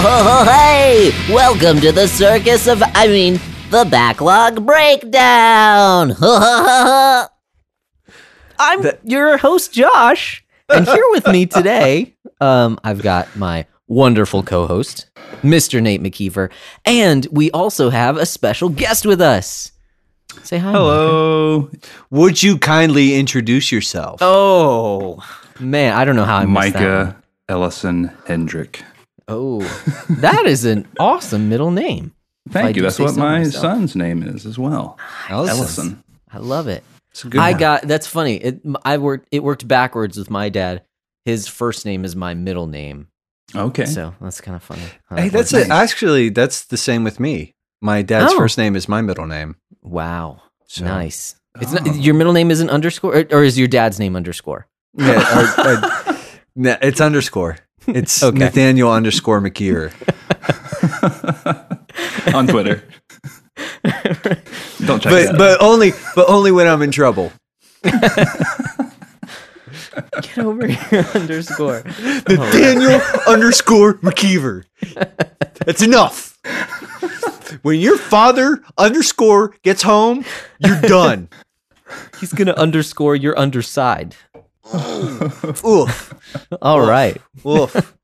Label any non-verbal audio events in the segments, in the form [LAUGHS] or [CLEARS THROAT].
hey! Welcome to the circus of, I mean, the backlog breakdown. [LAUGHS] I'm your host, Josh, and here with me today, [LAUGHS] um, I've got my wonderful co-host, Mr. Nate McKeever, and we also have a special guest with us. Say hi. Hello. Would you kindly introduce yourself? Oh man, I don't know how I missed that. one. Micah Ellison Hendrick. Oh, [LAUGHS] that is an awesome middle name. if Thank you. That's what so my myself. son's name is as well. Ah, Ellison. Ellison. I love it. It's a good I one. got that's funny. It I worked it worked backwards with my dad. His first name is my middle name, Okay. so that's kind of funny. how Hey, that's works. it. Actually, that's the same with me. My dad's Oh. first name is my middle name. Wow, So- nice. It's Oh. not, your middle name is an underscore, or, or is your dad's name underscore? Yeah, or- or- [LAUGHS] no, it's underscore. It's Okay. Nathaniel underscore McKeever. [LAUGHS] On Twitter. Don't check But that. but only but only when I'm in trouble. Get over here, [LAUGHS] underscore. Nathaniel underscore McKeever. That's enough. When your father underscore gets home, you're done. He's gonna underscore your underside. Oof. All right. Oof.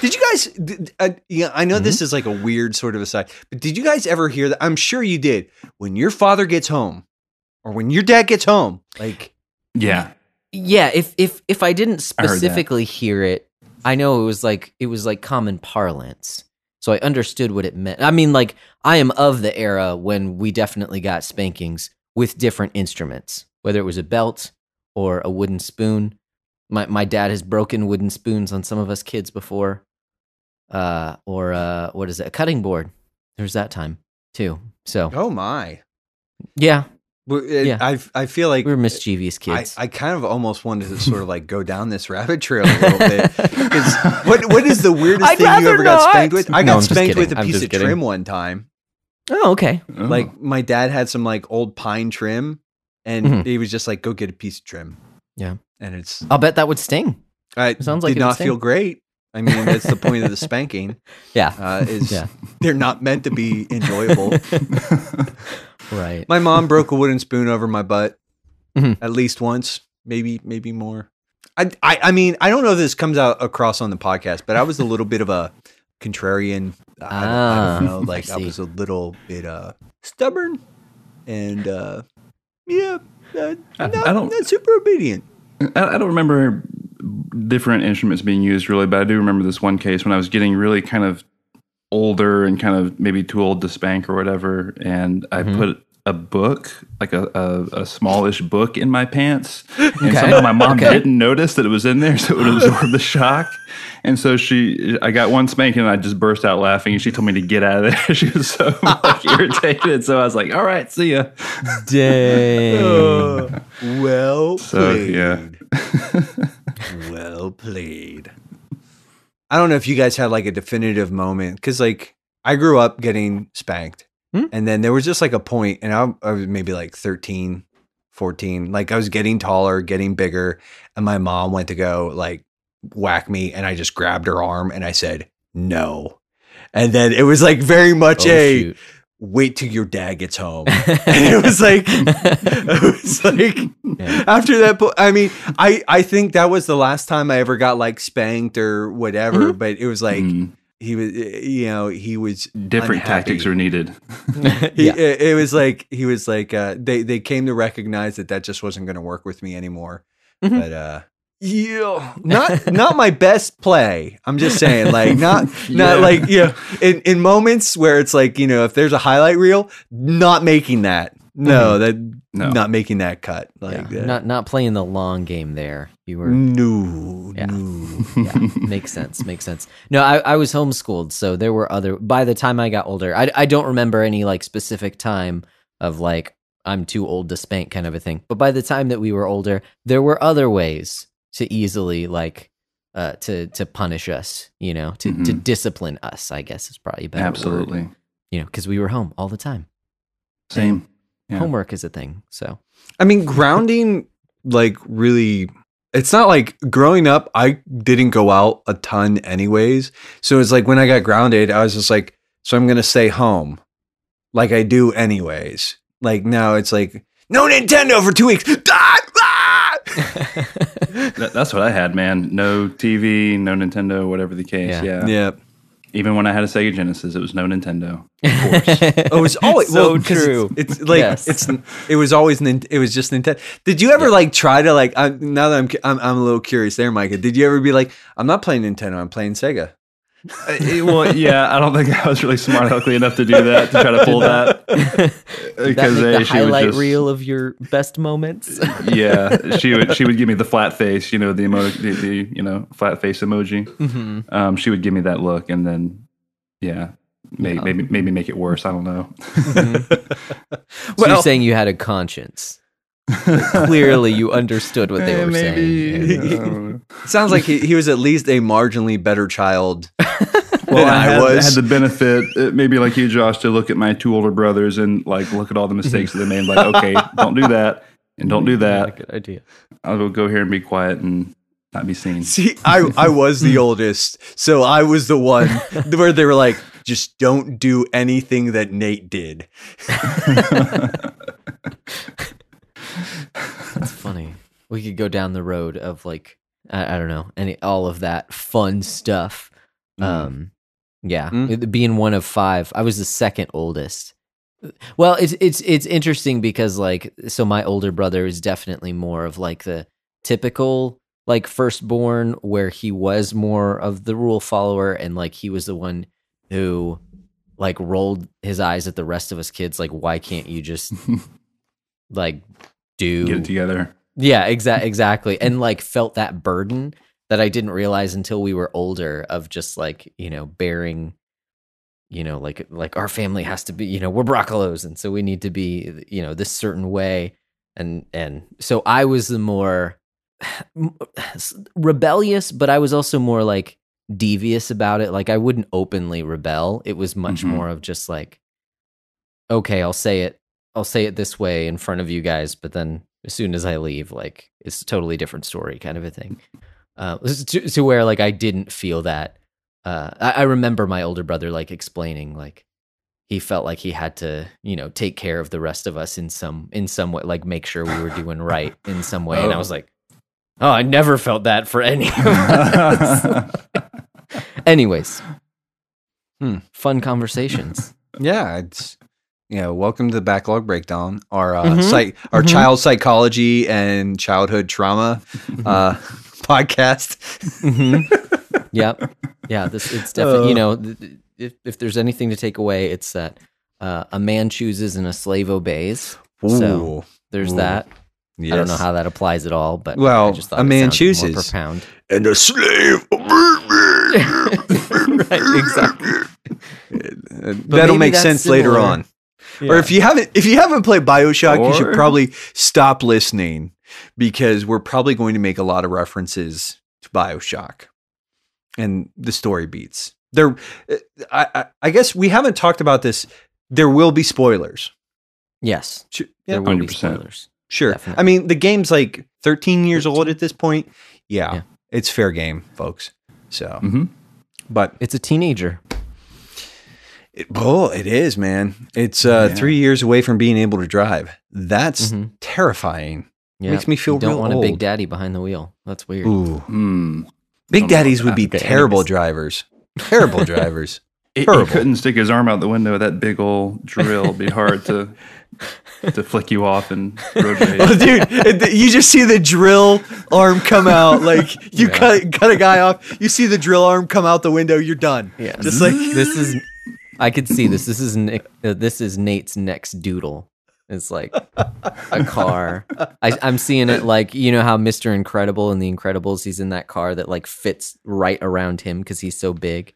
Did you guys? Did, uh, yeah, I know this is like a weird sort of aside, but did you guys ever hear that? I'm sure you did. When your father gets home, or when your dad gets home, like yeah. Yeah, if if if I didn't I specifically hear it, I know it was like it was like common parlance. So I understood what it meant. I mean, like I am of the era when we definitely got spankings with different instruments, whether it was a belt or a wooden spoon. My my dad has broken wooden spoons on some of us kids before. Uh or uh what is it? A cutting board. There's that time too. So, oh my, yeah, it- Yeah. I I feel like we're mischievous kids. I kind of almost wanted to sort of like go down this rabbit trail a little bit. [LAUGHS] what what is the weirdest I'd thing you ever got spanked with? I No, got I'm spanked with a I'm piece of kidding. trim one time. oh, okay. Oh. Like my dad had some like old pine trim, and Mhm. he was just like, "Go get a piece of trim." Yeah. and it's I'll bet that would sting. I sounds like did not feel great. I mean, that's the point of the spanking. [LAUGHS] Yeah. Uh, is Yeah. [LAUGHS] they're not meant to be enjoyable. [LAUGHS] Right. my mom broke a wooden spoon over my butt Mhm. at least once, maybe maybe more. I, I I mean, I don't know if this comes out across on the podcast, but I was a little bit of a contrarian. I, don't, I Ah, don't know, like I, see. was a little bit uh stubborn, and uh yeah, uh, I- not, I don't- not super obedient. I, I don't remember different instruments being used really, but I do remember this one case when I was getting really kind of older and kind of maybe too old to spank or whatever, and I Mhm. put a book, like a, a, a smallish book, in my pants, and Okay. somehow my mom Okay. didn't notice that it was in there, so it would [LAUGHS] absorb the shock. And so she, I got one spanking, and I just burst out laughing, and she told me to get out of there. [LAUGHS] she was so [LAUGHS] like, irritated, so I was like, "All right, see ya." Dang. Uh, well So played. yeah, well played. I don't know if you guys had like a definitive moment because like I grew up getting spanked. Hmm? And then there was just like a point, and I, I was maybe like 13, 14. Like I was getting taller, getting bigger. And my mom went to go like whack me, and I just grabbed her arm and I said, no. And then it was like very much Oh, a shoot. wait till your dad gets home. [LAUGHS] and it was like, [LAUGHS] it was like, Yeah. after that po- i mean i i think that was the last time i ever got like spanked or whatever Mhm. but it was like Mm, he was you know he was different unhappy. tactics are needed. [LAUGHS] he, yeah. it, it was like he was like uh they they came to recognize that that just wasn't going to work with me anymore Mhm. but uh yeah not not my best play i'm just saying like not [LAUGHS] not Yeah. like you know in in moments where it's like you know if there's a highlight reel not making that no that No. not making that cut like Yeah, that. Not not playing the long game there. You were no Yeah. no yeah, makes sense. Makes sense. No, I, I was homeschooled, so there were other. By the time I got older, I, I don't remember any like specific time of like I'm too old to spank kind of a thing. But by the time that we were older, there were other ways to easily like uh to to punish us. You know, to to Mhm. discipline us. I guess is probably a better. word. Absolutely. You know, because we were home all the time. Same. Yeah. Homework is a thing. So I mean, grounding like really it's not like growing up, I didn't go out a ton anyways. So it's like when I got grounded, I was just like, so I'm gonna stay home, like I do anyways. Like now, it's like no Nintendo for two weeks. Ah, [LAUGHS] ah! That, that's what I had, man. No TV, no Nintendo, whatever the case. Yeah. Yeah. yeah. Even when I had a Sega Genesis, it was no Nintendo. Of [LAUGHS] course. oh, [LAUGHS] it's always So well, 'cause true. It's, it's like Yes. it's it was always it was just Nintendo. Did you ever like try to like? I'm, now that I'm, I'm I'm a little curious there, Micah. Did you ever be like, I'm not playing Nintendo, I'm playing Sega? Uh, it- well, yeah, I don't think I was really smart aleckly enough to do that to try to pull that. [LAUGHS] that Because make the she highlight just- reel of your best moments. [LAUGHS] yeah, she would she would give me the flat face, you know, the emo, the, the you know flat face emoji. hmm Um, she would give me that look, and then yeah, may, Yeah. maybe maybe make it worse. I don't know. [LAUGHS] So Well- you're saying you had a conscience. Clearly, you understood what they [LAUGHS] Eh, were maybe. saying. I know. [LAUGHS] Sounds like he, he was at least a marginally better child [LAUGHS] Well, than I, I, had, was. had the benefit, uh, maybe like you, Josh, to look at my two older brothers and like look at all the mistakes that they made. Like, okay, don't do that, and don't do that. Good idea. I'll go go here and be quiet and not be seen. See, I I was the oldest, so I was the one where they were like, just don't do anything that Nate did. That's funny. We could go down the road of like I, I don't know any all of that fun stuff. Mm. Um, yeah, Mm. It- being one of five, I was the second oldest. Well, it's it's it's interesting because like so my older brother is definitely more of like the typical like firstborn where he was more of the rule follower and like he was the one who like rolled his eyes at the rest of us kids like why can't you just [LAUGHS] like do Get it together. yeah, exa- exactly. And like felt that burden that I didn't realize until we were older of just like, you know, bearing you know, like like our family has to be, you know, we're Broccolos and so we need to be, you know, this certain way and and so I was the more rebellious, but I was also more like devious about it. Like I wouldn't openly rebel. It was much Mhm. more of just like okay, I'll say it I'll say it this way in front of you guys, but then as soon as I leave, like it's a totally different story, kind of a thing. Uh, to, to where like I didn't feel that. Uh, I, I remember my older brother like explaining like he felt like he had to, you know, take care of the rest of us in some in some way, like make sure we were doing [LAUGHS] right in some way. And I Oh. was like, oh, I never felt that for any of us. [LAUGHS] [LAUGHS] Anyways, Hmm. fun conversations. Yeah, it's you know, welcome to the backlog breakdown, our uh, Mhm, psych, our mhm. child psychology and childhood trauma [LAUGHS] uh, podcast. Mm-hmm. [LAUGHS] yep. Yeah. This it's definitely you know th- th- if if there's anything to take away, it's that uh, a man chooses and a slave obeys. So there's Ooh. that. yes. I don't know how that applies at all, but Well, I just thought a man chooses. profound. and a slave. [LAUGHS] right. Exactly. That'll make sense later similar. On. Or if you haven't, if you haven't played Bioshock, you should probably stop listening because we're probably going to make a lot of references to Bioshock and the story beats. There, I, I, I guess we haven't talked about this. There will be spoilers. yes, Sure. there Yeah, will be 100%. spoilers. sure. definitely. I mean, the game's like 13 years old at this point. Yeah, Yeah. it's fair game, folks. So, hmm but It's a teenager. It, oh, it is, man. It's uh, Yeah. three years away from being able to drive. That's Mhm. terrifying. Yeah. Makes me feel you don't real want a big daddy behind the wheel. That's weird. Ooh. Hmm. Big daddies would be. Okay, terrible anyways. drivers. Terrible [LAUGHS] drivers. He, he couldn't stick his arm out the window with that big old drill. It'd be hard to to [LAUGHS] flick you off and road rage. oh, dude, [LAUGHS] you just see the drill arm come out. Like you Yeah. cut cut a guy off. You see the drill arm come out the window. You're done. Yeah, Just like this is. I could see this. This is Nick, uh, this is Nate's next doodle. It's like a car. I, I'm seeing it like you know how Mr. Incredible in The Incredibles, he's in that car that like fits right around him because he's so big,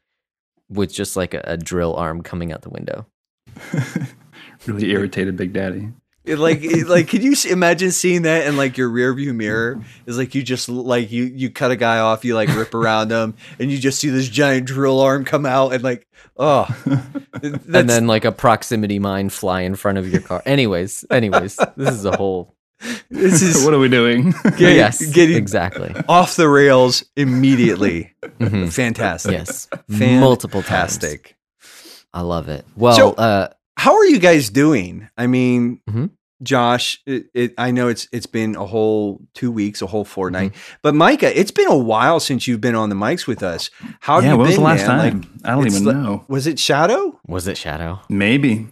with just like a, a drill arm coming out the window. [LAUGHS] really irritated Big Daddy. It, like it- like could you imagine seeing that in like your rear view mirror is like you just like you you cut a guy off you like rip around him and you just see this giant drill arm come out and like oh [LAUGHS] and then like a proximity mine fly in front of your car. Anyways, anyways, this is a whole [LAUGHS] This is [LAUGHS] what are we doing? get- yes, getting exactly. off the rails immediately. Mhm. Fantastic. Yes, multiple times. Fantastic. I love it. Well, So- uh, How are you guys doing? I mean, Mhm. Josh, it, it, I know it's it's been a whole two weeks, a whole fortnight, Mm-hmm. but Micah, it's been a while since you've been on the mics with us. How have yeah, you when was been, the last man? time? Like, I don't even like- know. was it Shadow? was it Shadow? Maybe.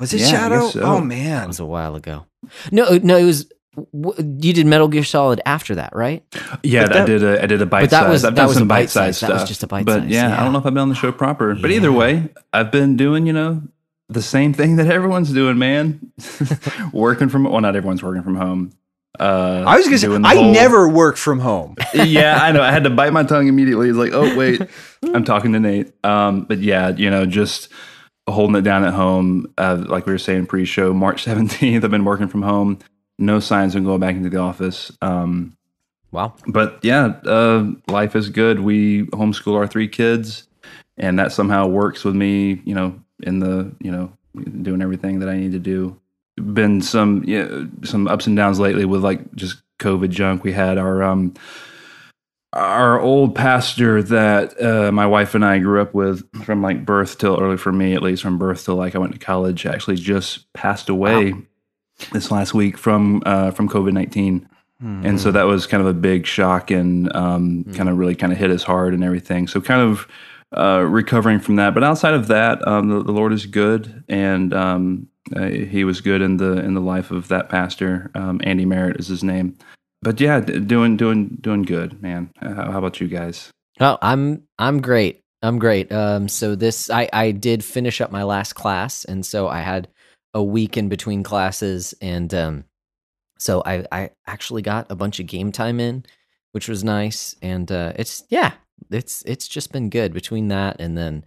Was it Yeah, Shadow? so. Oh man, it was a while ago. No, no, it was. You did Metal Gear Solid after that, right? Yeah, that- I did a I did a bite but that size. was- I've that was some a bite bite size. size That was stuff. just a bite But size, yeah, yeah. I don't know if I've been on the show proper. But Yeah. either way, I've been doing, you know, the same thing that everyone's doing, man. [LAUGHS] working from well, not everyone's working from home. Uh, I was gonna say I whole- never work from home. [LAUGHS] yeah, I know. I had to bite my tongue immediately. It's like, oh wait, [LAUGHS] I'm talking to Nate. Um, but yeah, you know, just holding it down at home. Uh, like we were saying pre-show, March 17th. I've been working from home. No signs of going back into the office. Um, Wow. but yeah, uh, life is good. We homeschool our three kids, and that somehow works with me. You know, in the you know doing everything that I need to do. Been some yeah some ups and downs lately with like just COVID junk. We had our um our old pastor that uh, my wife and I grew up with from like birth till early for me at least from birth till like I went to college actually just passed away this last week from uh, from COVID nineteen. And so that was kind of a big shock and um, kind of really kind of hit us hard and everything. So kind of uh, recovering from that. But outside of that, um, the, the Lord is good, and um, uh, He was good in the in the life of that pastor. Um, Andy Merritt is his name. But yeah, doing doing doing good, man. Uh, How, how about you guys? Oh, I'm I'm great. I'm great. Um, so this I I did finish up my last class, and so I had a week in between classes, and um, so I I actually got a bunch of game time in, which was nice, and uh, it's yeah, it's it's just been good between that and then.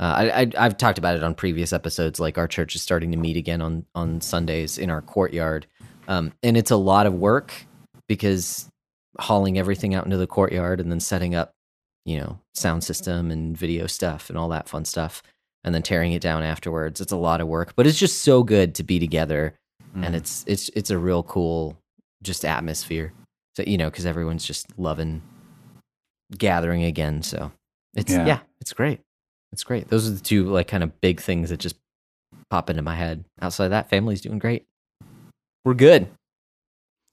Uh, I, I I've talked about it on previous episodes. Like our church is starting to meet again on on Sundays in our courtyard, um, and it's a lot of work because hauling everything out into the courtyard and then setting up you know sound system and video stuff and all that fun stuff and then tearing it down afterwards it's a lot of work but it's just so good to be together Mm. and it's it's it's a real cool just atmosphere so you know because everyone's just loving gathering again so it's Yeah. yeah. it's great it's great those are the two like kind of big things that just pop into my head outside of that family's doing great we're good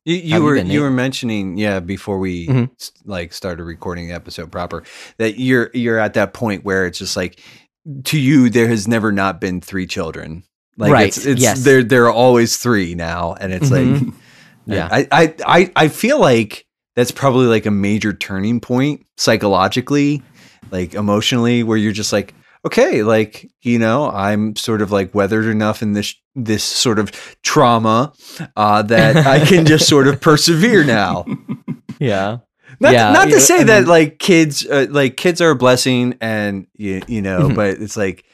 You, you have you were you were mentioning yeah before we Mhm. s- like started recording the episode proper that you're you're at that point where it's just like to you there has never not been three children like Right, it's, it's yes. there there are always three now and it's like [LAUGHS] Mhm. Yeah. I, I I I feel like that's probably like a major turning point psychologically like emotionally where you're just like okay like you know i'm sort of like weathered enough in this this sort of trauma uh that i can just sort of persevere now [LAUGHS] yeah not, Yeah, not to say I that mean- like kids uh, like kids are a blessing and you, you know Mhm. but it's like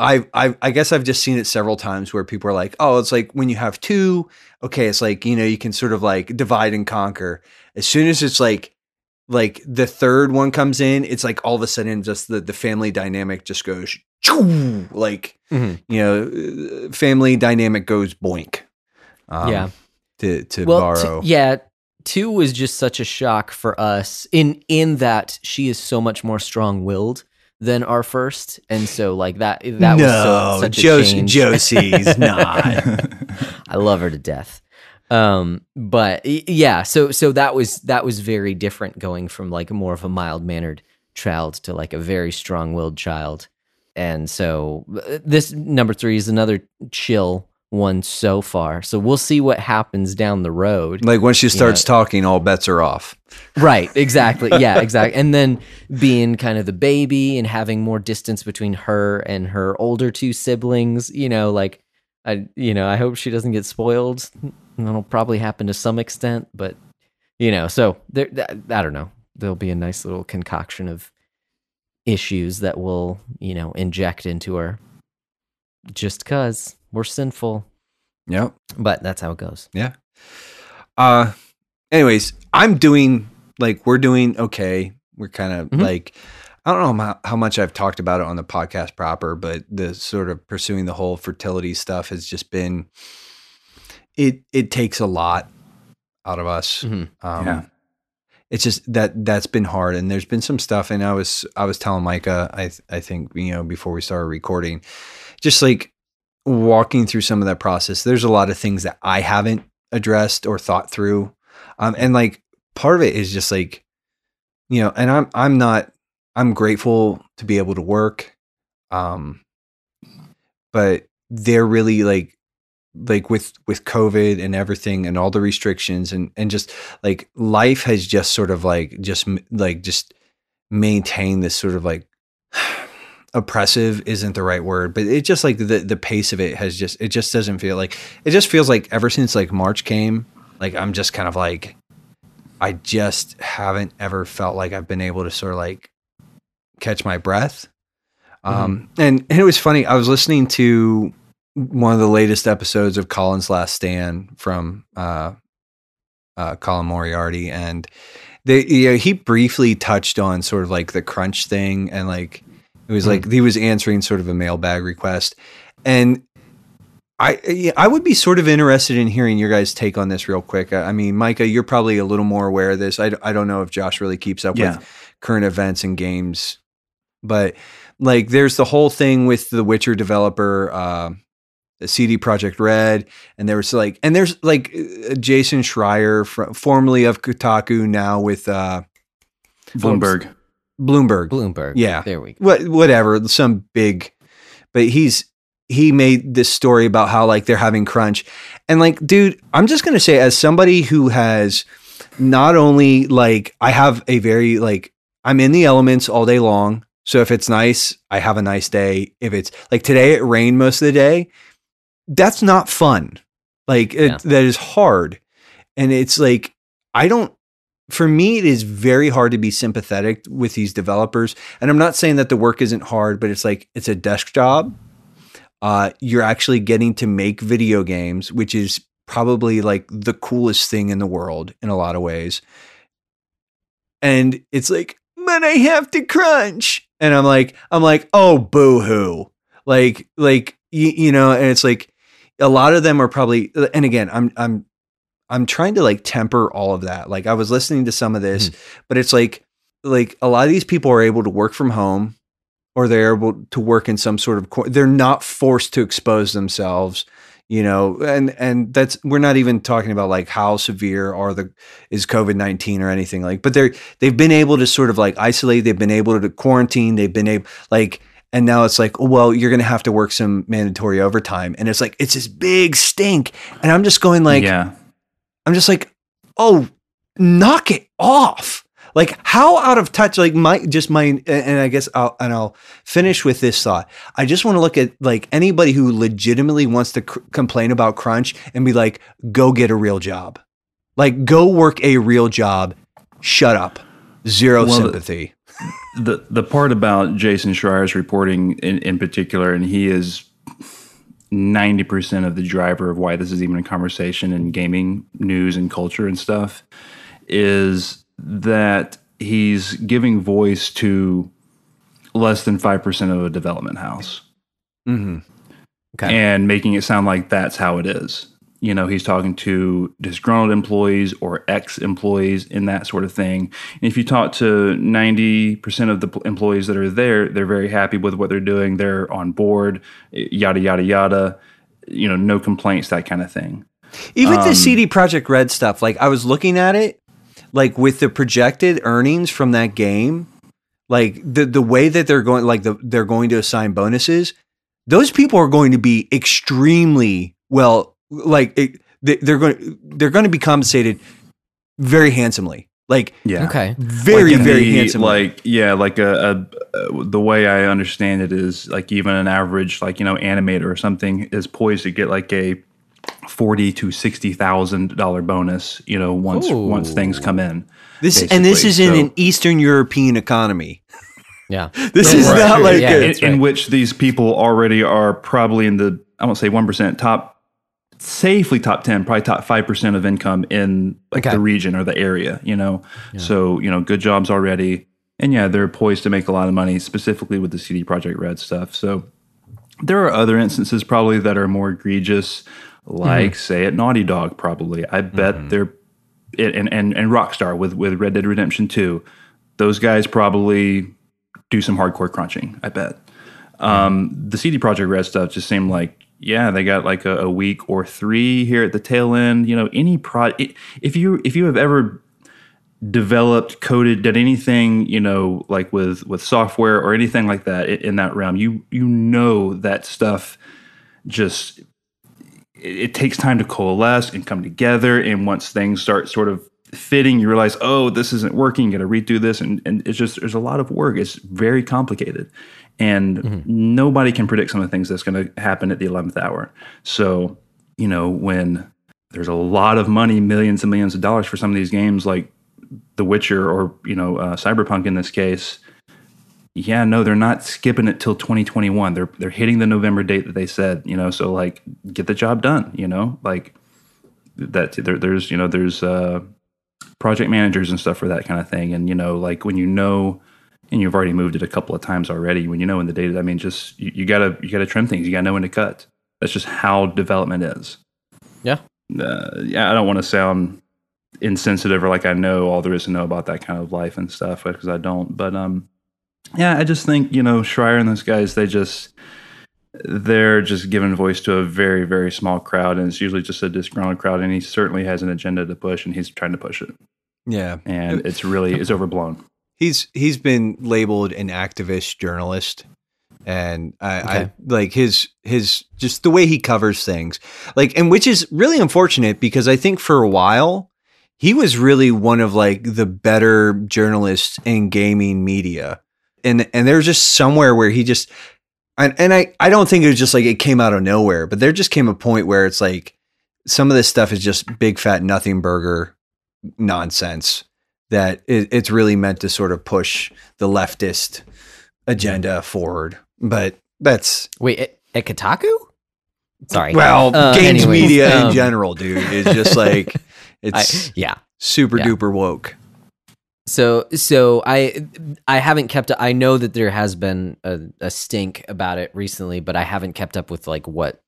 I, I I guess I've just seen it several times where people are like, oh, it's like when you have two, okay, it's like you know you can sort of like divide and conquer. As soon as it's like like the third one comes in, it's like all of a sudden just the the family dynamic just goes like Mhm. you know uh, family dynamic goes boink. Um, Yeah. to to well, borrow. Two, yeah, two was just such a shock for us in in that she is so much more strong willed than our first, and so like that that was so, such a Jos- change. Josie's [LAUGHS] not. I love her to death. Um, but yeah, so so that was that was very different going from like more of a mild mannered child to like a very strong willed child. And so uh, this number three is another chill one so far. So we'll see what happens down the road. Like when she starts Yeah. talking, all bets are off. Right, exactly. [LAUGHS] Yeah, exactly. And then being kind of the baby and having more distance between her and her older two siblings, you know, like I you know, I hope she doesn't get spoiled. That'll probably happen to some extent, but you know, so there I don't know. There'll be a nice little concoction of issues that will, you know, inject into her just cuz we're sinful. Yep. But that's how it goes. Yeah. Uh anyways, I'm doing like we're doing okay. We're kind of Mhm. like I don't know how, how much I've talked about it on the podcast proper, but the sort of pursuing the whole fertility stuff has just been it it takes a lot out of us. Mhm. Um, Yeah. It's just that that's been hard, and there's been some stuff. And I was I was telling Micah, I th- I think you know before we started recording, just like walking through some of that process. There's a lot of things that I haven't addressed or thought through, um, and like part of it is just like, you know, and I'm I'm not I'm grateful to be able to work, um, but they're really like like with with covid and everything and all the restrictions and and just like life has just sort of like just like just maintained this sort of like oppressive isn't the right word but it just like the the pace of it has just it just doesn't feel like it just feels like ever since like march came like i'm just kind of like i just haven't ever felt like i've been able to sort of like catch my breath. Um and, and it was funny i was listening to one of the latest episodes of Colin's Last Stand from uh, uh, Colin Moriarty, and they, you know, he briefly touched on sort of like the crunch thing, and like it was like he was answering sort of a mailbag request, and I I would be sort of interested in hearing your guys' take on this real quick. I I mean, Micah, you're probably a little more aware of this. I, I don't know if Josh really keeps up Yeah. with current events and games, but like there's the whole thing with the Witcher developer. Uh, CD Projekt Red, and there was like, and there's like uh, Jason Schreier, formerly of Kotaku, now with uh, Bloomberg. Bloomberg. Bloomberg. Yeah. There we go. What, whatever, some big, but he's he made this story about how like they're having crunch, and like, dude, I'm just gonna say, as somebody who has not only like I have a very like I'm in the elements all day long. So if it's nice, I have a nice day. If it's like today, it rained most of the day. That's not fun. Like it, Yeah. that is hard, and it's like I don't. For me, it is very hard to be sympathetic with these developers. And I'm not saying that the work isn't hard, but it's like it's a desk job. Uh, you're actually getting to make video games, which is probably like the coolest thing in the world in a lot of ways. And it's like, but I have to crunch. And I'm like, I'm like, oh, boo hoo. Like, like, you, you know, and it's like a lot of them are probably, and again, I'm, I'm, I'm trying to like temper all of that. Like I was listening to some of this, hmm. but it's like, like a lot of these people are able to work from home or they're able to work in some sort of, co- they're not forced to expose themselves you know and and that's we're not even talking about like how severe are the is covid-19 or anything like but they're they've been able to sort of like isolate they've been able to quarantine they've been able like and now it's like oh, well you're gonna have to work some mandatory overtime and it's like it's this big stink and i'm just going like yeah. I'm just like oh knock it off. Like how out of touch like my just my and- i guess i'll and i'll finish with this thought. I just want to look at like anybody who legitimately wants to cr- complain about crunch and be like go get a real job. Like go work a real job. Shut up. Zero Well, sympathy. [LAUGHS] the the part about Jason Schreier's reporting in, in particular, and he is ninety percent of the driver of why this is even a conversation in gaming news and culture and stuff, is that he's giving voice to less than five percent of a development house mm-hmm. Okay. and making it sound like that's how it is. You know, he's talking to disgruntled employees or ex employees and that sort of thing. And if you talk to 90% of the employees that are there, they're very happy with what they're doing. They're on board, yada, yada, yada. You know, no complaints, that kind of thing. Even Um, the CD Projekt Red stuff, like I was looking at it, like with the projected earnings from that game, like the the way that they're going, like the they're going to assign bonuses, those people are going to be extremely well, like it, they, they're going they're going to be compensated very handsomely, like Yeah. Okay. very Like very the- handsomely. Like yeah, like a, a, a the way I understand it is like even an average like you know animator or something is poised to get like a forty to sixty thousand dollar bonus. You know once Ooh. once things come in. this and this basically, is in an Eastern European economy. Yeah. [LAUGHS] This is Right. not like Yeah. a- in, that's in which these people already are probably in the I won't say one percent top, safely top ten, probably top five percent of income in like Okay. the region or the area. You know, so you know, good jobs already, and yeah, they're poised to make a lot of money, specifically with the CD Projekt Red stuff. So there are other instances probably that are more egregious, like say at Naughty Dog. Probably, I bet they're and and and Rockstar with with Red Dead Redemption Two, those guys probably do some hardcore crunching. I bet. Um, the CD Projekt Red stuff just seemed like yeah, they got like a, a week or three here at the tail end. You know, any pro if you if you have ever developed, coded, did anything, you know, like with with software or anything like that in, in that realm, you you know that stuff just it, it takes time to coalesce and come together. And once things start sort of fitting, you realize, oh, this isn't working. You got to redo this, and and it's just there's a lot of work. It's very complicated, and Mm-hmm. nobody can predict some of the things that's going to happen at the eleventh hour. So you know when there's a lot of money, millions and millions of dollars for some of these games, like The Witcher or you know uh, Cyberpunk in this case. Yeah, no, they're not skipping it till 2021. They're they're hitting the November date that they said. You know, so like get the job done. You know, like that. There, there's you know there's uh, project managers and stuff for that kind of thing. And you know, like when you know, and you've already moved it a couple of times already. When you know when the data, I mean, just you, you gotta you gotta trim things. You gotta know when to cut. That's just how development is Yeah. uh, yeah, I don't want to sound insensitive or like I know all there is to know about that kind of life and stuff because I don't. But um, yeah, I just think you know Schreier and those guys, they just they're just giving voice to a very very small crowd, and it's usually just a disgruntled crowd. And he certainly has an agenda to push, and he's trying to push it, Yeah. and it's really it's overblown. He's he's been labeled an activist journalist. And I, I like his his just the way he covers things. Like and which is really unfortunate because I think for a while he was really one of like the better journalists in gaming media. And and there's just somewhere where he just and, and I, I don't think it was just like it came out of nowhere, but there just came a point where it's like some of this stuff is just big fat nothing burger nonsense that it, it's really meant to sort of push the leftist agenda forward. But that's Wait, at, at Kotaku? Sorry. well, Uh, games anyways, media in um, general, dude. is just [LAUGHS] like I, it's yeah. super yeah. duper woke. So so I I haven't kept I know that there has been a, a stink about it recently, but I haven't kept up with like what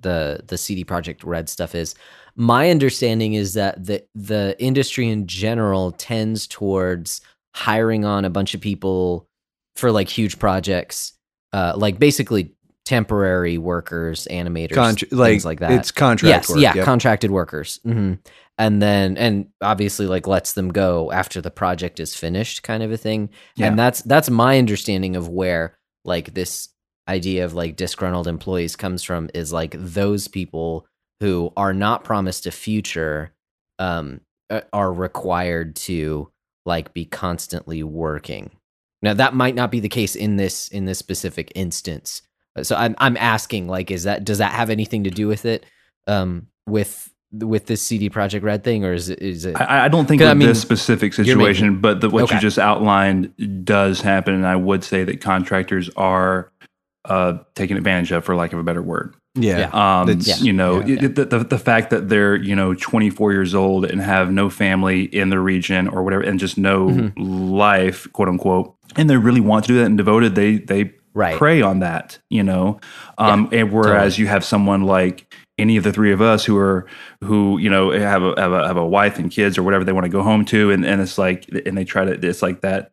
the the CD Projekt Red stuff is. My understanding is that the the industry in general tends towards hiring on a bunch of people for like huge projects, uh, like basically temporary workers, animators, Contr- things like that. It's contract yes, work. yeah, yep. contracted workers. hmm And then, and obviously, like lets them go after the project is finished, kind of a thing. Yeah. And that's that's my understanding of where like this idea of like disgruntled employees comes from is like those people who are not promised a future um are required to like be constantly working now that might not be the case in this in this specific instance so i'm i'm asking like is that does that have anything to do with it um with with this cd projekt red thing or is it is it I, I don't think with I mean, this specific you're making- situation, but the, what Okay. you just outlined does happen, and I would say that contractors are uh, taken advantage of, for lack of a better word. Yeah. Yeah. Um, you know, yeah. it- The, the the fact that they're you know 24 years old and have no family in the region or whatever, and just no Mm-hmm. life, quote unquote, and they really want to do that and devoted, they they Right. prey on that, you know. Um, and whereas you have someone like any of the three of us who are who you know have a have a have a wife and kids or whatever they want to go home to, and and it's like and they try to it's like that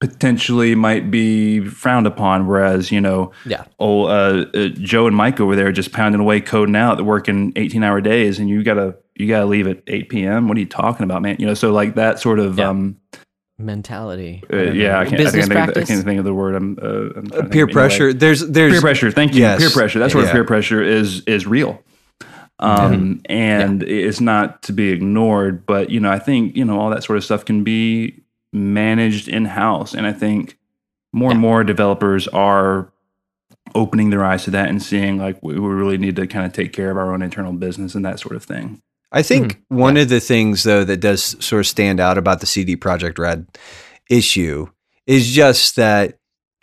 potentially might be frowned upon. Whereas you know yeah oh, uh, uh, Joe and Mike over there just pounding away coding out, they're working 18 hour days and you gotta, you gotta leave at 8 PM. What are you talking about, man? You know, so like that sort of, Yeah. um, mentality uh, yeah. I can't, I, business can't think of, I can't think of the word. I'm, uh, I'm trying to think peer of anyway. pressure. There's there's Peer pressure. Thank you. Yes. Peer pressure. That's where peer pressure is, is real. Um, and it's not to be ignored, but you know, I think, you know, all that sort of stuff can be managed in house. And I think more and more developers are opening their eyes to that and seeing like we, we really need to kind of take care of our own internal business and that sort of thing. I think Mm-hmm. one of the things though that does sort of stand out about the CD Projekt Red issue is just that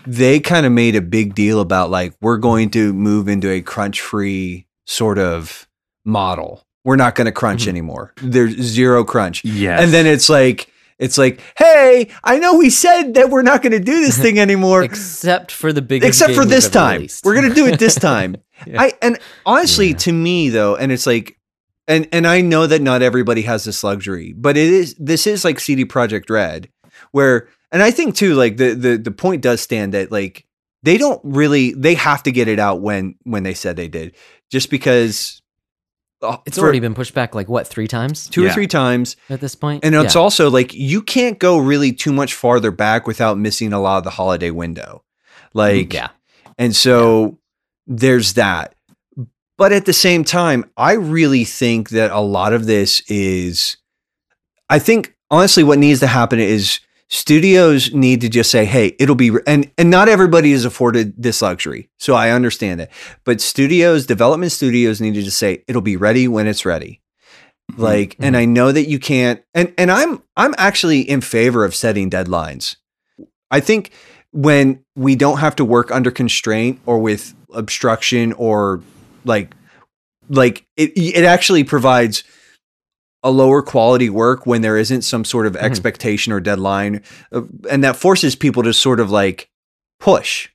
they kind of made a big deal about like we're going to move into a crunch free sort of model. We're not going to crunch Mhm. anymore. There's zero crunch. Yes. And then it's like it's like, "Hey, I know we said that we're not going to do this [LAUGHS] thing anymore." except for the big, except for this time. released. We're gonna do it this time. [LAUGHS] Yeah. I and honestly, Yeah. to me though, and it's like and and I know that not everybody has this luxury, but it is this is like CD Projekt Red, where and I think too like the the the point does stand that like they don't really they have to get it out when when they said they did, just because uh, It's for already been pushed back like what three times two or three times, at this point, and it's Yeah. also like you can't go really too much farther back without missing a lot of the holiday window, like yeah. and so there's that. But at the same time, I really think that a lot of this is, I think honestly, what needs to happen is studios need to just say, "Hey, it'll be," and and not everybody is afforded this luxury, so I understand it. But studios, development studios, need to just say, "It'll be ready when it's ready." Mm-hmm, like, and mm-hmm. I know that you can't, and and I'm I'm actually in favor of setting deadlines. I think when we don't have to work under constraint or with obstruction or like like it it actually provides a lower quality work when there isn't some sort of expectation or deadline uh, and that forces people to sort of like push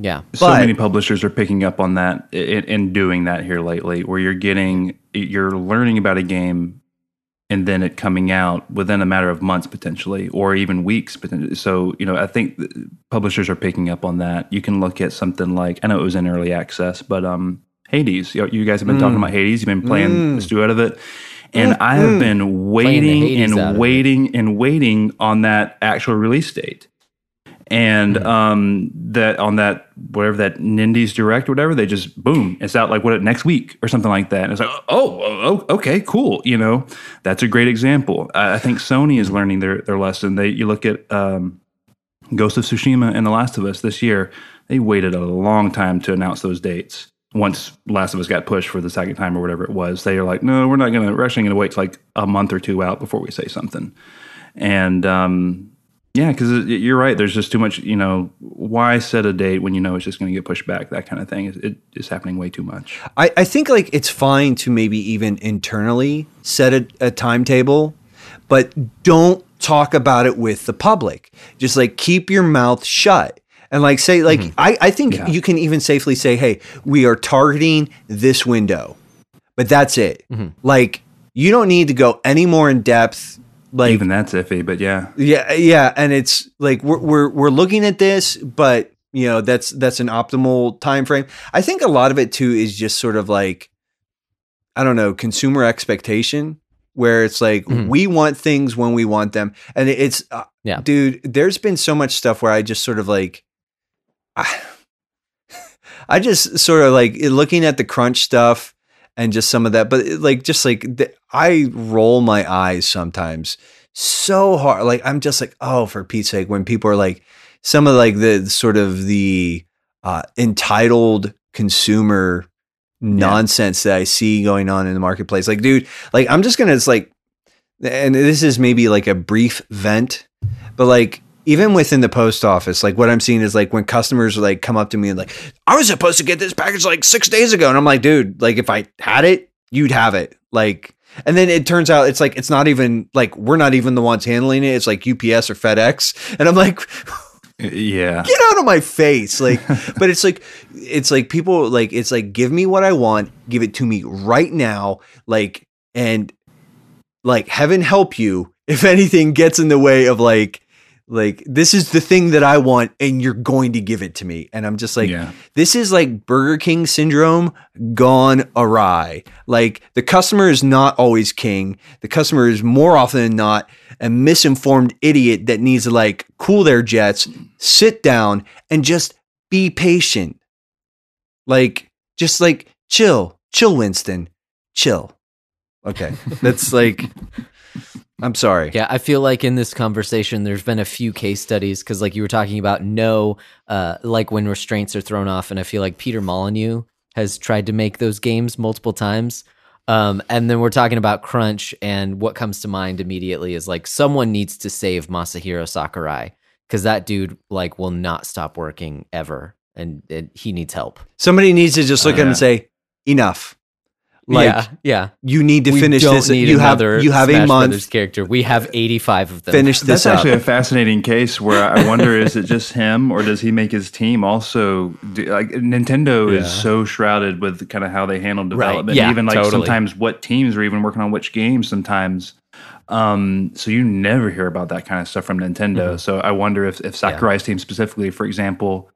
yeah. so But- many publishers are picking up on that and, and doing that here lately where you're getting you're learning about a game and then it coming out within a matter of months potentially or even weeks potentially. so you know i think publishers are picking up on that you can look at something like i know it was in early access but um hades you, know, you guys have been talking Mm. about hades you've been playing Mm. the stew out of it and Mm, i have been waiting Hades out of and waiting and waiting on that actual release date and Mm-hmm. um, that on that whatever that Nindies Direct or whatever, they just boom, it's out like what next week or something like that. And it's like, oh, oh, okay, cool. You know, that's a great example. I, I think Sony is learning their their lesson. They you look at um, Ghost of Tsushima and The Last of Us this year, they waited a long time to announce those dates. Once Last of Us got pushed for the second time or whatever it was, they are like, no, we're not going to. We're actually going to wait like a month or two out before we say something. And um, yeah, because you're right. There's just too much. You know, why set a date when you know it's just going to get pushed back? That kind of thing. It, it is happening way too much. I, I think like it's fine to maybe even internally set a, a timetable, but don't talk about it with the public. Just like keep your mouth shut. And like say like I, I think Yeah. you can even safely say, hey, we are targeting this window. But that's it. Like you don't need to go any more in depth. Like Even that's iffy, but yeah, yeah, yeah, and it's like we're we're we're looking at this, but you know that's that's an optimal time frame. I think a lot of it too is just sort of like I don't know consumer expectation, where it's like Mhm. we want things when we want them, and it's uh, Yeah. dude. There's been so much stuff where I just sort of like. I, I just sort of like looking at the crunch stuff and just some of that, but like just like the, I roll my eyes sometimes so hard. Like I'm just like, oh, for Pete's sake, when people are like some of like the sort of the uh, entitled consumer nonsense that I see going on in the marketplace. Like, dude, like I'm just gonna it's like, and this is maybe like a brief vent, but like even within the post office, like what I'm seeing is like when customers like come up to me and like, I was supposed to get this package like six days ago, and I'm like, dude, like if I had it, you'd have it, like. And then it turns out it's like it's not even like we're not even the ones handling it. It's like UPS or FedEx, and I'm like, [LAUGHS] yeah. get out of my face like [LAUGHS] but it's like it's like people like it's like give me what i want give it to me right now like and like heaven help you if anything gets in the way of like like this is the thing that i want and you're going to give it to me and i'm just like yeah. this is like Burger King syndrome gone awry. Like the customer is not always king. The customer is more often than not a misinformed idiot that needs to like cool their jets, sit down, and just be patient. Like, just like chill, chill, Winston, chill. Okay. That's like, I'm sorry. Yeah, I feel like in this conversation, there's been a few case studies because, like, you were talking about no, uh, like when restraints are thrown off, and I feel like Peter Molyneux has tried to make those games multiple times. Um, and then we're talking about crunch, and what comes to mind immediately is like someone needs to save Masahiro Sakurai because that dude like will not stop working ever, and, and he needs help. Somebody needs to just look at him Yeah. and say, enough. Like yeah, yeah. you need to we finish don't this. Need you have you have Smash a month. Brothers character. We have eighty-five of them. Finish this That's up. actually a fascinating case where I wonder is it just him or does he make his team also do, like Nintendo Yeah. is so shrouded with kind of how they handle development Yeah, even like totally. sometimes what teams are even working on which games sometimes um so you never hear about that kind of stuff from Nintendo Mhm. so I wonder if if Sakurai's team specifically for example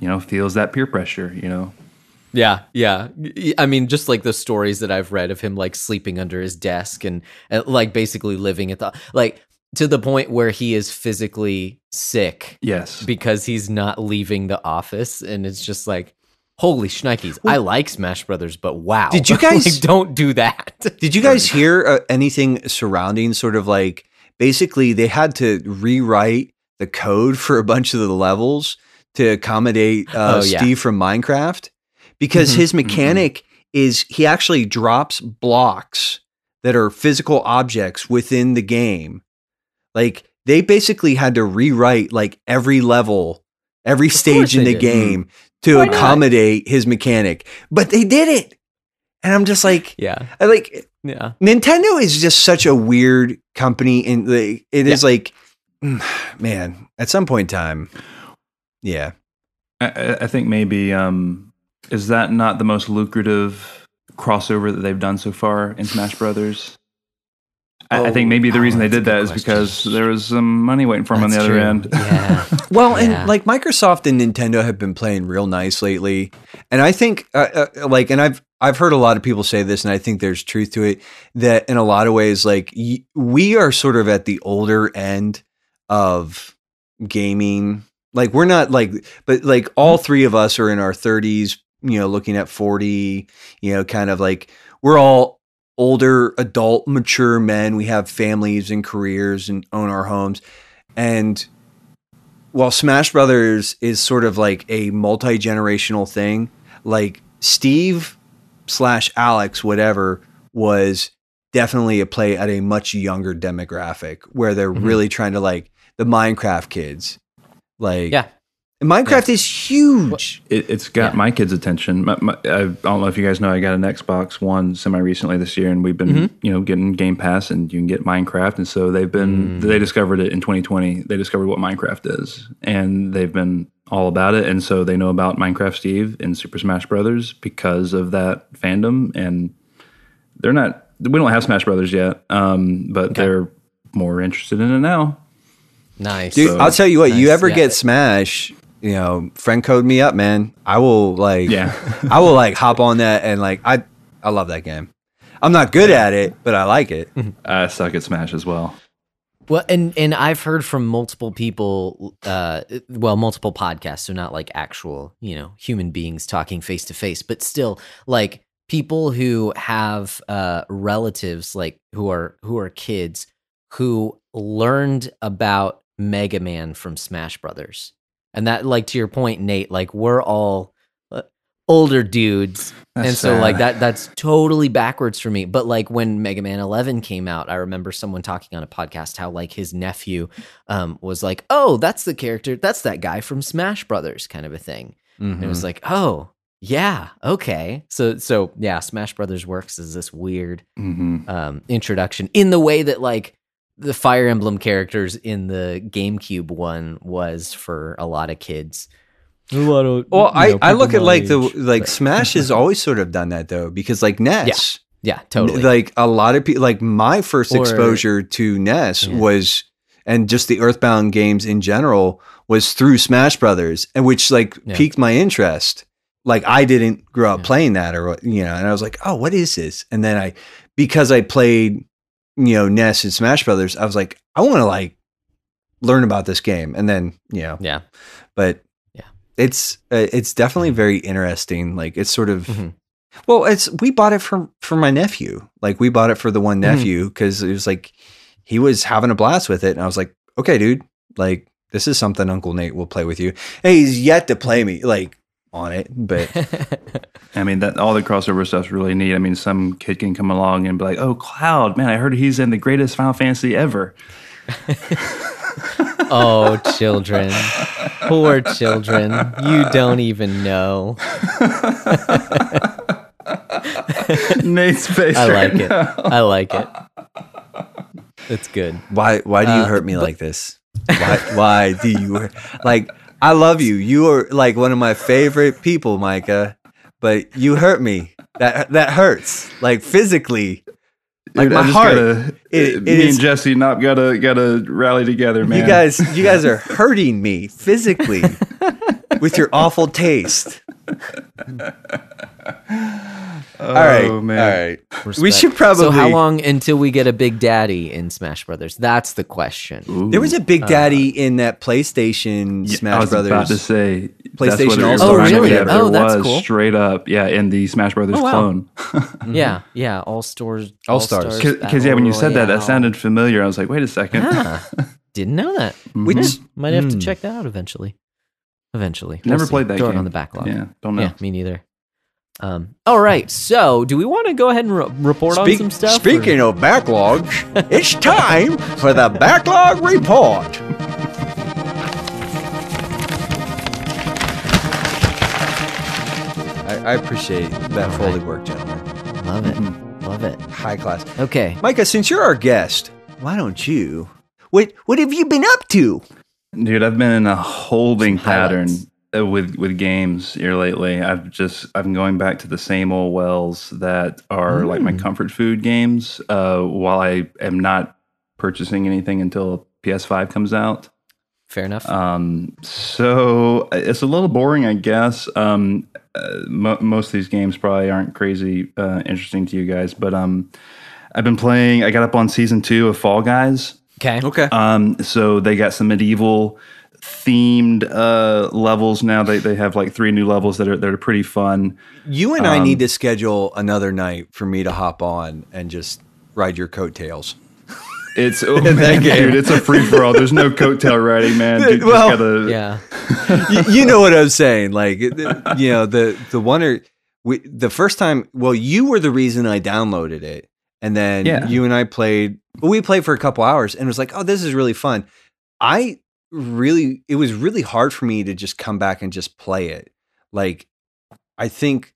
you know feels that peer pressure you know Yeah, yeah. I mean, just like the stories that I've read of him, like sleeping under his desk and, and like basically living at the like to the point where he is physically sick yes because he's not leaving the office, and it's just like, holy shnikes! I like Smash Brothers, but wow, Did you [LAUGHS] guys- like, don't do that? [LAUGHS] Did you guys hear uh, anything surrounding sort of like basically they had to rewrite the code for a bunch of the levels to accommodate uh, Oh, yeah. Steve from Minecraft because Mhm, his mechanic is he actually drops blocks that are physical objects within the game. Like they basically had to rewrite like every level, every stage in the did. Mm-hmm. game to Why not? accommodate his mechanic. But they did it. And I'm just like yeah, I like yeah. Nintendo is just such a weird company, and like, it is like, mm, [SIGHS] man, at some point in time, yeah, I- I, I think maybe um, is that not the most lucrative crossover that they've done so far in Smash Brothers? I, I think Oh, maybe the oh, reason they did that good is question. because there was some money waiting for them on the That's other true. end. Yeah. [LAUGHS] Well, Yeah. and like Microsoft and Nintendo have been playing real nice lately, and I think, uh, uh, like, and I've I've heard a lot of people say this, and I think there's truth to it. That in a lot of ways, like, y- we are sort of at the older end of gaming. Like, we're not like, but like, all three of us are in our 30s. You know, looking at 40. You know, kind of like we're all older, adult, mature men. We have families and careers and own our homes, and while Smash Brothers is sort of like a multi generational thing, like Steve slash Alex, whatever, was definitely a play at a much younger demographic where they're Mhm. really trying to like the Minecraft kids. Like, Yeah. And Minecraft is huge. It, it's got Yeah. my kids' attention. My, my, I don't know if you guys know, I got an Xbox One semi recently this year, and we've been Mhm. you know getting Game Pass, and you can get Minecraft, and so they've been Mm. they discovered it in 2020. They discovered what Minecraft is, and they've been all about it, and so they know about Minecraft Steve and Super Smash Brothers because of that fandom, and they're not. We don't have Smash Brothers yet, um, but Okay. they're more interested in it now. Nice. Dude, So- I'll tell you what, you ever yeah. get Smash, you know, friend code me up, man. I will like Yeah. [LAUGHS] I will like hop on that and like I I love that game. I'm not good at it, but I like it. [LAUGHS] I suck at Smash as well. Well, and and I've heard from multiple people, uh, well, multiple podcasts, so not like actual, you know, human beings talking face to face, but still like people who have uh, relatives, like who are who are kids who learned about Mega Man from Smash Brothers, and that, like to your point, Nate, like we're all uh, older dudes. That's and so like that that's totally backwards for me. But like when mega man 11 came out i remember someone talking on a podcast how like his nephew um, was like oh that's the character that's that guy from smash brothers kind of a thing. And Mm-hmm. it was like oh yeah okay. So so yeah smash brothers works as this weird hmm um, introduction in the way that like the fire emblem characters in the gamecube one was for a lot of kids a lot of Well, you I, know, I look at my like the like but- Smash has [LAUGHS] always sort of done that though, because like NES, yeah totally like a lot of people, like my first Or- exposure to NES Yeah. was, and just the Earthbound games in general was through Smash Brothers, and which like Yeah. piqued my interest. Like I didn't grow up Yeah. playing that, or you know, and I was like, oh, what is this? And then I, because I played, you know, NES and Smash Brothers, I was like, I want to like learn about this game, and then you know, yeah but Yeah. it's uh, it's definitely very interesting. Like it's sort of Mhm. well, it's we bought it for for my nephew. Like we bought it for the one Mhm. nephew because it was like he was having a blast with it, and I was like, okay, dude, like this is something Uncle Nate will play with you. And he's yet to play me like on it, but I mean that all the crossover stuff's really neat. I mean, some kid can come along and be like, "Oh, Cloud, man, I heard he's in the greatest Final Fantasy ever." [LAUGHS] oh, children. Poor children. You don't even know. [LAUGHS] Nate's face. I right like it. now. I like it. It's good. Why why do you Uh, hurt me but- like this? Why why do you like I love you. You are like one of my favorite people, Micah. But you hurt me. That that hurts. Like physically. Like Dude, my heart. Gotta, It- uh, it me is- and Jesse not gotta gotta rally together, man. You guys you guys are [LAUGHS] hurting me physically [LAUGHS] with your awful taste. [LAUGHS] Oh, all right. man. All right. We should probably So how long until we get a Big Daddy in Smash Brothers? That's the question. Ooh. There was a Big Daddy in that PlayStation Yeah, Smash I was Brothers. about to say PlayStation that's what All-Stars. Oh, reminded me really? of. Oh, There that's was cool. straight up, yeah, in the Smash Brothers Oh, wow. clone. [LAUGHS] Yeah, yeah. All stores. All-Stars. Because yeah, when you said that, that sounded familiar. I was like, wait a second. Ah, [LAUGHS] didn't know that. Mhm. Which Might have to Hmm. check that out eventually. Eventually. Never see. played that Throw game. it on the backlog. yeah, don't know. Yeah, me neither. Um, all right. So, do we want to go ahead and re- report on Speak- some stuff? Speaking of backlogs, it's time for the backlog report. I, I appreciate that All Foley right. work, gentlemen. Love it. [LAUGHS] Love it. High class. Okay. Micah, since you're our guest, why don't you? What What have you been up to? Dude, I've been in a holding pattern highlights. With with games here lately. I've just I've been going back to the same old wells that are like my Mm. comfort food games. Uh, while I am not purchasing anything until PS5 comes out. Fair enough. Um, so uh, it's a little boring, I guess. Um, uh, mo- most of these games probably aren't crazy uh, interesting to you guys, but um, I've been playing. I got up on season two of Fall Guys. okay. Okay. Um, so they got some medieval themed uh, levels now. They they have like three new levels that are that are pretty fun. You and I um, need to schedule another night for me to hop on and just ride your coattails. It's [LAUGHS] oh, that man, game. dude, it's a free for all. There's no coattail riding, man. Dude, Well, gotta, Yeah. [LAUGHS] you, you know what I'm saying? Like, it- it- you know, the the one or we, the first time. Well, you were the reason I downloaded it, and then Yeah. you and I played. We played for a couple hours, and it was like, oh, this is really fun. I really, it was really hard for me to just come back and just play it. Like, I think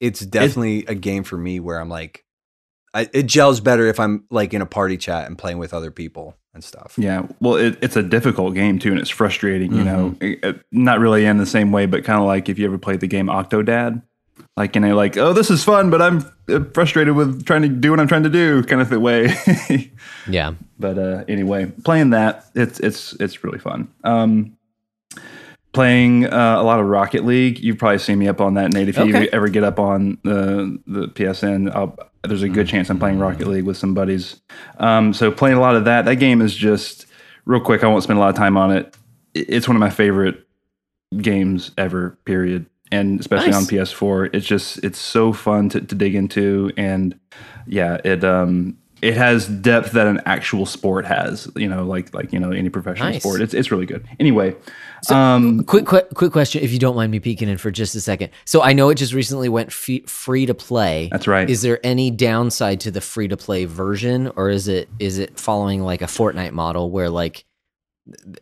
it's definitely a game for me where I'm like, I, it gels better if I'm like in a party chat and playing with other people and stuff. Yeah, well, it, it's a difficult game too, and it's frustrating. You know, Mm-hmm. It- it- not really in the same way, but kind of like if you ever played the game Octodad, like you know, like oh, this is fun, but I'm uh, frustrated with trying to do what I'm trying to do, kind of the way. Yeah. [LAUGHS] but uh, anyway, playing that, it's it's it's really fun. Um, playing uh, a lot of Rocket League. You've probably seen me up on that, Nate. If you ever get up on the the PSN, I'll, there's a good chance I'm playing Rocket League with some buddies. Um, so playing a lot of that. That game is just real quick. I won't spend a lot of time on it. It's one of my favorite games ever. Period. And especially on PS4, it's just it's so fun to, to dig into, and yeah, it um it has depth that an actual sport has. You know, like like you know any professional Nice. sport. It's it's really good. Anyway, um, Quick, quick, quick question, if you don't mind me peeking in for just a second. So I know it just recently went free to play. that's right. Is there any downside to the free to play version, or is it is it following like a Fortnite model where like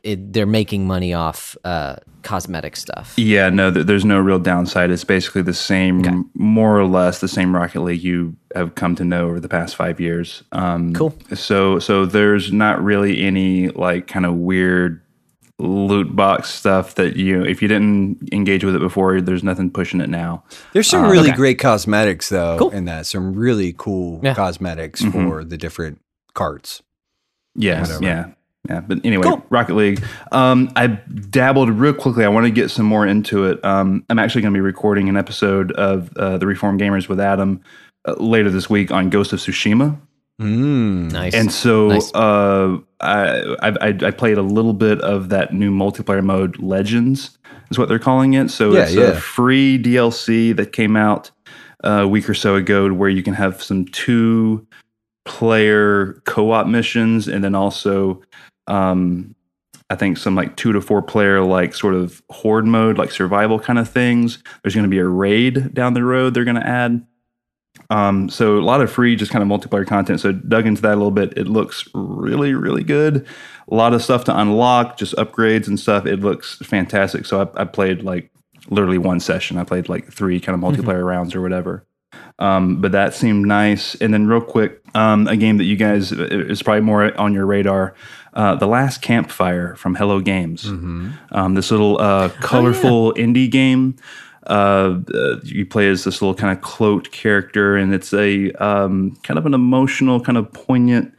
it, they're making money off uh, cosmetic stuff? Yeah, no, th- there's no real downside. It's basically the same, Okay. more or less the same Rocket League you have come to know over the past five years. Um, Cool. So, so there's not really any like kind of weird loot box stuff that you, if you didn't engage with it before, there's nothing pushing it now. There's some Uh, really okay. great cosmetics though Cool. in that. Some really cool Yeah. cosmetics Mhm. for the different carts. Yeah, Whatever. yeah, yeah. But anyway, Cool. Rocket League. Um, I dabbled real quickly. I want to get some more into it. Um, I'm actually going to be recording an episode of uh, the Reform Gamers with Adam uh, later this week on Ghost of Tsushima. Mm. Nice. And so Nice. uh, I, I I I played a little bit of that new multiplayer mode, Legends, is what they're calling it. So Yeah, it's yeah. a free DLC that came out uh, a week or so ago, where you can have some two player co op missions, and then also um, I think some like two to four player like sort of horde mode, like survival kind of things. There's going to be a raid down the road. They're going to add. Um, so a lot of free, just kind of multiplayer content. So dug into that a little bit. It looks really, really good. A lot of stuff to unlock, just upgrades and stuff. It looks fantastic. So I, I played like literally one session. I played like three kind of multiplayer rounds or whatever. Um, but that seemed nice. And then real quick, um, a game that you guys uh, is probably more on your radar. Uh, the Last Campfire from Hello Games. Um, this little uh, colorful indie game. Uh, uh, you play as this little kind of cloaked character, and it's a um, kind of an emotional, kind of poignant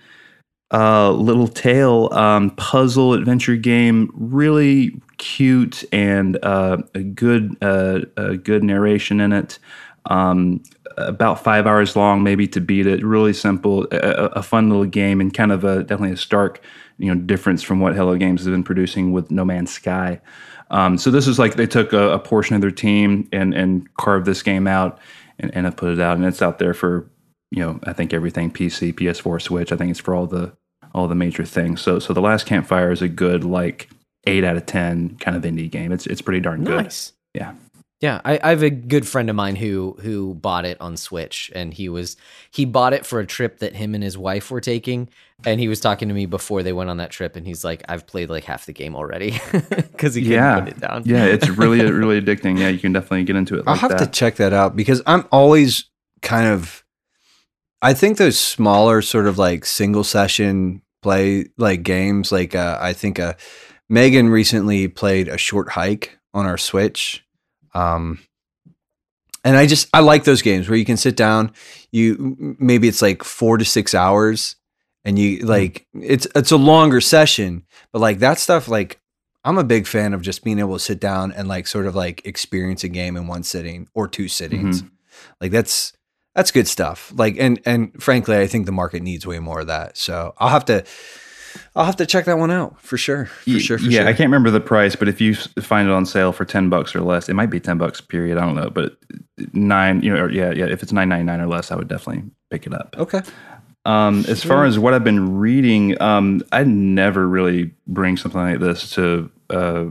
uh, little tale um, puzzle adventure game. Really cute and uh, a good uh, a good narration in it. Um, about five hours long, maybe to beat it. Really simple, a, a fun little game, and kind of a definitely a stark you know difference from what Hello Games has been producing with No Man's Sky. Um, so this is like they took a, a portion of their team and and carved this game out and, and have put it out, and it's out there for you know I think everything PC, PS4, Switch. I think it's for all the all the major things. So so the Last Campfire is a good like eight out of ten kind of indie game. It's it's pretty darn good. Nice. Yeah. Yeah, I, I have a good friend of mine who who bought it on Switch, and he was he bought it for a trip that him and his wife were taking, and he was talking to me before they went on that trip, and he's like, "I've played like half the game already [LAUGHS] because he couldn't Yeah, put it down." yeah, it's really [LAUGHS] really addicting. Yeah, you can definitely get into it. I'll Like have that. to check that out because I'm always kind of. I think those smaller sort of like single session play like games like uh, I think uh, Megan recently played a short hike on our Switch, um, and I just I like those games where you can sit down. You maybe it's like four to six hours, and you like it's it's a longer session, but like that stuff like I'm a big fan of just being able to sit down and like sort of like experience a game in one sitting or two sittings. Like that's that's good stuff. Like and and frankly, I think the market needs way more of that. So I'll have to I'll have to check that one out for sure. For sure. For yeah, sure. I can't remember the price, but if you find it on sale for ten bucks or less, it might be ten bucks. Period. I don't know, but nine. You know, or yeah, yeah. If it's nine ninety nine or less, I would definitely pick it up. Okay. Um, as far as what I've been reading, um, I never really bring something like this to uh,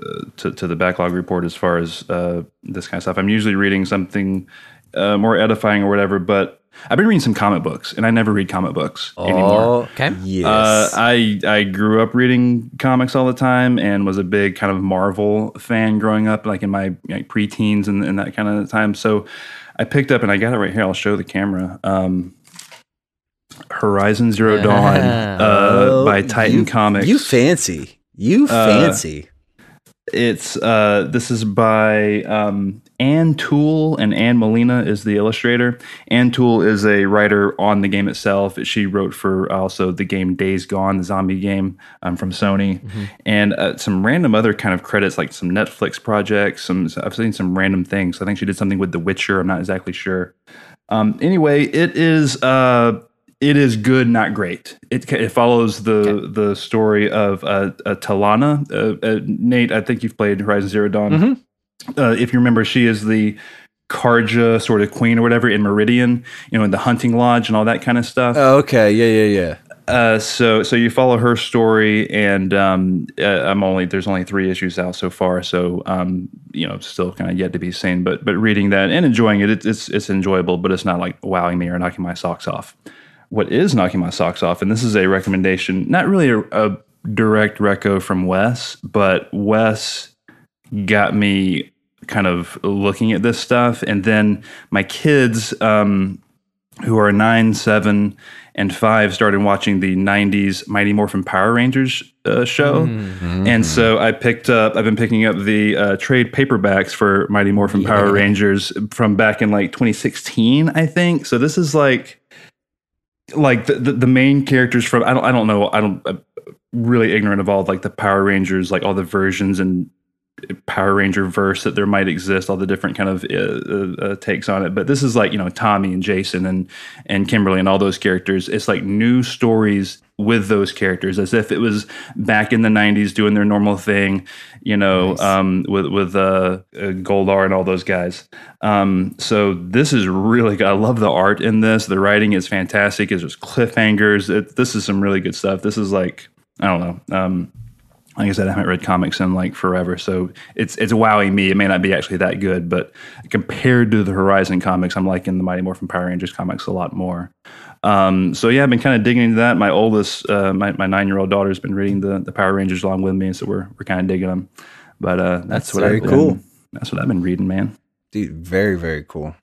uh, to, to the backlog report as far as uh, this kind of stuff. I'm usually reading something uh, more edifying or whatever, but I've been reading some comic books, and I never read comic books anymore. Oh, Okay. yes. Uh, I I grew up reading comics all the time and was a big kind of Marvel fan growing up, like in my like, preteens and, and that kind of time. So I picked up and I got it right here. I'll show the camera. Um, Horizon Zero Dawn uh, Oh, by Titan you- Comics. You fancy. You Uh, fancy. It's uh, this is by um, Anne Toole and Ann Molina is the illustrator. Anne Toole is a writer on the game itself. She wrote for also the game Days Gone, the zombie game um, from Sony, and uh, some random other kind of credits like some Netflix projects. Some I've seen some random things. I think she did something with The Witcher. I'm not exactly sure. Um, anyway, it is uh, it is good, not great. It, it follows the the story of uh, uh, Talanah. Uh, uh, Nate, I think you've played Horizon Zero Dawn. Uh, if you remember, she is the Carja sort of queen or whatever in Meridian, you know, in the hunting lodge and all that kind of stuff. Oh, okay. Yeah, yeah, yeah. Uh, so so you follow her story, and um, uh, I'm only there's only three issues out so far, so um, you know, still kind of yet to be seen. But but reading that and enjoying it, it's it's, it's enjoyable, but it's not like wowing me or knocking my socks off. What is knocking my socks off, and this is a recommendation, not really a, a direct reco from Wes, but Wes got me kind of looking at this stuff, and then my kids. Um, who are nine, seven, and five started watching the '90s Mighty Morphin Power Rangers uh, show, and so I picked up. I've been picking up the uh, trade paperbacks for Mighty Morphin Power Rangers from back in like 2016, I think. So this is like, like the the, the main characters from. I don't. I don't know. I don't. I'm really ignorant of all like the Power Rangers, like all the versions and Power Ranger verse that there might exist, all the different kind of uh, uh, takes on it. But this is like you know Tommy and Jason and and Kimberly and all those characters. It's like new stories with those characters, as if it was back in the '90s doing their normal thing, you know, um, with with uh, uh, Goldar and all those guys. Um, so this is really good. I love the art in this. The writing is fantastic. It's just cliffhangers. It, this is some really good stuff. This is like I don't know. Um, like I said, I haven't read comics in like forever, so it's it's wowing me. It may not be actually that good, but compared to the Horizon comics, I'm liking the Mighty Morphin Power Rangers comics a lot more. Um, so yeah, I've been kind of digging into that. My oldest, uh, my, my nine year old daughter has been reading the, the Power Rangers along with me, so we're we're kind of digging them. But uh, that's, That's what very I've been, cool. That's what I've been reading, man. Dude, very, very cool.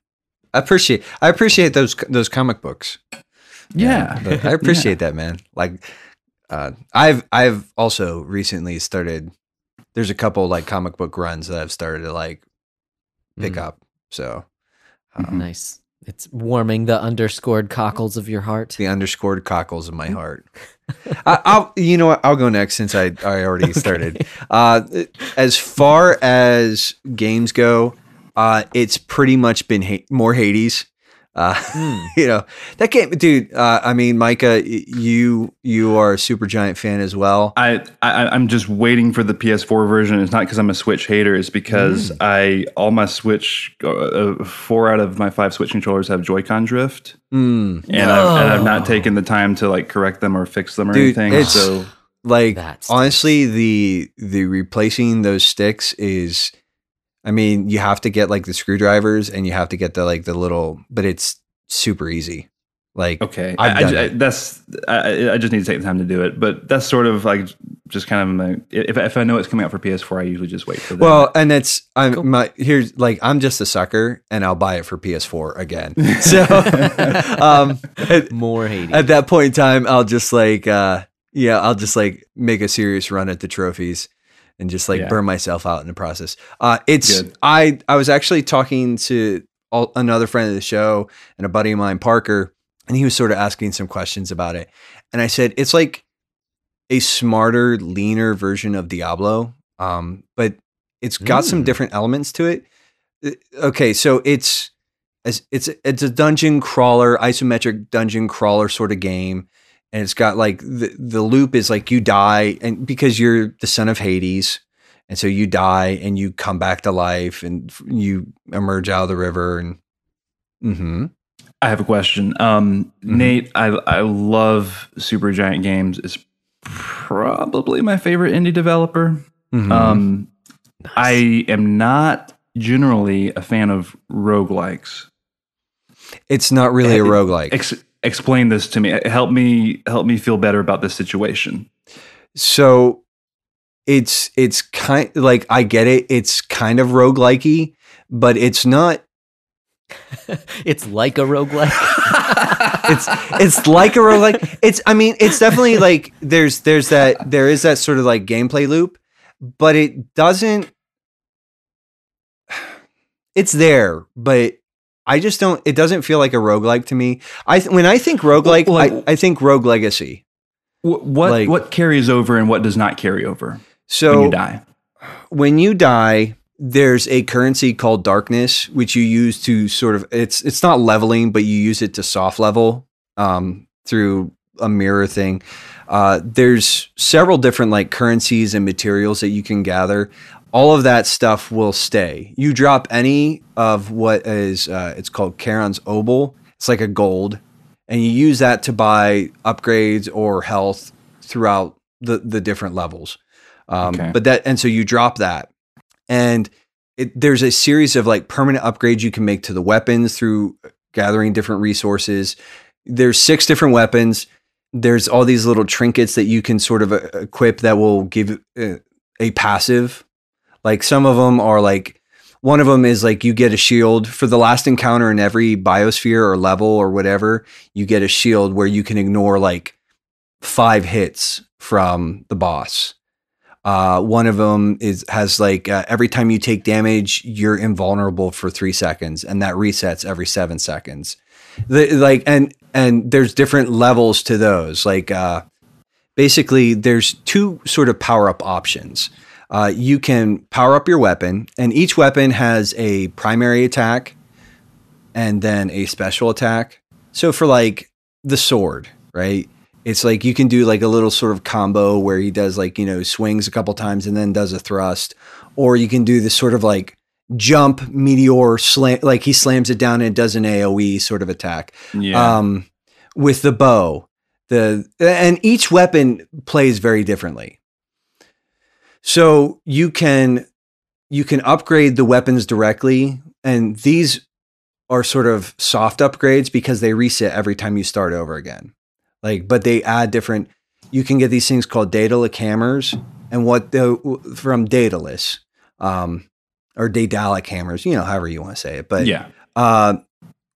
I appreciate I appreciate those those comic books. Yeah, but I [LAUGHS] appreciate that, man. Like, uh, I've I've also recently started. There's a couple like comic book runs that I've started to like pick Mm. up. So Mhm. Nice. It's warming the underscored cockles of your heart. the underscored cockles of my [LAUGHS] heart. I, I'll you know what I'll go next since I I already [LAUGHS] started. Uh, as far as games go, uh, it's pretty much been ha- more Hades. Uh, Hmm. [LAUGHS] you know that game, dude. Uh, I mean, Micah, you you are a super giant fan as well. I, I I'm just waiting for the PS4 version. It's not because I'm a Switch hater. It's because Mm. I all my Switch uh, uh, four out of my five Switch controllers have Joy-Con drift, Mm. and, I've, and I've not taken the time to like correct them or fix them or Dude, anything. it's- So Like That's honestly, the the replacing those sticks is, I mean, you have to get like the screwdrivers and you have to get the like the little, but it's super easy. Like okay, I've I, done I, it. that's I, I just need to take the time to do it. But that's sort of like just kind of my, if if I know it's coming out for PS4, I usually just wait for that. Well, and it's I'm Cool. my here's like I'm just a sucker, and I'll buy it for PS4 again. [LAUGHS] So, [LAUGHS] um, at, More Hades. at that point in time, I'll just like, uh, yeah, I'll just like make a serious run at the trophies and just like Yeah. burn myself out in the process. Uh, it's Good. I I was actually talking to all, another friend of the show and a buddy of mine, Parker, and he was sort of asking some questions about it, and I said it's like a smarter, leaner version of Diablo, um, but it's got some Mm. different elements to it. Uh, Okay, so it's it's it's it's a dungeon crawler, isometric dungeon crawler sort of game, and it's got like the the loop is like you die and because you're the son of Hades, and so you die and you come back to life and you emerge out of the river and. hmm I have a question. Um, Mhm. Nate, I I love Supergiant Games. It's probably my favorite indie developer. Mm-hmm. Um, I am not generally a fan of roguelikes. it's not really a it- roguelike. Ex- explain this to me. Help me help me feel better about this situation. So it's it's kind like I get it. It's kind of roguelikey, but it's not. [LAUGHS] it's like a roguelike. [LAUGHS] It's it's like a roguelike. It's I mean it's definitely like there's there's that there is that sort of like gameplay loop, but it doesn't. [SIGHS] It's there, but I just don't. It doesn't feel like a roguelike to me. I th- when I think roguelike, Well, I, I think rogue legacy. What Like- what carries over and what does not carry over So when you die? when you die there's a currency called darkness which you use to sort of it's it's not leveling but you use it to soft level um, through a mirror thing uh, there's several different like currencies and materials that you can gather all of that stuff will stay. You drop any of what is uh, it's called Charon's obol. It's like a gold and you use that to buy upgrades or health throughout the the different levels. Um, Okay. but that and so you drop that. And it, there's a series of like permanent upgrades you can make to the weapons through gathering different resources. There's six different weapons. There's all these little trinkets that you can sort of uh, equip that will give uh, a passive like some of them are like one of them is like you get a shield for the last encounter in every biosphere or level or whatever you get a shield where you can ignore like five hits from the boss uh, one of them is has like uh, every time you take damage, you're invulnerable for three seconds, and that resets every seven seconds. The, like and and there's different levels to those. Like uh, basically, there's two sort of power up options. Uh, you can power up your weapon, and each weapon has a primary attack and then a special attack. So for like the sword, right? It's like you can do like a little sort of combo where he does like, you know, swings a couple times and then does a thrust. Or you can do this sort of like jump meteor slam like he slams it down and it does an AoE sort of attack. Yeah. Um with the bow. The and each weapon plays very differently. So you can you can upgrade the weapons directly and these are sort of soft upgrades because they reset every time you start over again. Like but they add different you can get these things called Daedalic hammers and what the from Daedalus um or Daedalic hammers, you know, however you want to say it. But yeah. uh,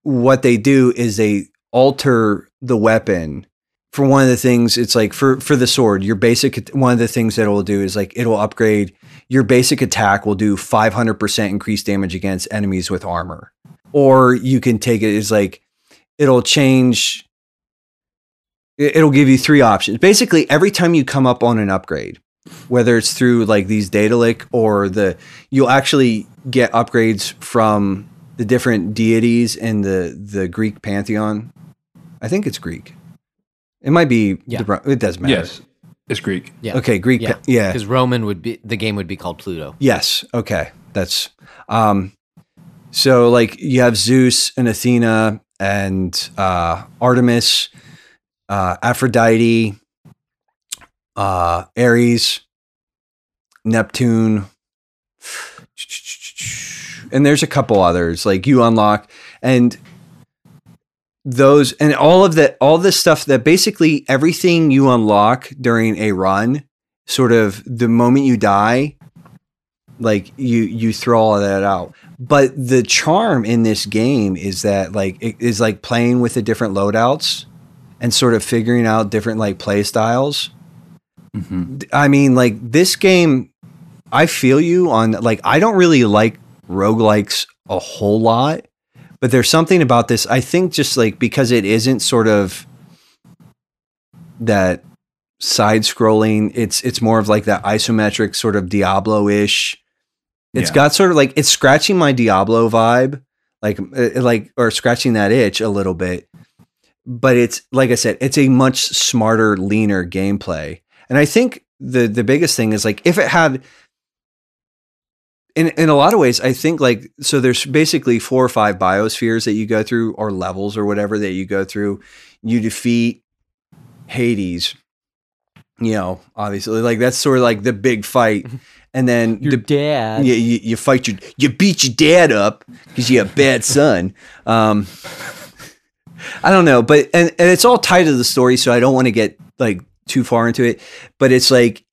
what they do is they alter the weapon for one of the things it's like for for the sword your basic one of the things that it will do is like it'll upgrade your basic attack will do 500% increased damage against enemies with armor or you can take it as like it'll change it- it'll give you three options basically every time you come up on an upgrade whether it's through like these Daedalic or the you'll actually get upgrades from the different deities in the the Greek pantheon. I think it's Greek. It might be. Yeah. the, it doesn't matter. Yes, it's Greek. Yeah. Okay. Greek. Yeah. pa- yeah. Because Roman would be the game would be called Pluto. Yes. Okay. That's um so like you have Zeus and Athena and uh Artemis, uh Aphrodite, uh Ares, Neptune. And there's a couple others like you unlock and those and all of that all this stuff that basically everything you unlock during a run sort of the moment you die like you you throw all of that out. But the charm in this game is that like it is like playing with the different loadouts and sort of figuring out different like play styles. Hmm i mean like this game i feel you on like i don't really like roguelikes a whole lot but there's something about this i think just like because it isn't sort of that side scrolling it's it's more of like that isometric sort of diablo-ish. It's Yeah. got sort of like it's scratching my diablo vibe like uh, like or scratching that itch a little bit. But it's like i said it's a much smarter leaner gameplay. And i think the the biggest thing is like if it had in in a lot of ways i think like so there's basically four or five biospheres that you go through or levels or whatever that you go through. You defeat hades you know obviously like that's sort of like the big fight. And then the, dad. you, you, you fight your you beat your dad up because you have a bad son. Um i don't know but and, and it's all tied to the story so i don't want to get like too far into it. But it's like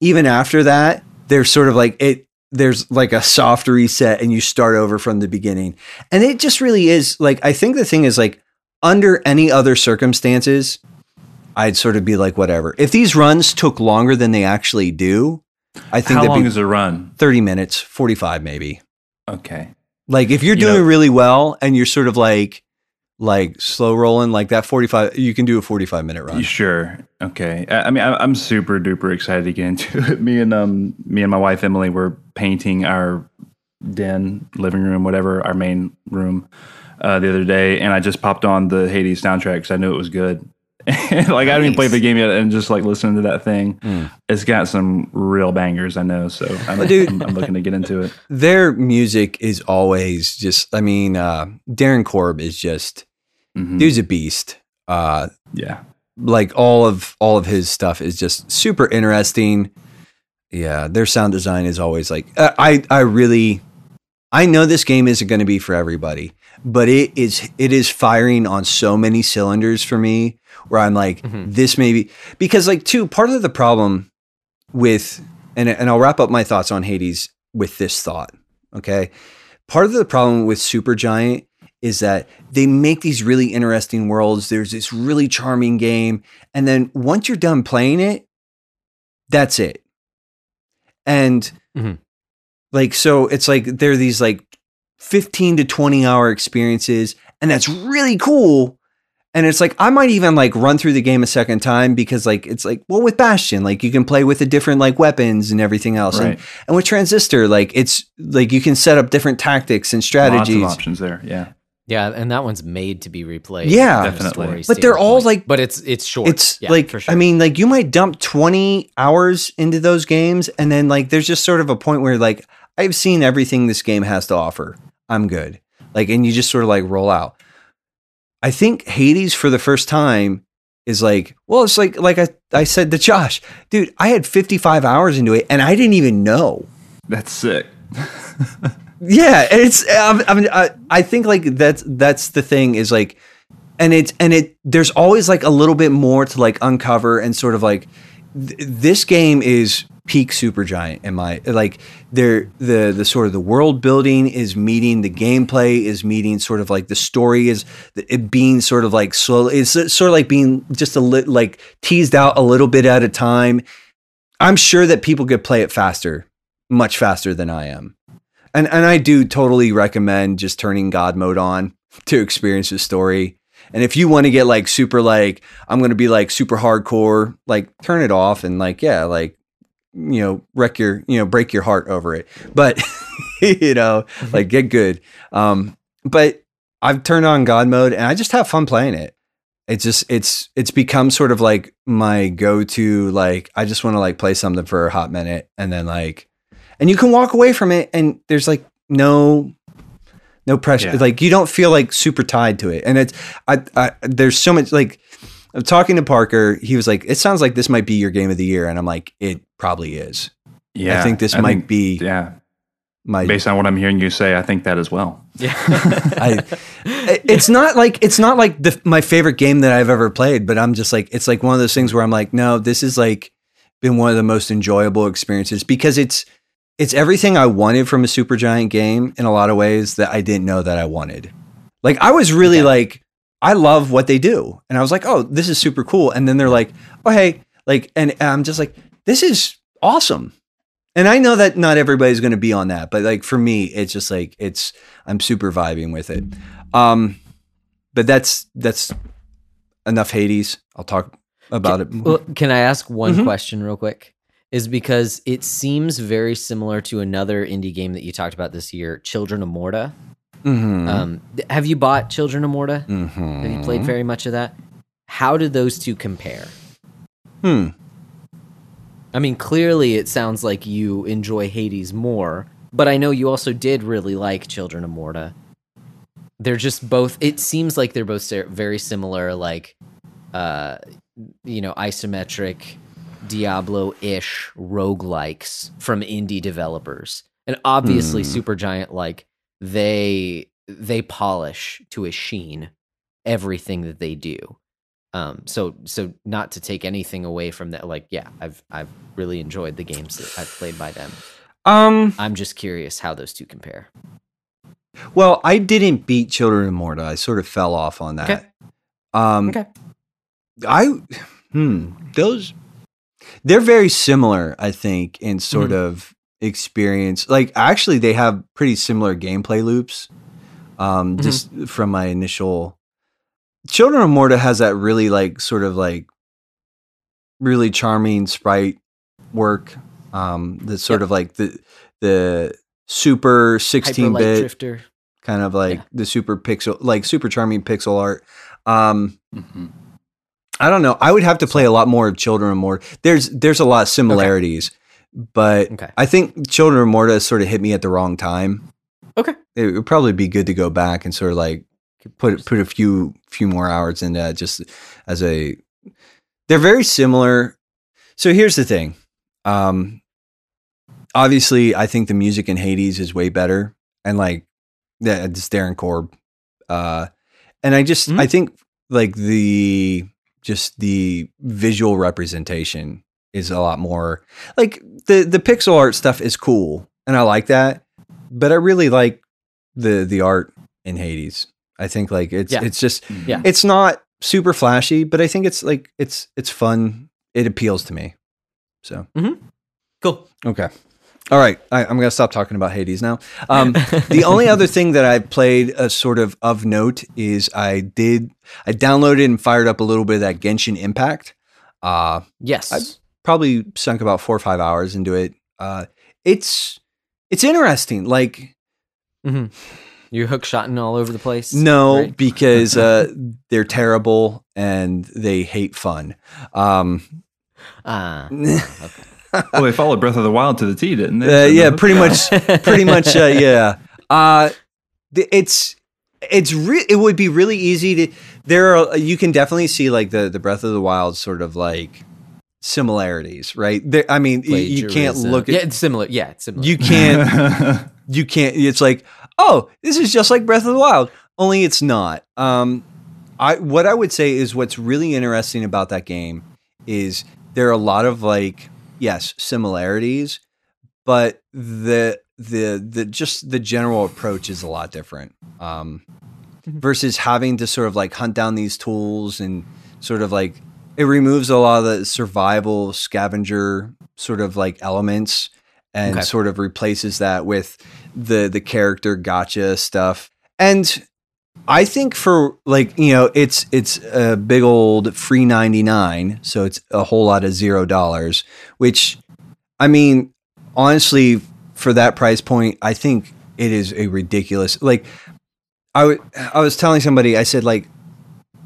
even after that there's sort of like it there's like a soft reset and you start over from the beginning and it just really is like i think the thing is like under any other circumstances i'd sort of be like whatever if these runs took longer than they actually do i think How long be is a run? 30 minutes, 45 maybe. Okay. Like if you're You doing know- really well and you're sort of like like slow rolling like that 45 you can do a 45 minute run. Sure. Okay. I, I mean, I, I'm super duper excited to get into [LAUGHS] it. Me and um, me and my wife Emily were painting our den, living room, whatever, our main room, uh, the other day, and I just popped on the Hades soundtrack because I knew it was good. [LAUGHS] like I haven't even played the game yet, and just like listening to that thing, Mm. it's got some real bangers. I know, so I'm, Dude. I'm, I'm looking to get into it. [LAUGHS] Their music is always just I mean uh Darren Korb is just Mhm. dude's a beast. Uh Yeah. like all of all of his stuff is just super interesting. Yeah, their sound design is always like uh, I I really I know this game isn't going to be for everybody, but it is it is firing on so many cylinders for me where I'm like Mhm. this maybe because like too part of the problem with and and I'll wrap up my thoughts on Hades with this thought, okay? Part of the problem with Supergiant is that they make these really interesting worlds. There's this really charming game. And then once you're done playing it, that's it. And Mhm. like, so it's like there are these like 15 to 20 hour experiences, and that's really cool. And it's like, I might even like run through the game a second time because, like, it's like, well, with Bastion, like, you can play with the different like weapons and everything else. Right. And, and with Transistor, like, it's like you can set up different tactics and strategies. Lots of options there. Yeah. Yeah, and that one's made to be replayed. Yeah. from a Definitely. story But they're all, like- but it's it's short. It's Yeah, like for sure. I mean, like you might dump twenty hours into those games, and then like there's just sort of a point where like I've seen everything this game has to offer. I'm good. Like, and you just sort of like roll out. I think Hades for the first time is like, well, it's like like I, I said to Josh, dude, I had 55 hours into it and I didn't even know. That's sick. [LAUGHS] Yeah, it's I mean I, think like that's that's the thing is like and it's and it there's always like a little bit more to like uncover and sort of like th- this game is peak Supergiant in my like there the the sort of the world building is meeting the gameplay is meeting sort of like the story is it being sort of like slow it's sort of like being just a lit like teased out a little bit at a time. I'm sure that people could play it faster, much faster than I am. And and I do totally recommend just turning God mode on to experience the story. And if you want to get like super like I'm going to be like super hardcore, like turn it off and like yeah, like you know wreck your you know break your heart over it. But [LAUGHS] you know like get good. Um but i've turned on god mode and i just have fun playing it. It's just it's it's become sort of like my go-to like i just want to like play something for a hot minute and then like and you can walk away from it and there's like no no pressure Yeah. like you don't feel like super tied to it and it's I, I there's so much like I'm talking to Parker. He was like, "It sounds like this might be your game of the year," and I'm like, "It probably is." Yeah, I think this might be Yeah, my. based on what I'm hearing you say, I think that as well. Yeah. [LAUGHS] I, [LAUGHS] it's not like it's not like the, my favorite game that I've ever played, but I'm just like it's like one of those things where I'm like, no, this is like been one of the most enjoyable experiences because it's it's everything I wanted from a Supergiant game in a lot of ways that I didn't know that I wanted. Like I was really Okay. like, I love what they do, and I was like, oh, this is super cool. And then they're like, oh hey, like, and I'm just like, this is awesome. And I know that not everybody's going to be on that, but like for me, it's just like it's I'm super vibing with it. Um, but that's that's enough Hades. I'll talk about it. Well, can I ask one Mhm. question real quick? Is because it seems very similar to another indie game that you talked about this year, Children of Morta. Mhm. Um, have you bought Children of Morta? Mhm. Have you played very much of that? How do those two compare? Hmm. I mean, clearly it sounds like you enjoy Hades more, but I know you also did really like Children of Morta. They're just both. It seems like they're both very similar, like, uh, you know, isometric Diablo-ish roguelikes from indie developers, and obviously Hmm. Supergiant, like they they polish to a sheen everything that they do. Um, so so not to take anything away from that, like yeah, I've I've really enjoyed the games that I've played by them. Um. I'm just curious how those two compare. Well, I didn't beat Children of Morta. I sort of fell off on that. Okay. Um. Okay. I. Hmm. Those. They're very similar, I think, in sort Mhm. of experience. Like, actually, they have pretty similar gameplay loops. Um, Mhm. just from my initial. Children of Morta has that really like sort of like really charming sprite work. Um, the sort Yep. of like the the super sixteen bit Drifter. kind of like Yeah. the super pixel, like super charming pixel art. Um, Mm-hmm. I don't know. I would have to play a lot more of Children of Morta. There's there's a lot of similarities, but Okay. I think Children of Morta sort of hit me at the wrong time. Okay. It would probably be good to go back and sort of like put put a few few more hours into that just as a. They're very similar. So here's the thing. Um, obviously, I think the music in Hades is way better, and like yeah, it's Darren Korb. Uh, and I just Mhm. I think like the just the visual representation is a lot more like the the pixel art stuff is cool and I like that, but I really like the the art in Hades. I think like it's Yeah. it's just Yeah. it's not super flashy, but I think it's like it's it's fun. It appeals to me. So mm-hmm. Cool. okay, all right. I, I'm gonna stop talking about Hades now. Um, [LAUGHS] the only other thing that I played a sort of of note is I did I downloaded and fired up a little bit of that Genshin Impact. Uh, yes. I- probably sunk about four or five hours into it. Uh, it's it's interesting. Like hmm You're hook shotting all over the place. no, right? because uh, [LAUGHS] they're terrible and they hate fun. Um, Ah. Well, they followed Breath of the Wild to the T, didn't Uh, they? yeah, pretty much, [LAUGHS] pretty much. Uh, yeah. Uh, th- it's it's re- it would be really easy to. There are you can definitely see like the the Breath of the Wild sort of like similarities, right? There, I mean, y- you can't look at Yeah, it's similar. Yeah, it's similar. you can't [LAUGHS] you can't. It's like oh, this is just like Breath of the Wild, only it's not. Um, I what I would say is what's really interesting about that game is there are a lot of like yes, similarities, but the the the just the general approach is a lot different. Um, Mm-hmm. versus having to sort of like hunt down these tools and sort of like it removes a lot of the survival scavenger sort of like elements and Okay. sort of replaces that with the the character gacha stuff. And I think for like you know it's it's a big old free ninety nine, so it's a whole lot of zero dollars. Which, I mean, honestly, for that price point, I think it is a ridiculous. Like, I w- I was telling somebody, I said like,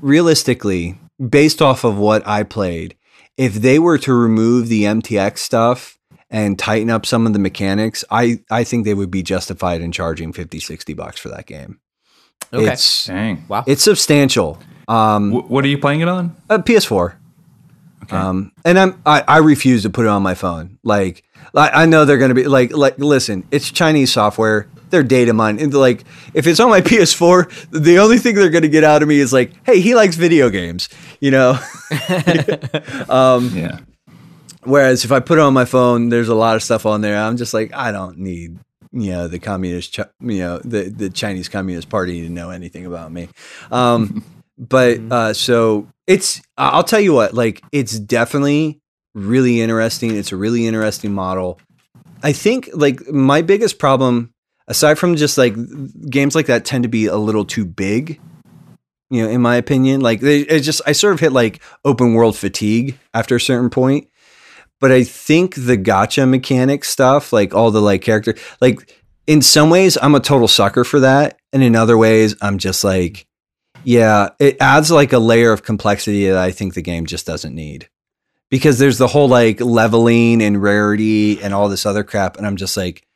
realistically, based off of what I played, if they were to remove the MTX stuff and tighten up some of the mechanics, I I think they would be justified in charging 50, 60 bucks for that game. Okay. It's Dang. Wow. it's substantial. Um, Wh- what are you playing it on? uh, PS4. Okay. Um, and I'm I, I refuse to put it on my phone. Like, like I know they're gonna be like like listen, it's Chinese software. They're data mine. And like if it's on my [LAUGHS] PS4, the only thing they're gonna get out of me is like, hey, he likes video games, you know. [LAUGHS] [LAUGHS] um, yeah. whereas if I put it on my phone, there's a lot of stuff on there. I'm just like, I don't need you know the communist, you know the the Chinese Communist Party to know anything about me. Um, but uh, so it's I'll tell you what, like it's definitely really interesting. It's a really interesting model. I think like my biggest problem, aside from just like games like that, tend to be a little too big. You know, in my opinion, like they it just I sort of hit like open world fatigue after a certain point. But I think the gacha mechanic stuff, like all the like character, like in some ways I'm a total sucker for that, and in other ways I'm just like, yeah, it adds like a layer of complexity that I think the game just doesn't need. Because there's the whole like leveling and rarity and all this other crap, and I'm just like,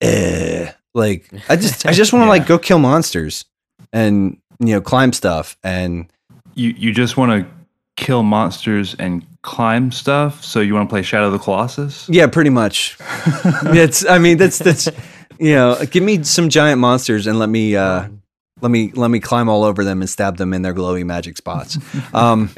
eh. Like I just I just [LAUGHS] want to Yeah. like go kill monsters and you know climb stuff and You you just want to kill monsters and climb stuff. So you want to play Shadow of the Colossus? yeah, pretty much. [LAUGHS] that's I mean that's that's you know give me some giant monsters and let me uh let me let me climb all over them and stab them in their glowy magic spots. [LAUGHS] Um,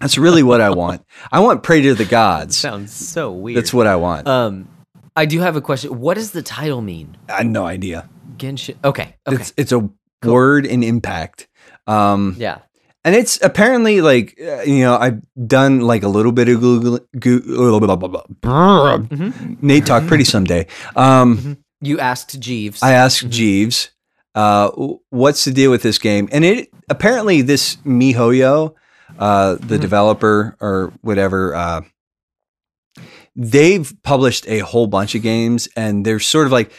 that's really what I want. I want pray to the gods. Sounds so weird. That's what I want. Um, I do have a question. What does the title mean? I had no idea. Genshin. Okay. Okay. It's it's a word in impact. Um, yeah. and it's apparently like uh, you know I've done like a little bit of Google. Google blah, blah, blah, blah. Nate talk pretty someday. Um, You asked Jeeves. I asked Jeeves, uh, "What's the deal with this game?" And it apparently this MiHoYo, uh, the developer or whatever, uh, they've published a whole bunch of games, and they're sort of like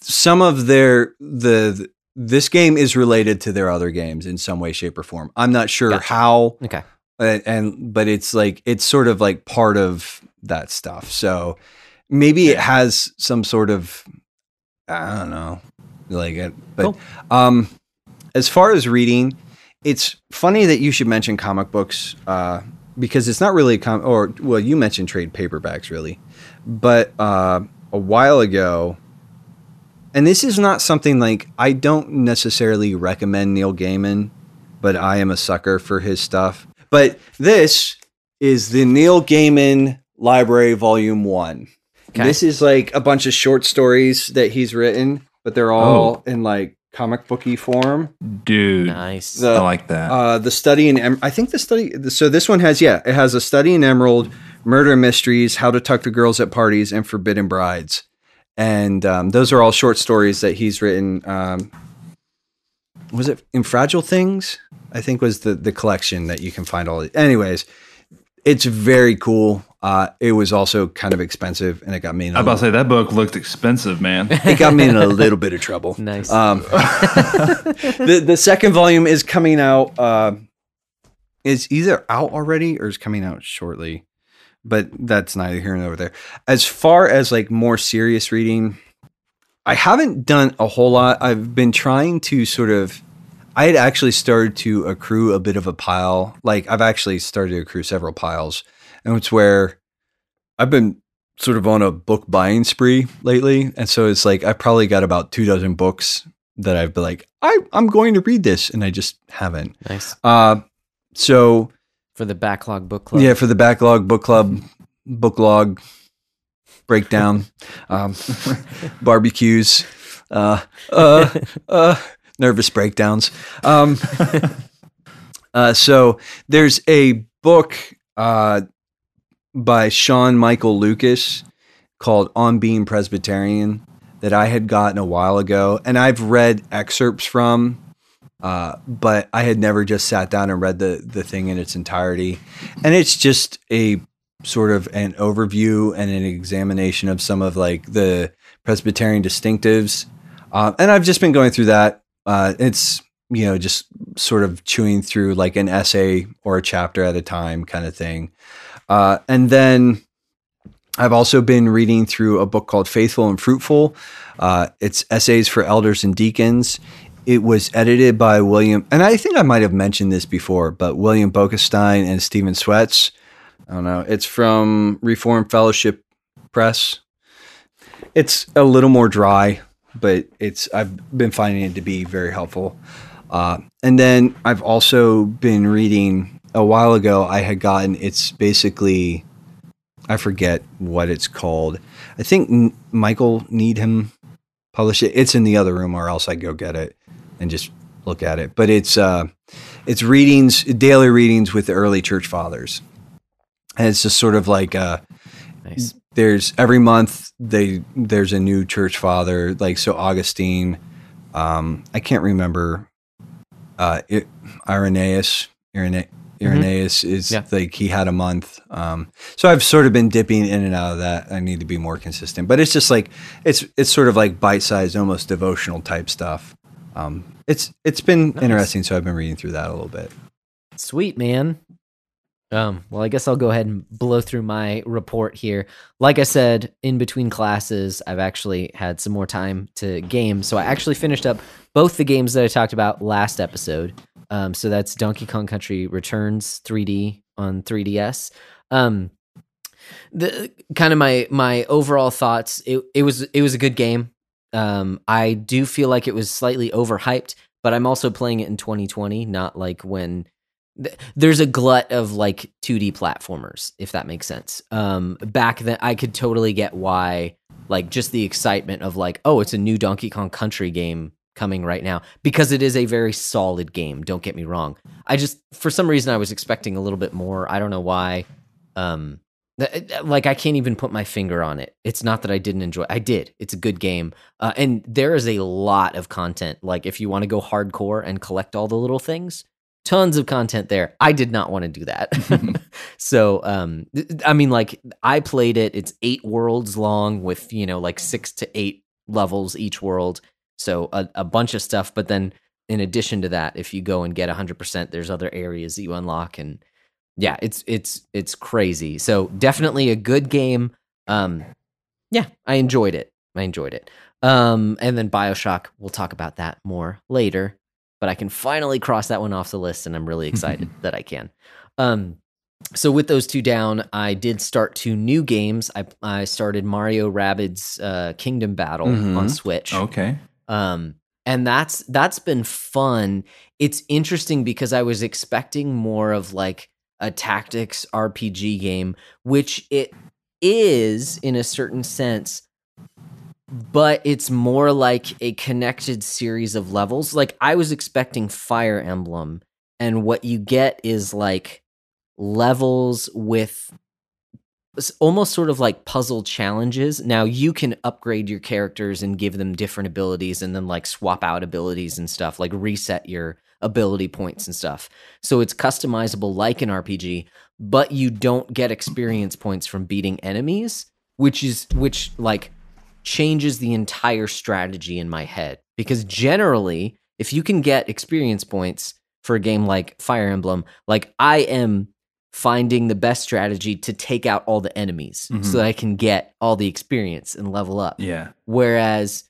some of their the this game is related to their other games in some way, shape, or form. I'm not sure Gotcha. how, okay. and, and but it's like it's sort of like part of that stuff. So maybe it has some sort of I don't know, like it. But Cool. um, as far as reading, it's funny that you should mention comic books uh, because it's not really a com or well, you mentioned trade paperbacks really, but uh, a while ago. And this is not something like I don't necessarily recommend Neil Gaiman, but I am a sucker for his stuff. But this is the Neil Gaiman Library Volume 1. Okay. This is like a bunch of short stories that he's written, but they're all in like comic booky form. Dude, Nice. The- I like that. Uh, the study in em- I think the study. So this one has yeah, it has a study in Emerald, murder mysteries, how to tuck the girls at parties, and forbidden brides, and um, those are all short stories that he's written. Um, was it in Fragile Things? I think was the the collection that you can find all. Anyways, it's very cool. Uh, it was also kind of expensive, and it got me. In a I was about to say that book looked expensive, man. [LAUGHS] it got me in a [LAUGHS] little bit of trouble. Nice. Um, [LAUGHS] the the second volume is coming out. Uh, is either out already or is coming out shortly, but that's neither here nor there. As far as like more serious reading, I haven't done a whole lot. I've been trying to sort of. I had actually started to accrue a bit of a pile. Like I've actually started to accrue several piles, and it's where I've been sort of on a book buying spree lately, and so it's like I probably got about two dozen books that I've been like I I'm going to read this, and I just haven't. nice. Uh, so For the backlog book club. yeah, for the backlog book club, book log breakdown, [LAUGHS] um, [LAUGHS] barbecues, uh, uh, uh, nervous breakdowns. Um, [LAUGHS] uh, so there's a book uh, by Sean Michael Lucas called On Being Presbyterian that I had gotten a while ago, and I've read excerpts from. Uh, but I had never just sat down and read the the thing in its entirety, and it's just a sort of an overview and an examination of some of like the Presbyterian distinctives, uh, and I've just been going through that. Uh, it's you know just sort of chewing through like an essay or a chapter at a time kind of thing, uh, and then I've also been reading through a book called Faithful and Fruitful. Uh, it's essays for elders and deacons. It was edited by William, and I think I might have mentioned this before, but William Boekestein and Stephen Swets. I don't know. It's from Reformed Fellowship Press. It's a little more dry, but it's I've been finding it to be very helpful. Uh, and then I've also been reading a while ago. I had gotten it's basically I forget what it's called. I think N- Michael Needham published it. It's in the other room, or else I go get it and just look at it. But it's uh, it's readings, daily readings with the early church fathers, and it's just sort of like uh, Nice. there's every month they there's a new church father. Like so, Augustine. Um, I can't remember. Uh, it, Irenaeus. Irene, Irenaeus is Yeah. like he had a month. Um, so I've sort of been dipping in and out of that. I need to be more consistent, but it's just like it's it's sort of like bite sized, almost devotional type stuff. Um, it's it's been Nice. interesting, so I've been reading through that a little bit. Sweet man. Um, well, I guess I'll go ahead and blow through my report here. Like I said, in between classes, I've actually had some more time to game. So I actually finished up both the games that I talked about last episode. Um, so that's Donkey Kong Country Returns 3D on 3DS. Um, the kind of my my overall thoughts. It it was it was a good game. Um, I do feel like it was slightly overhyped, but I'm also playing it in 2020, not like when th- there's a glut of like 2D platformers, if that makes sense. Um, back then, I could totally get why, like, just the excitement of like, oh, it's a new Donkey Kong Country game coming right now because it is a very solid game. Don't get me wrong. I just, for some reason, I was expecting a little bit more. I don't know why. Um, like I can't even put my finger on it. It's not that I didn't enjoy. I did. It's a good game, uh, and there is a lot of content. Like if you want to go hardcore and collect all the little things, tons of content there. I did not want to do that. [LAUGHS] so, um, I mean, like I played it. It's eight worlds long with you know like six to eight levels each world. So a, a bunch of stuff. But then in addition to that, if you go and get hundred percent, there's other areas that you unlock and yeah, it's it's it's crazy. So definitely a good game. Um, yeah, I enjoyed it. I enjoyed it. Um, and then Bioshock, we'll talk about that more later. But I can finally cross that one off the list, and I'm really excited [LAUGHS] that I can. Um, so with those two down, I did start two new games. I I started Mario Rabbids uh, Kingdom Battle Mhm. on Switch Okay. Um and that's that's been fun. It's interesting because i was expecting more of like a tactics rpg game which it is in a certain sense but it's more like a connected series of levels. Like i was expecting fire emblem and what you get is like levels with almost sort of like puzzle challenges. Now you can upgrade your characters and give them different abilities and then like swap out abilities and stuff, like reset your ability points and stuff. So it's customizable like an RPG, but you don't get experience points from beating enemies, which is which like changes the entire strategy in my head because generally if you can get experience points for a game like Fire Emblem, like I am finding the best strategy to take out all the enemies Mhm. so that I can get all the experience and level up. Yeah. Whereas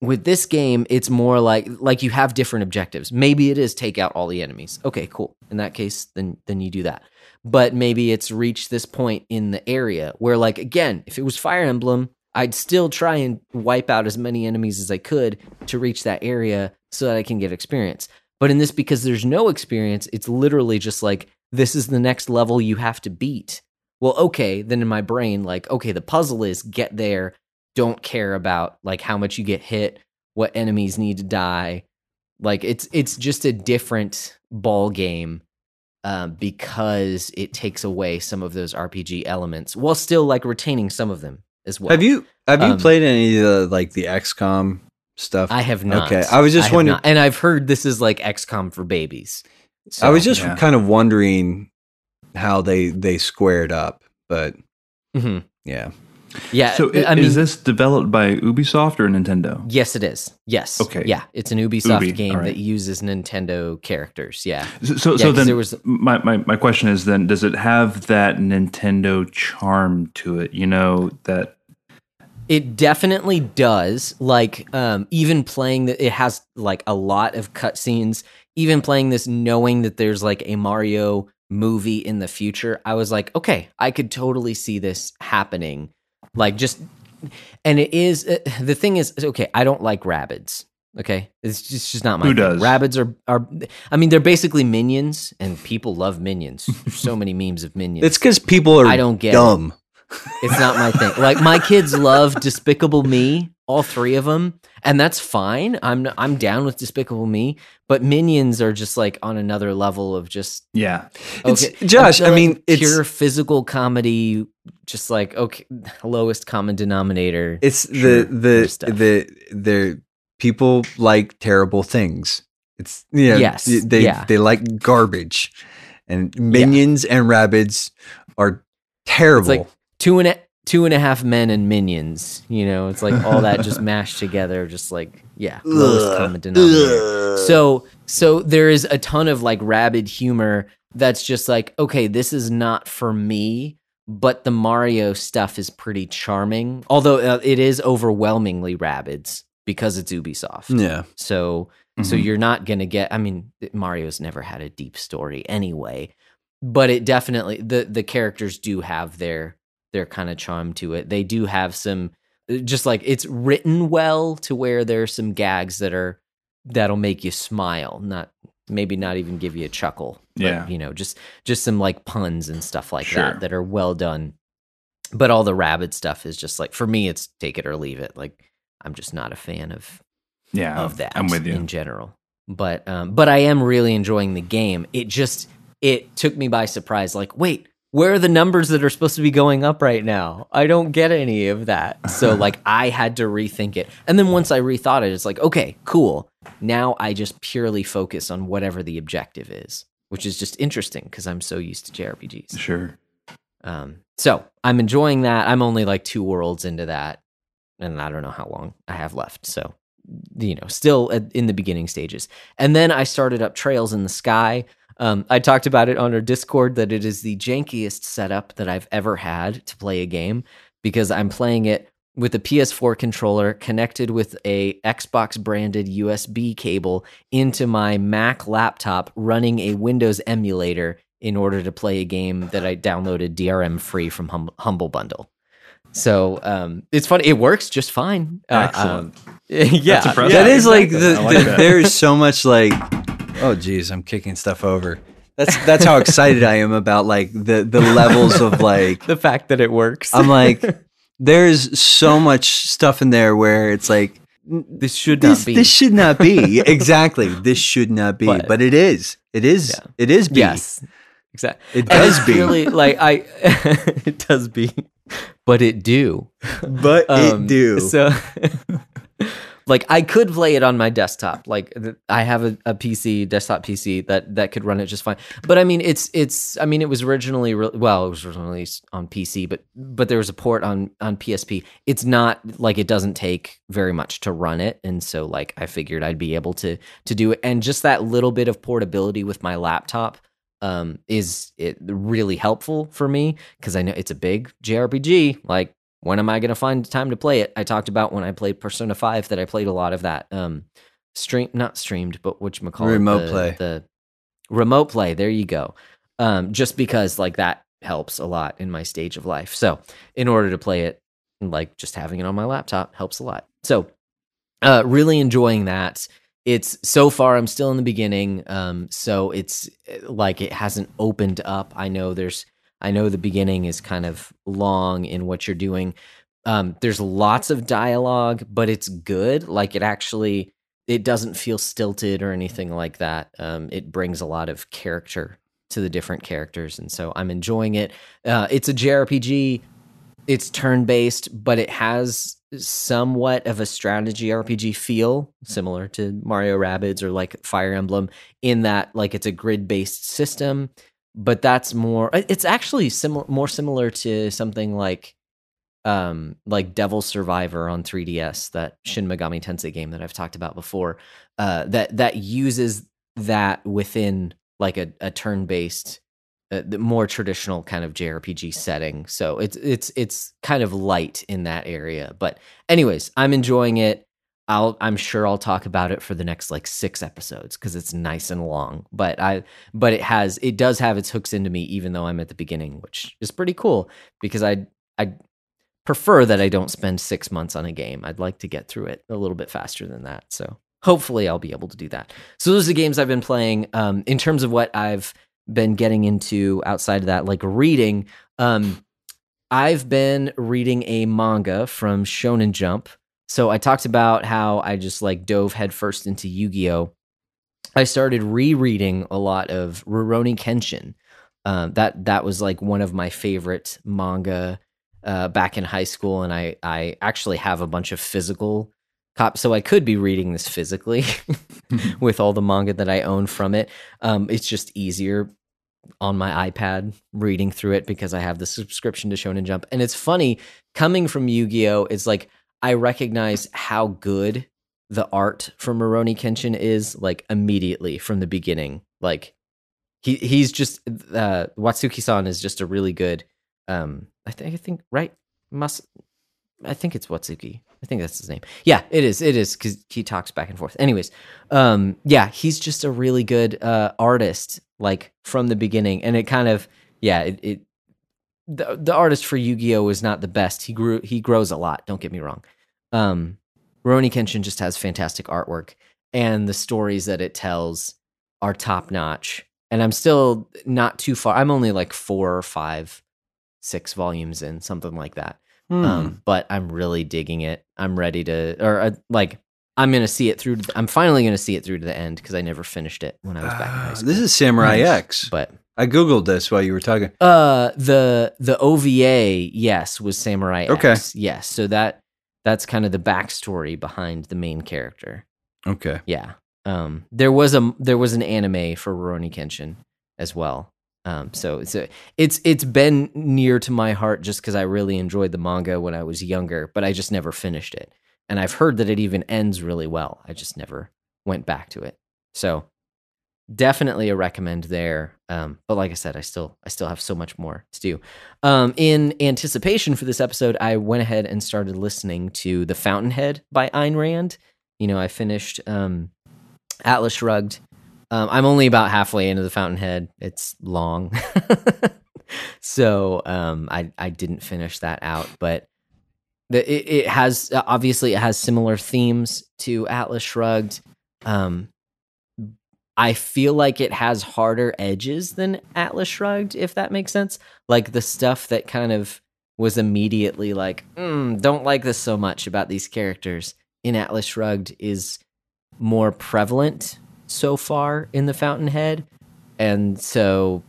with this game, it's more like like you have different objectives. Maybe it is take out all the enemies. Okay, cool. In that case, then then you do that. But maybe it's reached this point in the area where like again, if it was Fire Emblem, I'd still try and wipe out as many enemies as I could to reach that area so that I can get experience. But in this because there's no experience, it's literally just like this is the next level you have to beat well, okay, then in my brain, like, okay, the puzzle is get there, don't care about like how much you get hit, what enemies need to die. Like it's it's just a different ball game um, because it takes away some of those RPG elements while still like retaining some of them as well. Have you have you Um, played any of the like the XCOM stuff? I have not. Okay, I was just have wondering- not. and I've heard this is like XCOM for babies. I was just yeah. kind of wondering how they they squared up, but Mhm. yeah. yeah. So i- I mean, is this developed by Ubisoft or Nintendo? yes, it is. Yes. Okay. Yeah, it's an Ubisoft Ubi, game all right. that uses Nintendo characters. Yeah. So, so, Yeah, so 'cause then there was- my, my, my question is then, does it have that Nintendo charm to it? You know, that It definitely does. Like, um, even playing that, it has like a lot of cutscenes. Even playing this, knowing that there's like a Mario movie in the future, I was like, okay, I could totally see this happening. Like, just, and it is uh, the thing is, okay, I don't like rabbits. Okay, it's just, it's just not my. Who thing. does? Rabbits are are. I mean, they're basically minions, and people love minions. There's [LAUGHS] so many memes of minions. It's because people are I don't get it. It's not my thing. Like my kids love Despicable Me, all three of them, and that's fine. I'm I'm down with Despicable Me, but Minions are just like on another level of just yeah, It's- Josh, I like mean, it's- pure physical comedy, just like okay, lowest common denominator. It's the the the the people like terrible things. It's you know, Yes, they yeah. they like garbage, and minions and rabbits are terrible. like two and a two and a half men and minions. You know, it's like all that just [LAUGHS] mashed together, just like yeah, lowest common denominator. So so there is a ton of like rabid humor that's just like okay, this is not for me, but the Mario stuff is pretty charming. Although uh, it is overwhelmingly Rabbids because it's Ubisoft. yeah, So so Mhm. you're not going to get I mean Mario's never had a deep story anyway, but it definitely the the characters do have their their kind of charm to it. They do have some just like it's written well to where there's some gags that are that'll make you smile, not maybe not even give you a chuckle. but, Yeah. you know, just just some like puns and stuff like Sure. that that are well done. But all the rabbit stuff is just like for me it's take it or leave it. Like I'm just not a fan of yeah, of that I'm with you. in general. But um, but I am really enjoying the game. It just it took me by surprise. Like, wait, where are the numbers that are supposed to be going up right now? I don't get any of that. So [LAUGHS] like I had to rethink it. And then once I rethought it, it's like, okay, cool. Now I just purely focus on whatever the objective is, which is just interesting because I'm so used to JRPGs. Sure. Um, so I'm enjoying that. I'm only like two worlds into that, and I don't know how long I have left. So, you know, still in the beginning stages. And then I started up Trails in the Sky. Um, I talked about it on our Discord that it is the jankiest setup that I've ever had to play a game because I'm playing it with a PS4 controller connected with a Xbox branded USB cable into my Mac laptop running a Windows emulator in order to play a game that I downloaded DRM free from hum- Humble Bundle. So um, it's funny. It works just fine. Uh, Excellent. um, [LAUGHS] yeah, That's impressive. that yeah, like the, like the- that. there is so much like oh geez, I'm kicking stuff over. That's that's how excited I am about like the the levels of like [LAUGHS] the fact that it works. I'm like [LAUGHS] there's so much stuff in there where it's like this should this not be. this should not be [LAUGHS] exactly this should not be But- but, it is it is Yeah. it is be. yes, exactly. it does be really like I. it does be, but it do. but Um, it do So, like, I could play it on my desktop. Like, I have a, a PC, desktop PC that that could run it just fine. But I mean, it's it's. I mean, it was originally re- well, it was originally released on PC, but but there was a port on on PSP. It's not like it doesn't take very much to run it, and so like I figured I'd be able to to do it, and just that little bit of portability with my laptop um, is it really helpful for me because I know it's a big JRPG. Like, when am I going to find time to play it? I talked about when I played Persona Five that I played a lot of that um, stream, not streamed, but which McCall Remote the, play. the remote play. There you go. Um, just because like that helps a lot in my stage of life. So in order to play it, like just having it on my laptop helps a lot. So uh, really enjoying that. It's so far I'm still in the beginning, um, so it's uh, like it hasn't opened up. I know there's I know the beginning is kind of long in what you're doing. Um, there's lots of dialogue, but it's good. Like it actually, it doesn't feel stilted or anything like that. Um, it brings a lot of character to the different characters, and so I'm enjoying it. Uh, it's a JRPG. It's turn based, but it has somewhat of a strategy RPG feel, similar to Mario Rabbids or like Fire Emblem, in that like it's a grid based system. But that's more. It's actually similar, more similar to something like um like Devil Survivor on 3DS, that Shin Megami Tensei game that I've talked about before, uh that that uses that within like a, a turn-based uh, more traditional kind of JRPG setting. So it's it's it's kind of light in that area. But anyways, I'm enjoying it. I'll I'm sure I'll talk about it for the next like 6 episodes cuz it's nice and long. But I but it has it does have its hooks into me even though I'm at the beginning, which is pretty cool because I I prefer that I don't spend six months on a game. I'd like to get through it a little bit faster than that. So hopefully I'll be able to do that. So those are the games I've been playing. Um, in terms of what I've been getting into outside of that, like reading, um, I've been reading a manga from Shonen Jump. So I talked about how I just like dove headfirst into Yu Gi Oh. I started rereading a lot of Rurouni Kenshin. Um, that that was like one of my favorite manga uh, back in high school, and I I actually have a bunch of physical copies, so I could be reading this physically [LAUGHS] [LAUGHS] with all the manga that I own from it. Um, it's just easier on my iPad reading through it because I have the subscription to Shonen Jump, and it's funny coming from Yu Gi Oh. It's like I recognize how good the art from Rurouni Kenshin is like immediately from the beginning. Like he he's just uh, Watsuki-san is just a really good um I think I think right must I think it's Watsuki. I think that's his name. Yeah, it is. It is because he talks back and forth. Anyways, um, yeah, he's just a really good uh, artist, like from the beginning, and it kind of yeah, it, it the the artist for Yu Gi Oh is not the best. He grew he grows a lot. Don't get me wrong. Um, Rurouni Kenshin just has fantastic artwork, and the stories that it tells are top notch. And I'm still not too far. I'm only like four or five six volumes in, something like that. Hmm. Um, but I'm really digging it. I'm ready to, or uh, like, I'm gonna see it through. I'm finally gonna see it through to the end because I never finished it when I was back in high Ah, school. this is Samurai X. but I googled this while you were talking. uh, the the OVA, yes, was Samurai Okay. X. Yes, so that that's kind of the backstory behind the main character. Okay. Yeah. Um, there was a there was an anime for Rurouni Kenshin as well. Um, so it's a, it's it's been near to my heart just because I really enjoyed the manga when I was younger, but I just never finished it. And I've heard that it even ends really well. I just never went back to it. So definitely a recommend there. Um, but like I said, I still I still have so much more to do. Um, in anticipation for this episode, I went ahead and started listening to The Fountainhead by Ayn Rand. You know, I finished um, Atlas Shrugged. Um, I'm only about halfway into The Fountainhead. It's long, [LAUGHS] so um, I I didn't finish that out, but it, it has obviously it has similar themes to Atlas Shrugged. Um, I feel like it has harder edges than Atlas Shrugged, if that makes sense. Like the stuff that kind of was immediately like, mm, don't like this so much about these characters in Atlas Shrugged is more prevalent so far in the Fountainhead, and so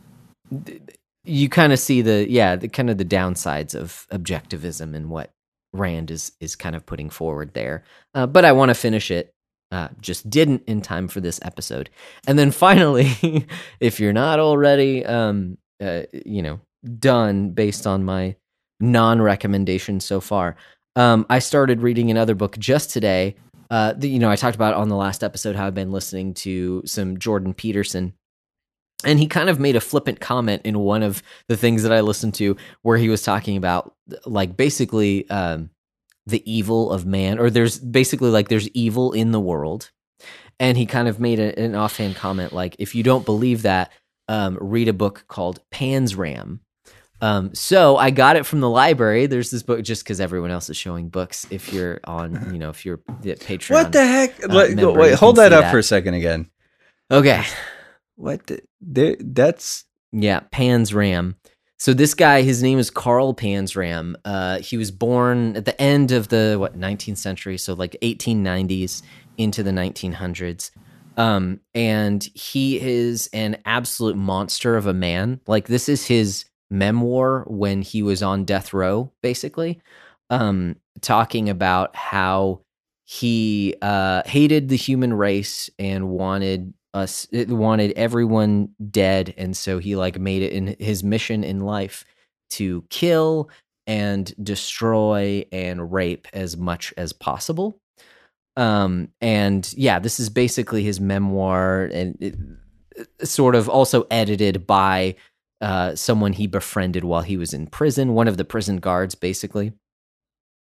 you kind of see the yeah, the kind of the downsides of objectivism and what Rand is is kind of putting forward there. Uh, but I want to finish it. Uh, just didn't in time for this episode. And then finally, [LAUGHS] if you're not already, um, uh, you know, done based on my non-recommendation so far, um, I started reading another book just today. Uh, the, you know, I talked about on the last episode how I've been listening to some Jordan Peterson, and he kind of made a flippant comment in one of the things that I listened to, where he was talking about like basically um, the evil of man, or there's basically like there's evil in the world, and he kind of made a, an offhand comment like, if you don't believe that, um, read a book called Panzram. Um, so I got it from the library. There's this book just because everyone else is showing books. If you're on, [LAUGHS] you know, if you're the Patreon. What the heck? uh, Let- member, wait, hold that up that. for a second again. Okay. What? The, there, that's Yeah, Panzram. So this guy, his name is Carl Panzram. Uh, he was born at the end of the what 19th century, so like 1890s into the 1900s. Um, and he is an absolute monster of a man. Like this is his memoir when he was on death row, basically, um, talking about how he uh, hated the human race and wanted us it wanted everyone dead and so he like made it in his mission in life to kill and destroy and rape as much as possible. Um and yeah this is basically his memoir and it, sort of also edited by uh someone he befriended while he was in prison one of the prison guards basically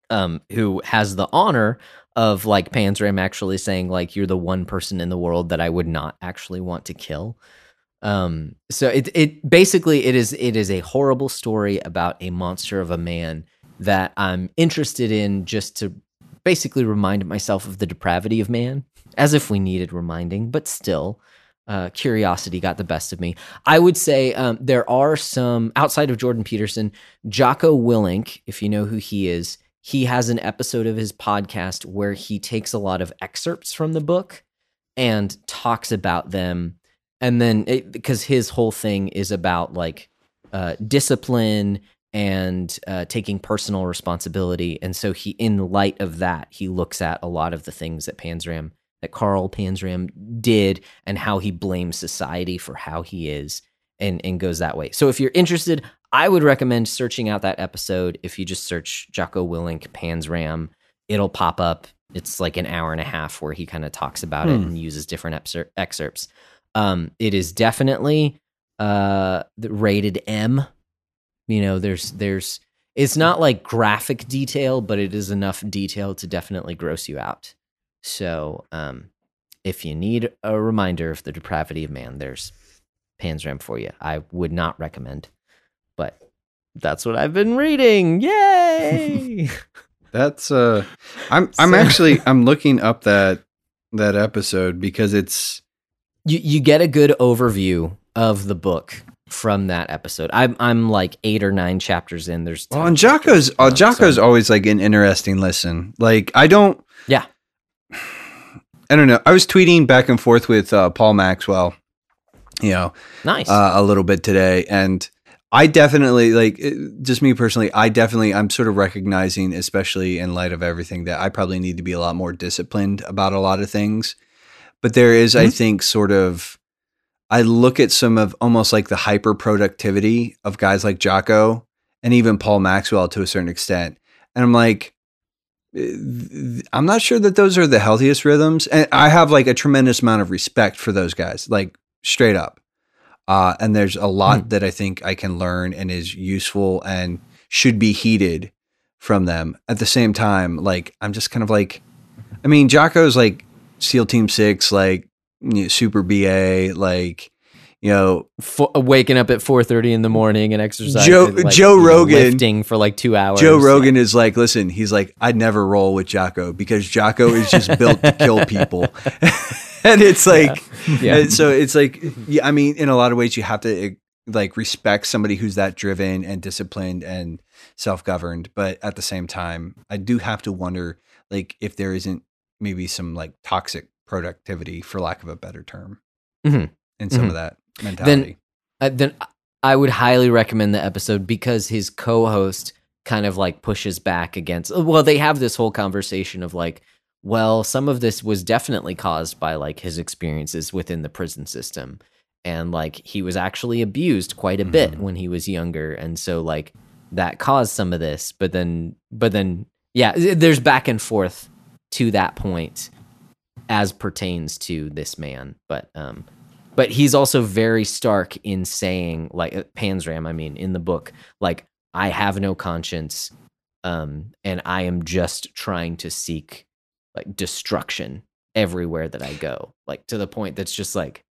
um who has the honor of like Panzram actually saying like you're the one person in the world that I would not actually want to kill. Um, so it it basically it is it is a horrible story about a monster of a man that I'm interested in just to basically remind myself of the depravity of man, as if we needed reminding, but still. Uh, curiosity got the best of me. I would say um, there are some outside of Jordan Peterson, Jocko Willink, if you know who he is, he has an episode of his podcast where he takes a lot of excerpts from the book and talks about them. And then because his whole thing is about like uh, discipline and uh, taking personal responsibility. And so he in light of that he looks at a lot of the things that panzram that carl panzram did and how he blames society for how he is and and goes that way. So if you're interested I would recommend searching out that episode. If you just search Jocko Willink Panzram, it'll pop up. It's like an hour and a half where he kind of talks about hmm. it and uses different excer- excerpts. Um, it is definitely uh, rated M. You know, there's there's it's not like graphic detail, but it is enough detail to definitely gross you out. So, um, if you need a reminder of the depravity of man, there's Panzram for you. I would not recommend that's what I've been reading. Yay! [LAUGHS] that's uh I'm I'm so, actually [LAUGHS] I'm looking up that that episode because it's you you get a good overview of the book from that episode. I'm I'm like eight or nine chapters in. There's well, and Jocko's uh, Jocko's so. always like an interesting listen. Like I don't yeah. I don't know. I was tweeting back and forth with uh, Paul Maxwell, you know, nice uh, a little bit today, and I definitely like just me personally. I definitely I'm sort of recognizing, especially in light of everything, that I probably need to be a lot more disciplined about a lot of things. But there is, mm-hmm. I think, sort of. I look at some of almost like the hyper productivity of guys like Jocko and even Paul Maxwell to a certain extent, and I'm like, I'm not sure that those are the healthiest rhythms. And I have like a tremendous amount of respect for those guys, like straight up. Uh, and there's a lot mm. that I think I can learn and is useful and should be heeded from them. At the same time, like I'm just kind of like, I mean, Jocko's like SEAL Team Six, like you know, Super BA, like you know, F- waking up at four thirty in the morning and exercising. Joe like, Joe Rogan know, lifting for like two hours. Joe Rogan is like, listen, he's like, I'd never roll with Jocko because Jocko is just built to kill [LAUGHS] people. [LAUGHS] and it's like, yeah. Yeah. so it's like, yeah, I mean, in a lot of ways, you have to eh, like respect somebody who's that driven and disciplined and self-governed. But at the same time, I do have to wonder, like, if there isn't maybe some like toxic productivity, for lack of a better term, mm-hmm. in some mm-hmm. of that mentality. Then, uh, then I would highly recommend the episode because his co-host kind of like pushes back against. Well, they have this whole conversation of like well, some of this was definitely caused by like his experiences within the prison system. And like he was actually abused quite a bit mm-hmm. when he was younger. And so like that caused some of this. But then, but then, yeah, there's back and forth to that point as pertains to this man. But, um, but he's also very stark in saying, like uh, Panzram, I mean, in the book, like, I have no conscience. Um, and I am just trying to seek like destruction everywhere that I go, like to the point that's just like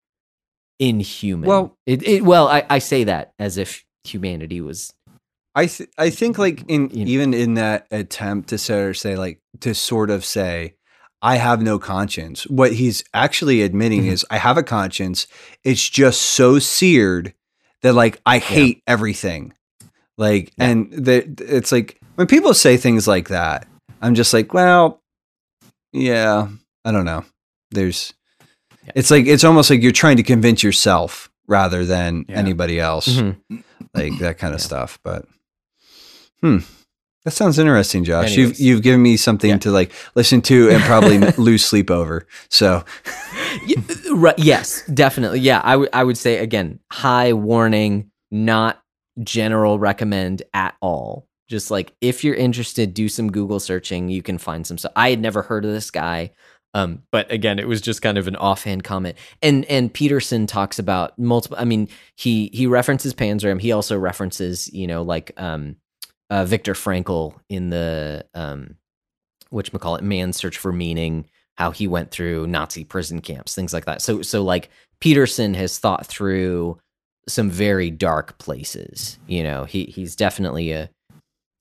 inhuman. Well, it, it well, I, I say that as if humanity was. I th- I think like in you know, even in that attempt to sort of say like to sort of say I have no conscience. What he's actually admitting mm-hmm. is I have a conscience. It's just so seared that like I hate yeah. everything Like, and that it's like when people say things like that, I'm just like, well, yeah, I don't know. There's, Yeah. it's like it's almost like you're trying to convince yourself rather than Yeah. anybody else, Mhm. like that kind of Yeah. stuff. But, hmm, that sounds interesting, Josh. You've you've given me something to like listen to and probably [LAUGHS] lose sleep over. So, right, yes, definitely. Yeah, I would I would say again, high warning, not general recommend at all. Just like if you're interested, do some Google searching. You can find some stuff. I had never heard of this guy, um, but again, it was just kind of an offhand comment. And and Peterson talks about multiple. I mean, he he references Panzram. He also references you know like um, uh, Viktor Frankl in the um, which call it Man's Search for Meaning how he went through Nazi prison camps, things like that. So so like Peterson has thought through some very dark places. You know, he he's definitely a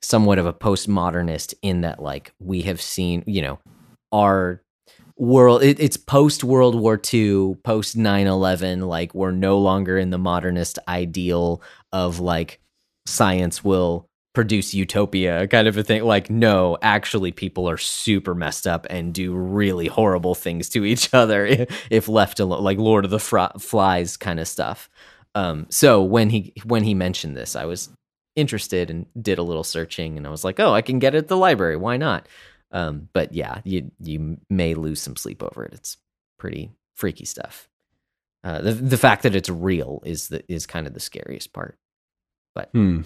somewhat of a postmodernist in that like we have seen, you know, our world it, it's post World War II, post 9/11, like we're no longer in the modernist ideal of like science will produce utopia kind of a thing. Like no actually people are super messed up and do really horrible things to each [LAUGHS] other if, if left alone like lord of the flies kind of stuff. Um so when he when he mentioned this i was interested and did a little searching and i was like oh i can get it at the library. Why not? Um but yeah you you may lose some sleep over it. It's pretty freaky stuff. Uh the the fact that it's real is the is kind of the scariest part. Hmm.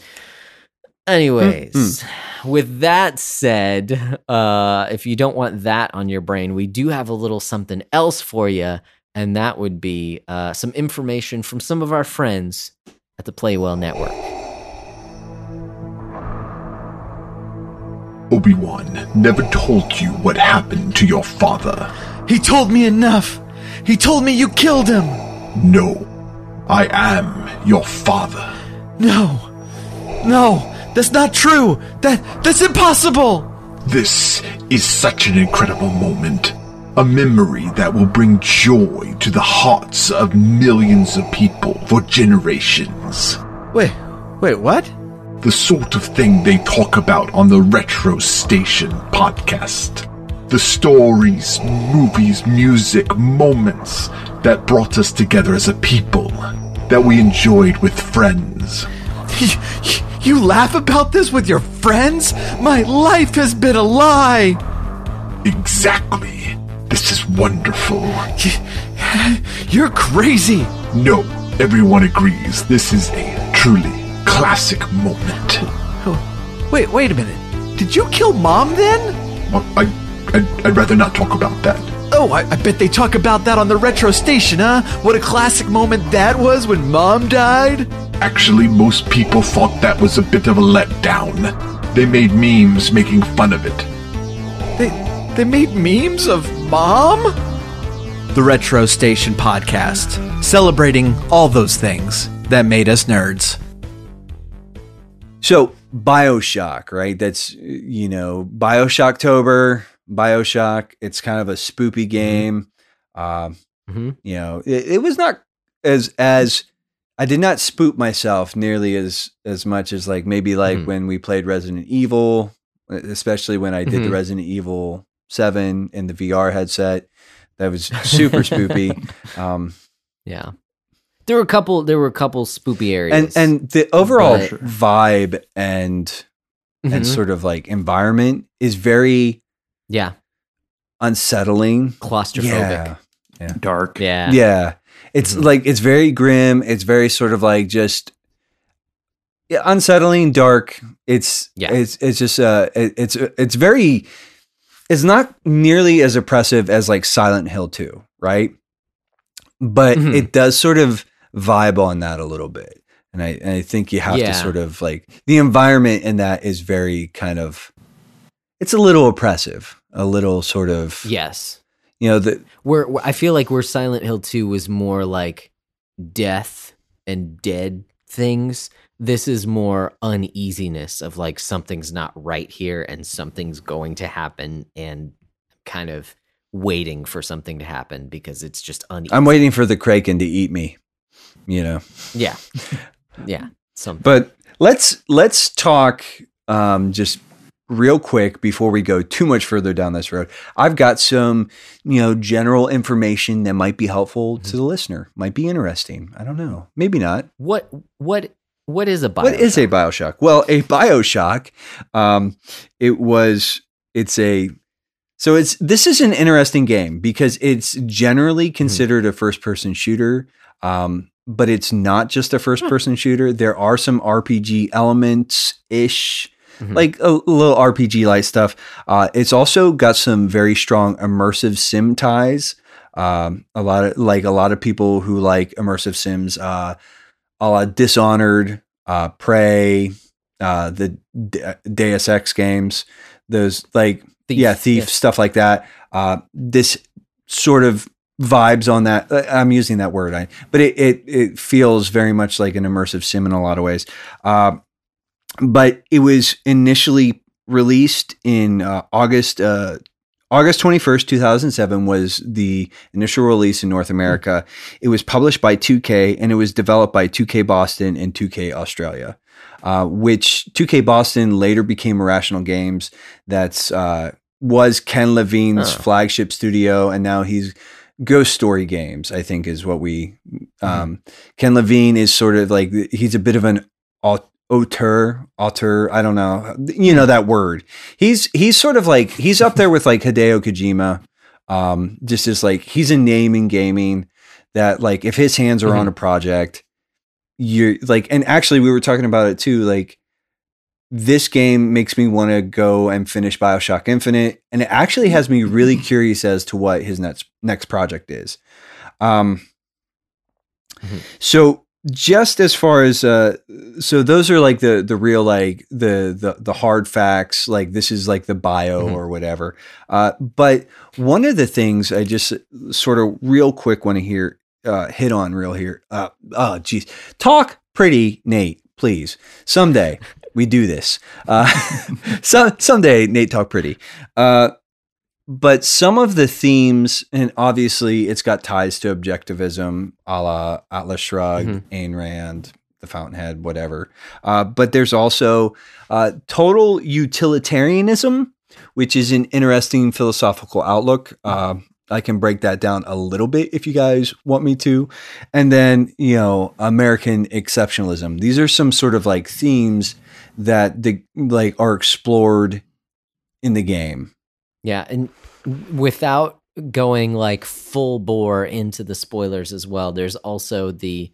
Anyways, with that said, uh, if you don't want that on your brain, we do have a little something else for you, and that would be uh, some information from some of our friends at the Playwell Network. Obi-Wan never told you what happened to your father. He told me enough. He told me you killed him. No, I am your father. No. No, that's not true. That that's impossible. This is such an incredible moment. A memory that will bring joy to the hearts of millions of people for generations. Wait. Wait, what? The sort of thing they talk about on the Retro Station podcast. The stories, movies, music, moments that brought us together as a people. That we enjoyed with friends. [LAUGHS] You laugh about this with your friends? My life has been a lie. Exactly. This is wonderful. [LAUGHS] You're crazy. No, everyone agrees this is a truly classic moment. Oh, wait, wait a minute. Did you kill mom then? Well, I, I'd, I'd rather not talk about that. Oh, I, I bet they talk about that on the retro station, huh? What a classic moment that was when mom died. Actually, most people thought that was a bit of a letdown. They made memes making fun of it. They they made memes of mom? The Retro Station podcast, celebrating all those things that made us nerds. So Bioshock, right? That's you know Bioshocktober, Bioshock. It's kind of a spoopy game. Um, Mhm. you know, it, it was not as as I did not spook myself nearly as as much as like maybe like Mhm. when we played Resident Evil, especially when I did the Mhm. Resident Evil Seven in the VR headset. That was super spoopy. [LAUGHS] Um, Yeah, there were a couple. There were a couple spoopy areas, and and the overall But- vibe and and Mhm. sort of like environment is very yeah, unsettling. claustrophobic. Yeah. Dark. Yeah, Yeah. It's Mhm. like it's very grim. It's very sort of like just yeah, unsettling, dark. It's Yeah. it's it's just uh it, it's it's very it's not nearly as oppressive as like Silent Hill 2, right? But Mhm. it does sort of vibe on that a little bit. And I and I think you have Yeah. to sort of like the environment in that is very kind of it's a little oppressive, a little sort of yes. you know the Where, where I feel like where Silent Hill 2 was more like death and dead things, this is more uneasiness of like something's not right here and something's going to happen and kind of waiting for something to happen because it's just uneasy. I'm waiting for the Kraken to eat me. You know. Yeah. Yeah. something. But let's let's talk um, just real quick before we go too much further down this road. I've got some you know general information that might be helpful to the listener. Might be interesting. I don't know. Maybe not. what what what is a Bioshock? What is a Bioshock? Well, a Bioshock, um, it was, it's a, so it's, this is an interesting game because it's generally considered a first person shooter. Um, but it's not just a first person shooter. There are some RPG elements ish, Mhm. like a little RPG like stuff. Uh, it's also got some very strong immersive sim ties. Um, a lot of like a lot of people who like immersive sims, uh, a la Dishonored, uh, Prey, uh, the D- Deus Ex games, those like Thief, yeah, Thief yeah. stuff like that. Uh, this sort of vibes on that. I'm using that word, I, but it, it it feels very much like an immersive sim in a lot of ways. Uh, but it was initially released in uh, August. Uh, August 21st, 2007 was the initial release in North America. It was published by 2K and it was developed by 2K Boston and 2K Australia, uh, which 2K Boston later became Irrational Games. That's uh, was Ken Levine's Oh. flagship studio, and now he's Ghost Story Games. I think is what we. Um, Ken Levine is sort of like he's a bit of an auteur, auteur. I don't know, you know that word. He's he's sort of like he's up there with like Hideo Kojima. Um, just as like he's a name in gaming that like if his hands are on a project, you're like, and actually we were talking about it too. Like this game makes me want to go and finish Bioshock Infinite, and it actually has me really [CLEARS THROAT] curious as to what his next next project is. Um, Mhm. so just as far as uh, so those are like the the real like the the the hard facts. Like this is like the bio Mhm. or whatever. Uh, but one of the things I just sort of real quick want to hear uh, hit on real here. Uh, oh, geez, talk pretty, Nate, please. Someday we do this. Uh, [LAUGHS] so, someday, Nate, talk pretty. Uh, but some of the themes, and obviously it's got ties to objectivism, a la Atlas Shrugged, Mhm. Ayn Rand, The Fountainhead, whatever. Uh, but there's also uh, total utilitarianism, which is an interesting philosophical outlook. Uh, I can break that down a little bit if you guys want me to. And then, you know, American exceptionalism. These are some sort of like themes that the like are explored in the game. Yeah, and without going like full bore into the spoilers as well, there's also the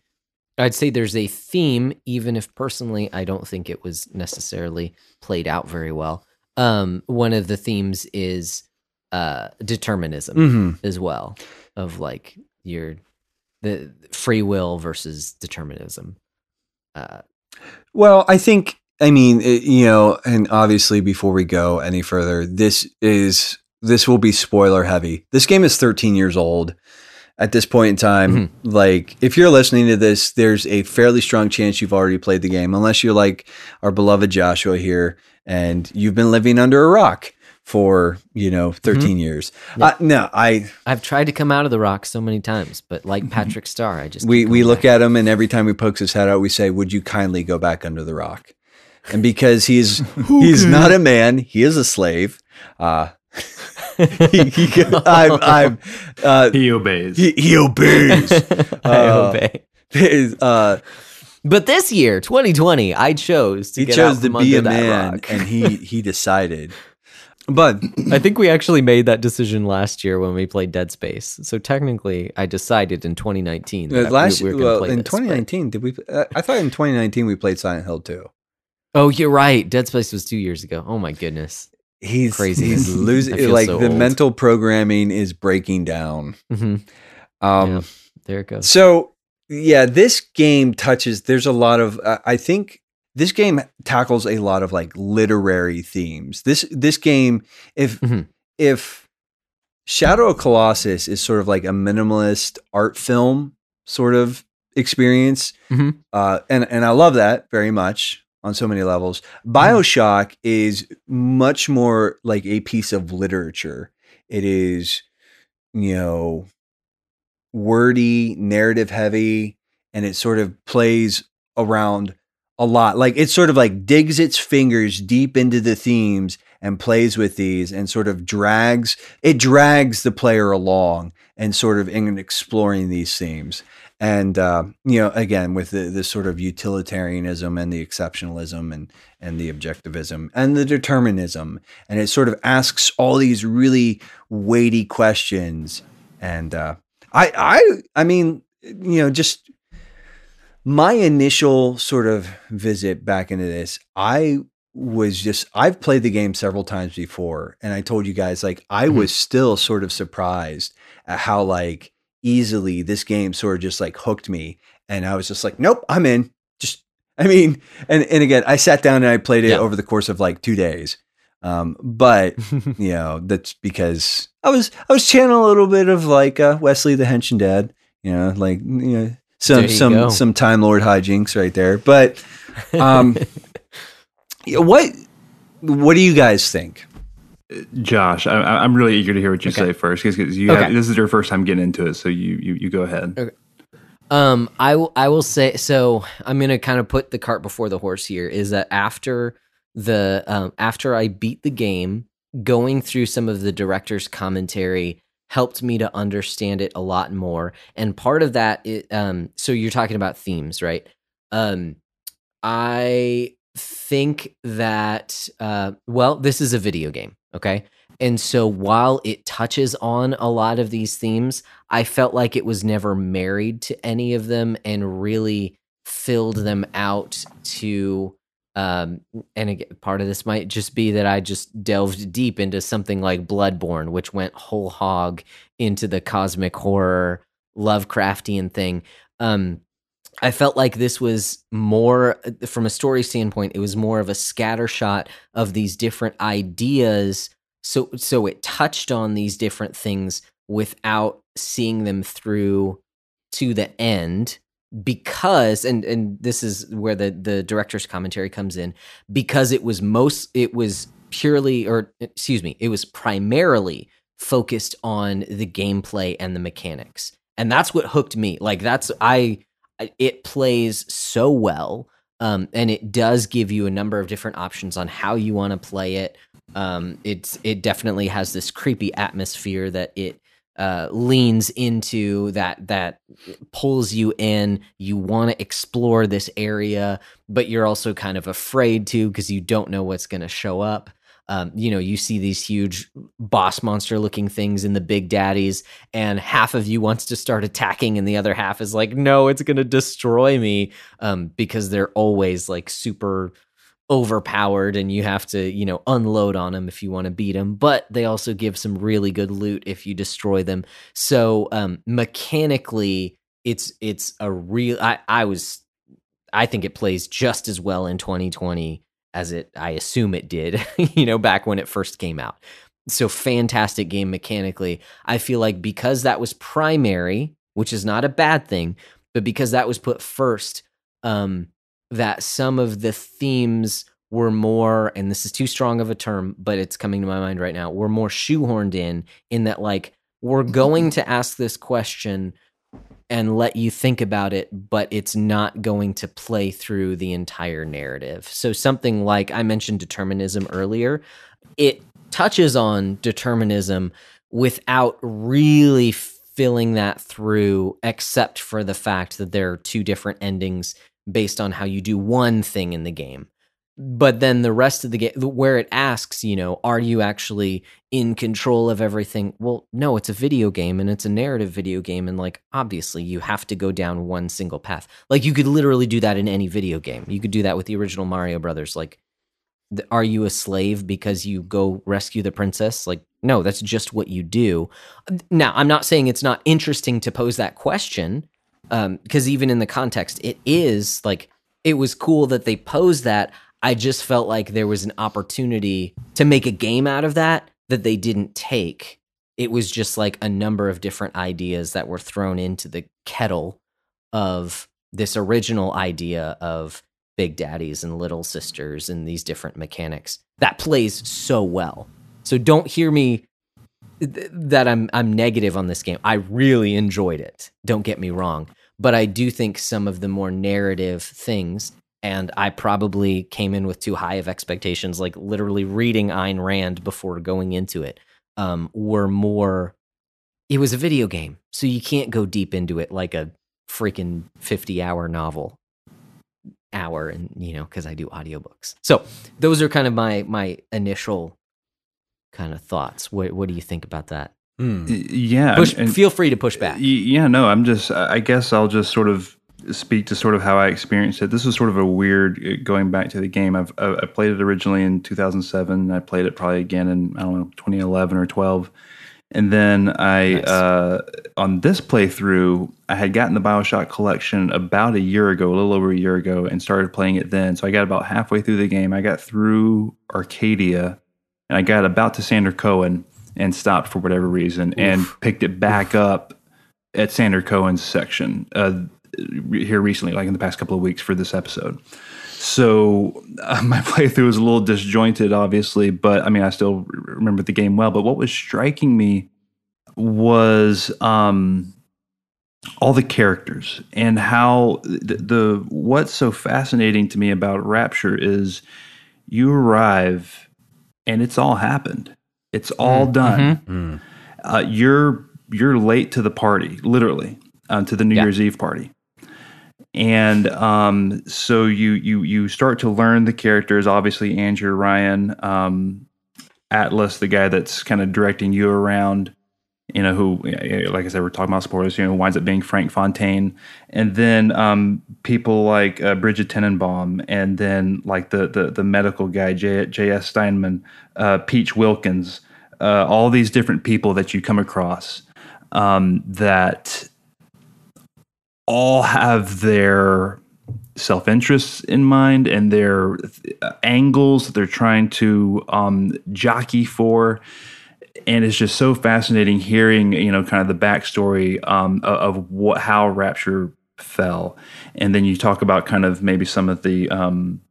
I'd say there's a theme, even if personally I don't think it was necessarily played out very well. Um, one of the themes is uh, determinism Mm-hmm. as well, of like your the free will versus determinism. Uh, Well, I think, I mean, it, you know, and obviously before we go any further, this is, this will be spoiler heavy. This game is 13 years old at this point in time. Mm-hmm. Like, if you're listening to this, there's a fairly strong chance you've already played the game, unless you're like our beloved Joshua here and you've been living under a rock for, you know, mm-hmm. 13 years. Uh, no, I, I've tried to come out of the rock so many times, but like mm-hmm. Patrick Star, I just we we look back. at him and every time he pokes his head out we say would you kindly go back under the rock and because he's [LAUGHS] he's not a man he is a slave uh [LAUGHS] he, he, I'm, I'm, uh, [LAUGHS] He obeys. he, he obeys I Uh, obey. uh, But this year, 2020, I chose to he get chose out to be a under that man rock. and he he decided but I think we actually made that decision last year when we played Dead Space. So technically, I decided in 2019 that uh, last we, we year were well play in this, but- 2019 did we uh, i thought in 2019 we played silent hill 2 Oh, you're right. Dead Space was two years ago. Oh my goodness. he's Crazy. he's [LAUGHS] losing like so the old. mental programming is breaking down hmm um Yeah. There it goes. So yeah, this game touches. There's a lot of. Uh, I think this game tackles a lot of like literary themes. This this game, if Mhm. if Shadow of Colossus is sort of like a minimalist art film sort of experience, Mhm. uh, and and I love that very much on so many levels. Hmm. Bioshock is much more like a piece of literature. It is, you know, wordy, narrative heavy, and it sort of plays around a lot. Like it sort of like digs its fingers deep into the themes and plays with these and sort of drags it drags the player along and sort of in exploring these themes. And uh, you know, again, with the, this sort of utilitarianism and the exceptionalism and and the objectivism and the determinism, and it sort of asks all these really weighty questions. And uh, I, I, I mean, you know, just my initial sort of visit back into this, I was just I've played the game several times before and I told you guys like I Mhm. was still sort of surprised at how like easily this game sort of just like hooked me and I was just like nope I'm in just I mean and and again I sat down and I played it Yeah. over the course of like 2 days um but [LAUGHS] you know that's because I was I was channeling a little bit of like uh, Wesley the Henshin Dad you know like you know some you some go. some Time Lord hijinks right there but um [LAUGHS] what what do you guys think? Josh, I, I'm really eager to hear what you Okay. say first because you Okay. this is your first time getting into it. So you you, you go ahead. Um, I will. I will say. So I'm gonna kind of put the cart before the horse here. Is that after the um, after I beat the game, going through some of the director's commentary helped me to understand it a lot more. And part of that, it, um, so you're talking about themes, right? Um, I think that uh, well, this is a video game, okay. And so while it touches on a lot of these themes, I felt like it was never married to any of them and really filled them out to um and again, part of this might just be that I just delved deep into something like Bloodborne which went whole hog into the cosmic horror Lovecraftian thing um I felt like this was more from a story standpoint it was more of a scattershot of these different ideas. So so it touched on these different things without seeing them through to the end because and and this is where the the director's commentary comes in because it was most it was purely or excuse me it was primarily focused on the gameplay and the mechanics. And that's what hooked me. Like that's i it plays so well um and it does give you a number of different options on how you want to play it. Um it's it definitely has this creepy atmosphere that it uh leans into that that pulls you in. You want to explore this area but you're also kind of afraid to because you don't know what's going to show up um, you know you see these huge boss monster looking things in the big daddies and half of you wants to start attacking and the other half is like no it's going to destroy me um, because they're always like super overpowered and you have to you know unload on them if you want to beat them but they also give some really good loot if you destroy them. So um mechanically it's it's a real i i was i think it plays just as well in 2020 as it i assume it did [LAUGHS] you know back when it first came out. So fantastic game mechanically. I feel like because that was primary which is not a bad thing but because that was put first um that some of the themes were more and this is too strong of a term but it's coming to my mind right now were more shoehorned in in that like we're going to ask this question and let you think about it but it's not going to play through the entire narrative. So something like i mentioned determinism earlier it touches on determinism without really filling that through except for the fact that there are two different endings based on how you do one thing in the game but then the rest of the game where it asks you know are you actually in control of everything? Well no it's a video game and it's a narrative video game and like obviously you have to go down one single path. Like you could literally do that in any video game. You could do that with the original mario brothers like th- are you a slave because you go rescue the princess? Like no that's just what you do. Now i'm not saying it's not interesting to pose that question um, because even in the context it is like it was cool that they posed that i just felt like there was an opportunity to make a game out of that that they didn't take it was just like a number of different ideas that were thrown into the kettle of this original idea of big daddies and little sisters and these different mechanics that plays so well so don't hear me th- that I'm I'm negative on this game. I really enjoyed it. Don't get me wrong, but I do think some of the more narrative things and I probably came in with too high of expectations, like literally reading Ayn Rand before going into it, um, were more. It was a video game, so you can't go deep into it like a freaking fifty-hour novel hour, and you know, because I do audiobooks. So those are kind of my my initial kind of thoughts. What what do you think about that? Y- Yeah. Push, and- feel free to push back. Yeah, no, I'm just, I guess I'll just sort of speak to sort of how I experienced it. This was sort of a weird uh, going back to the game. I've, I I played it originally in 2007. I played it probably again in, I don't know, 2011 or 12. And then I, Nice. uh, on this playthrough, I had gotten the Bioshock collection about a year ago, a little over a year ago, and started playing it then. So I got about halfway through the game. I got through Arcadia and I got about to Sander Cohen and stopped for whatever reason and picked it back up at Sander Cohen's section uh, here recently, like in the past couple of weeks for this episode. So uh, [LAUGHS] my playthrough was a little disjointed, obviously, but I mean, I still remember the game well. But what was striking me was um, all the characters and how the, the what's so fascinating to me about Rapture is you arrive and it's all happened. It's all done Hmm. uh, you're you're late to the party, literally, um, to the New Yeah. Year's Eve party, and um, so you you you start to learn the characters. Obviously, Andrew Ryan, um, Atlas, the guy that's kind of directing you around. You know who, like I said, we're talking about spoilers. You know, winds up being Frank Fontaine, and then um, people like uh, Brigid Tenenbaum, and then like the the, the medical guy J. J.S. Steinman, uh, Peach Wilkins, uh, all these different people that you come across um, that all have their self interests in mind and their uh, angles that they're trying to um, jockey for. And it's just so fascinating hearing, you know, kind of the backstory um, of, of what how Rapture fell, and then you talk about kind of maybe some of the um,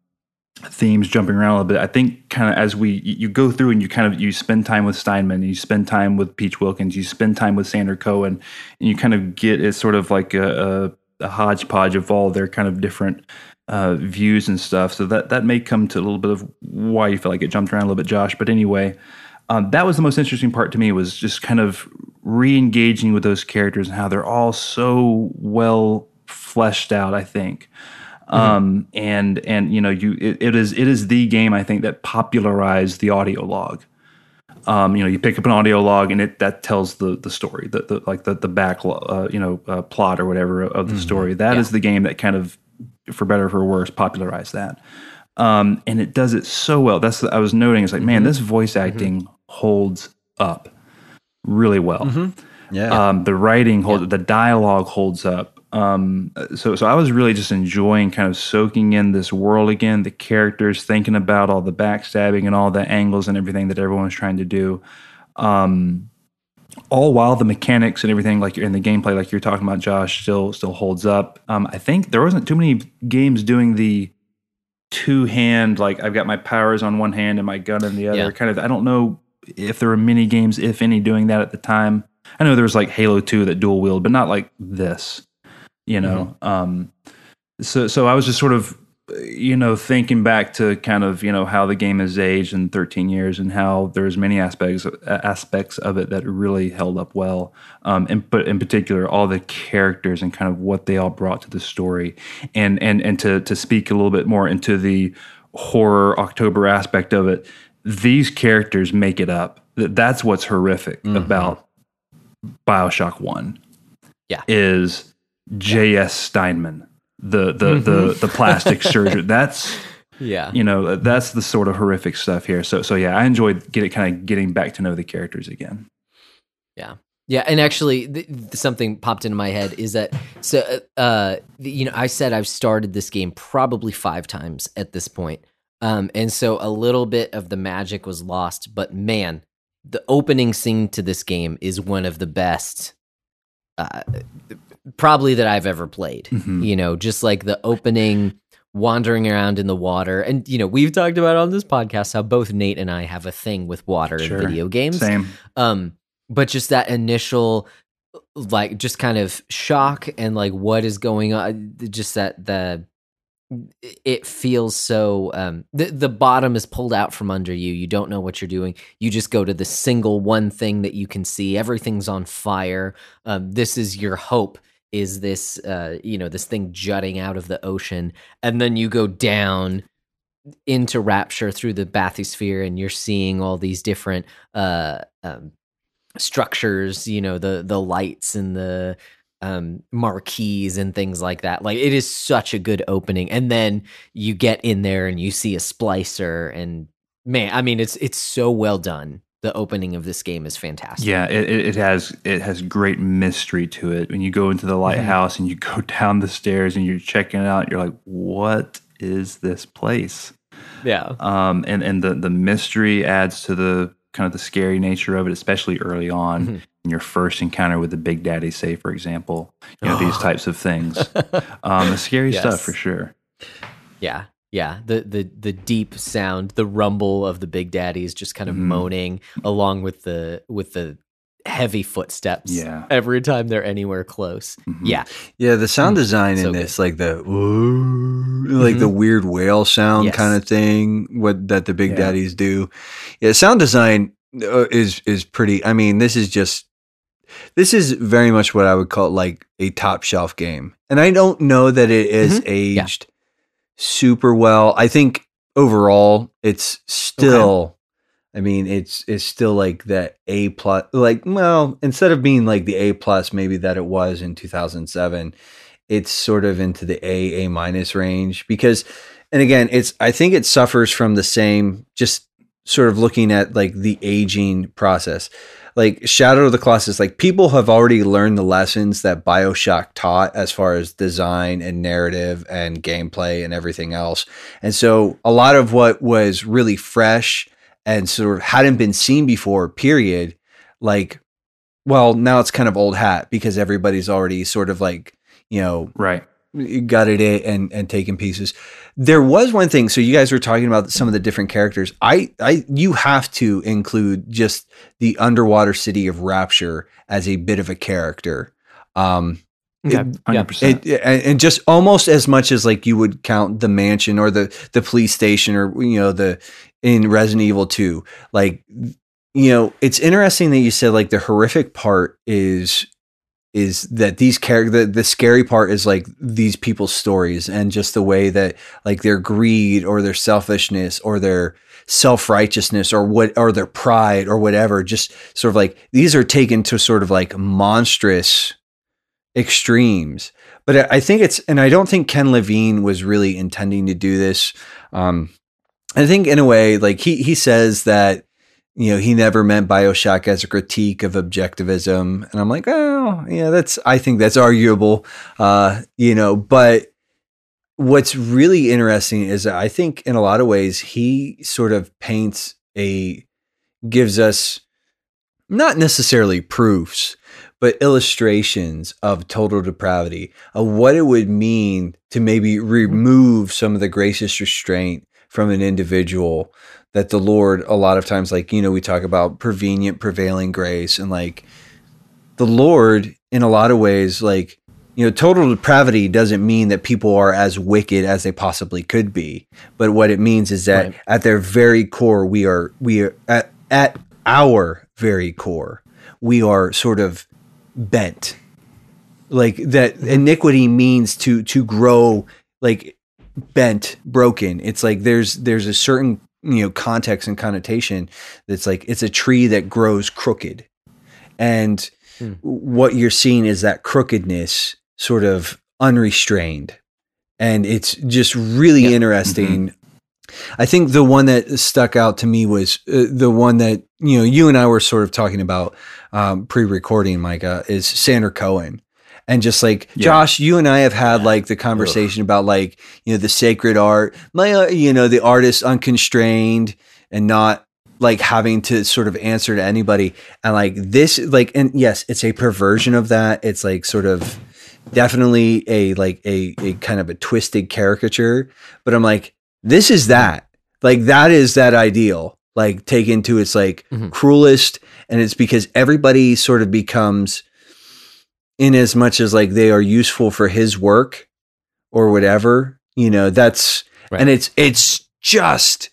themes jumping around a little bit. I think kind of as we you go through and you kind of you spend time with Steinman, you spend time with Peach Wilkins, you spend time with Sander Cohen, and you kind of get it's sort of like a, a, a hodgepodge of all their kind of different uh, views and stuff. So that that may come to a little bit of why you feel like it jumped around a little bit, Josh. But anyway. Um, that was the most interesting part to me was just kind of re-engaging with those characters and how they're all so well fleshed out i think um, and and you know you it, it is it is the game I think that popularized the audio log. Um, you know, you pick up an audio log and it that tells the the story, the, the like the the back uh, you know uh, plot or whatever of the story. That is the game that kind of, for better or for worse, popularized that. Um, and it does it so well. That's I was noting. It's like, man, this voice acting holds up really well. Yeah. Um, the writing holds, the dialogue holds up. Um, so, so I was really just enjoying kind of soaking in this world again, the characters, thinking about all the backstabbing and all the angles and everything that everyone was trying to do. Um, all while the mechanics and everything, like in the gameplay, like you're talking about, Josh, still still holds up. Um, I think there wasn't too many games doing the two hand, like I've got my powers on one hand and my gun in the other. Yeah. Kind of, I don't know if there were many games, if any, doing that at the time. I know there was like Halo Two that dual wield, but not like this. You know, um, so so I was just sort of you know thinking back to kind of you know how the game has aged in 13 years and how there's many aspects aspects of it that really held up well um and but in particular all the characters and kind of what they all brought to the story. And and and to to speak a little bit more into the horror october aspect of it these characters make it up. Th- that's what's horrific about bioshock 1 Yeah. is j.s steinman the the the, the plastic surgeon [LAUGHS] that's Yeah. you know that's the sort of horrific stuff here so so yeah i enjoyed getting kind of getting back to know the characters again Yeah. Yeah, and actually, th- th- something popped into my head is that so uh, you know I said I've started this game probably five times at this point, um, and so a little bit of the magic was lost. But man, the opening scene to this game is one of the best, uh, probably that I've ever played. Mhm. You know, just like the opening. Wandering around in the water, and you know we've talked about on this podcast how both Nate and I have a thing with water Sure. in video games. same Um, but just that initial, like, just kind of shock and like what is going on. Just that the it feels so um the, the bottom is pulled out from under you you don't know what you're doing you just go to the single one thing that you can see everything's on fire um, this is your hope is this uh you know this thing jutting out of the ocean and then you go down into rapture through the bathysphere and you're seeing all these different uh um, structures you know the the lights and the um marquees and things like that. Like it is such a good opening. And then you get in there and you see a splicer and man i mean it's it's so well done the opening of this game is fantastic Yeah, it, it has it has great mystery to it. When you go into the lighthouse and you go [LAUGHS] down the stairs and you're checking it out, you're like, "What is this place?" yeah Um, and and the the mystery adds to the kind of the scary nature of it, especially early on Mhm. in your first encounter with the Big Daddy, say for example, you know these types of things. [LAUGHS] Um, the scary Yes. stuff for sure. Yeah, yeah. The the the deep sound, the rumble of the big daddies just kind of Mhm. moaning along with the with the heavy footsteps. Yeah. Every time they're anywhere close. Mhm. Yeah. Yeah, the sound design so in good. this, like the "Ooh," like the weird whale sound Yes. kind of thing, what that the Big Yeah. Daddies do. Yeah, sound design uh, is is pretty. I mean, this is just this is very much what I would call like a top shelf game, and I don't know that it is Mhm. Yeah. Super well. I think overall, it's still. I mean, it's it's still like that A plus. Like, well, instead of being like the A plus, maybe that it was in two thousand seven, it's sort of into the A A minus range because, and again, it's I think it suffers from the same just sort of looking at like the aging process. Like Shadow of the Colossus, like people have already learned the lessons that Bioshock taught as far as design and narrative and gameplay and everything else. And so a lot of what was really fresh and sort of hadn't been seen before, period, like, well, now it's kind of old hat because everybody's already sort of like, you know, Right. Gutted it and and taken pieces. There was one thing. So you guys were talking about some of the different characters. I I you have to include just the underwater city of Rapture as a bit of a character. Um. It- hundred percent. and, and just almost as much as like you would count the mansion or the the police station or you know the in Resident Evil 2 like you know it's interesting that you said like the horrific part is is that these character the, the scary part is like these people's stories and just the way that like their greed or their selfishness or their self-righteousness or what or their pride or whatever just sort of like these are taken to sort of like monstrous extremes. But I- think it's, and I don't think Ken Levine was really intending to do this. Um, I think in a way, like he he says that you know he never meant Bioshock as a critique of objectivism, and I'm like, oh yeah, that's I think that's arguable, uh, you know. But what's really interesting is that I think in a lot of ways he sort of paints a gives us not necessarily proofs, but illustrations of total depravity, of what it would mean to maybe remove some of the gracious restraint from an individual that the Lord, a lot of times, like, you know, we talk about prevenient, prevailing grace, and like the Lord, in a lot of ways, like, you know, total depravity doesn't mean that people are as wicked as they possibly could be. But what it means is that Right. at their very core, we are, we are, at, at our very core, we are sort of bent like that iniquity means to to grow like bent broken it's like there's there's a certain you know context and connotation that's like it's a tree that grows crooked. And Hmm. what you're seeing is that crookedness sort of unrestrained. And it's just really Yeah. interesting. I think the one that stuck out to me was uh, the one that you know you and I were sort of talking about um, pre-recording, Micah, is Sander Cohen, and just like Yeah. Josh, you and I have had like the conversation about like you know the sacred art, my uh, you know the artist unconstrained and not like having to sort of answer to anybody, and like this like and yes, it's a perversion of that. It's like sort of definitely a like a a kind of a twisted caricature, but I'm like this is that like that is that ideal like taken to its like Mhm. cruelest and it's because everybody sort of becomes in as much as like they are useful for his work or whatever You know, that's Right. and it's it's just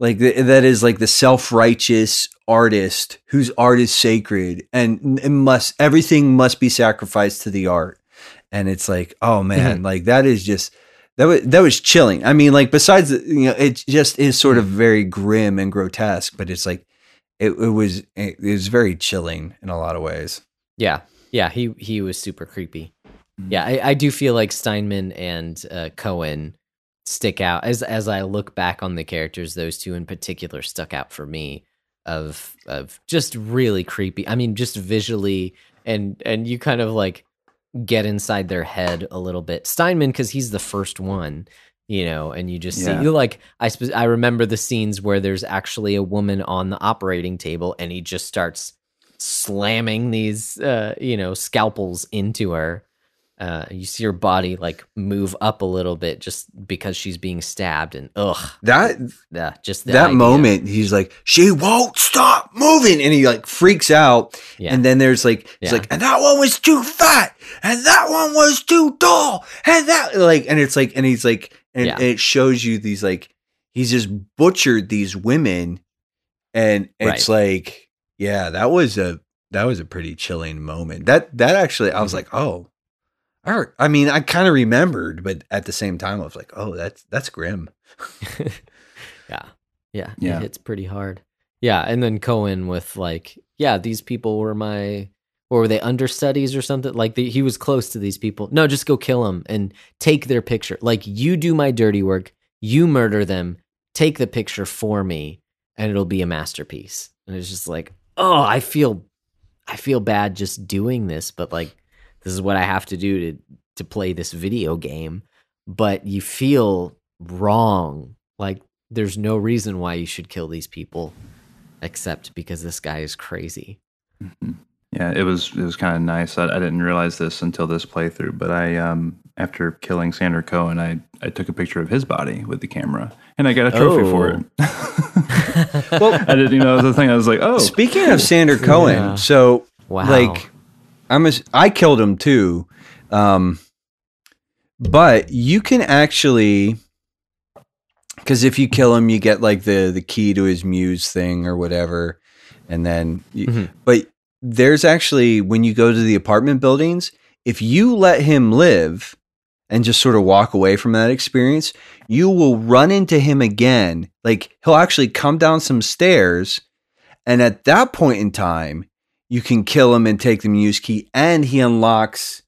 like th- that is like the self-righteous artist whose art is sacred and it must everything must be sacrificed to the art. And it's like, oh man, mm-hmm. like that is just that was that was chilling. I mean, like besides you know, it just is sort of mm-hmm. very grim and grotesque, but it's like it, it was it, was very chilling in a lot of ways. Yeah, yeah, he he was super creepy. Yeah, I, I do feel like Steinman and uh, Cohen stick out as as I look back on the characters. Those two in particular stuck out for me of of just really creepy. I mean, just visually and and you kind of like get inside their head a little bit. Steinman because he's the first one, you know, and you just Yeah. see like I I remember the scenes where there's actually a woman on the operating table and he just starts slamming these uh you know scalpels into her uh you see her body like move up a little bit just because she's being stabbed and ugh That yeah, just that idea. moment, he's like, "She won't stop moving," and he like freaks out. Yeah. And then there's like, he's Yeah. like, "And that one was too fat, and that one was too tall, and that like," and it's like, and he's like, and, Yeah. and it shows you these like, he's just butchered these women, and it's like, yeah, that was a that was a pretty chilling moment. That that actually, I Mm-hmm. was like, oh. I, I mean, I kind of remembered, but at the same time, I was like, "Oh, that's that's grim." yeah [LAUGHS] yeah Yeah. it hits pretty hard yeah and then cohen with like yeah these people were my or were they understudies or something like the, he was close to these people no just go kill them and take their picture like you do my dirty work you murder them take the picture for me and it'll be a masterpiece and it's just like oh i feel i feel bad just doing this but like this is what i have to do to to play this video game. But you feel wrong. Like there's no reason why you should kill these people except because this guy is crazy. Yeah, it was it was kind of nice. I, I didn't realize this until this playthrough, but I um after killing Sander Cohen, I I took a picture of his body with the camera, and I got a trophy for Oh. it. [LAUGHS] Well, I didn't, you know, the thing I was like, oh, Speaking of Sander Cohen, Yeah. so Wow. like I'm a, I killed him too, um, but you can actually because if you kill him, you get like the the key to his muse thing or whatever, and then you, Mhm. but there's actually when you go to the apartment buildings, if you let him live and just sort of walk away from that experience, you will run into him again. Like he'll actually come down some stairs, and at that point in time, you can kill him and take the muse key, and he unlocks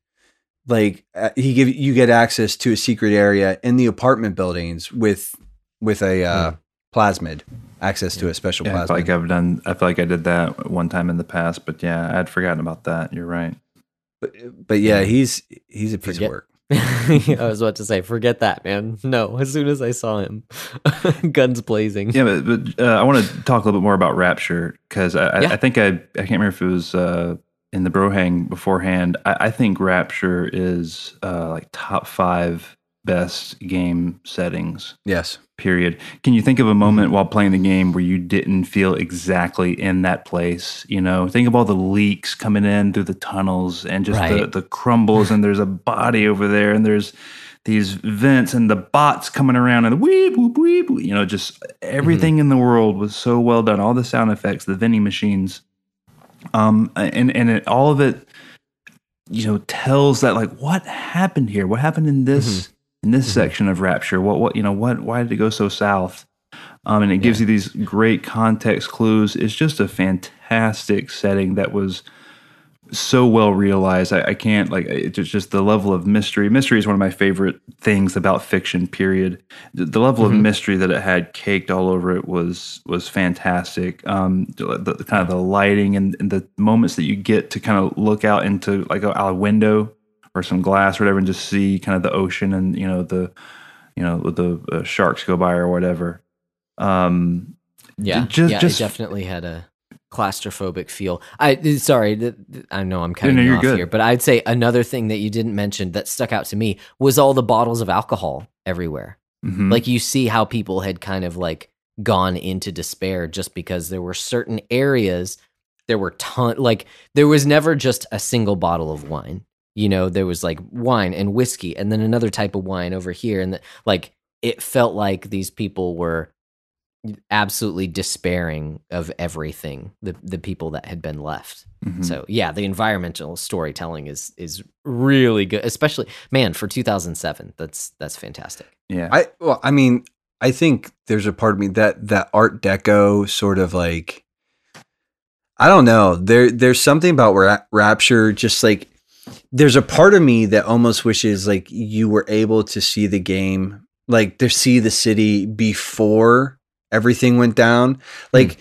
like uh, he give you get access to a secret area in the apartment buildings with with a uh, plasmid access to a special yeah, I plasmid. feel like I've done. I feel like I did that one time in the past, but yeah, I'd forgotten about that. You're right. but, but yeah, he's he's a piece Forget- of work. [LAUGHS] I was about to say, forget that, man. No, as soon as I saw him, [LAUGHS] guns blazing. Yeah, but, but uh, I want to talk a little bit more about Rapture because I, Yeah. I, I think I I can't remember if it was uh, in the Brohang beforehand. I, I think Rapture is uh, like top five best game settings. Yes. Period. Can you think of a mm-hmm. moment while playing the game where you didn't feel exactly in that place? You know, think of all the leaks coming in through the tunnels and just the, Right. the crumbles, and there's a body over there, and there's these vents and the bots coming around and weep, weep, weep. You know, just mm-hmm. everything in the world was so well done. All the sound effects, the vending machines, um, and and it, all of it, you know, tells that like what happened here, what happened in this mm-hmm. In this section of Rapture, what what you know, what why did it go so south? Um, and it gives you these great context clues. It's just a fantastic setting that was so well realized. I, I can't like it's just, the level of mystery. Mystery is one of my favorite things about fiction. Period. The, the level of mystery that it had caked all over it was was fantastic. Um, the, the kind of the lighting and, and the moments that you get to kind of look out into like a, a window or some glass or whatever, and just see kind of the ocean and you know the you know the uh, sharks go by or whatever. Um, Yeah, just yeah, just it definitely had a claustrophobic feel. I sorry, th- th- I know I'm cutting no, you off good. here, but I'd say another thing that you didn't mention that stuck out to me was all the bottles of alcohol everywhere. mhm. Like you see how people had kind of like gone into despair just because there were certain areas there were ton like there was never just a single bottle of wine. You know there was like wine and whiskey and then another type of wine over here and the, like it felt like these people were absolutely despairing of everything the the people that had been left Mhm. so yeah the environmental storytelling is is really good especially man for 2007 that's that's fantastic yeah, I well, I mean, I think there's a part of me that that Art Deco sort of like I don't know. There there's something about Ra- Rapture just like there's a part of me that almost wishes like you were able to see the game like to see the city before everything went down. Hmm. Like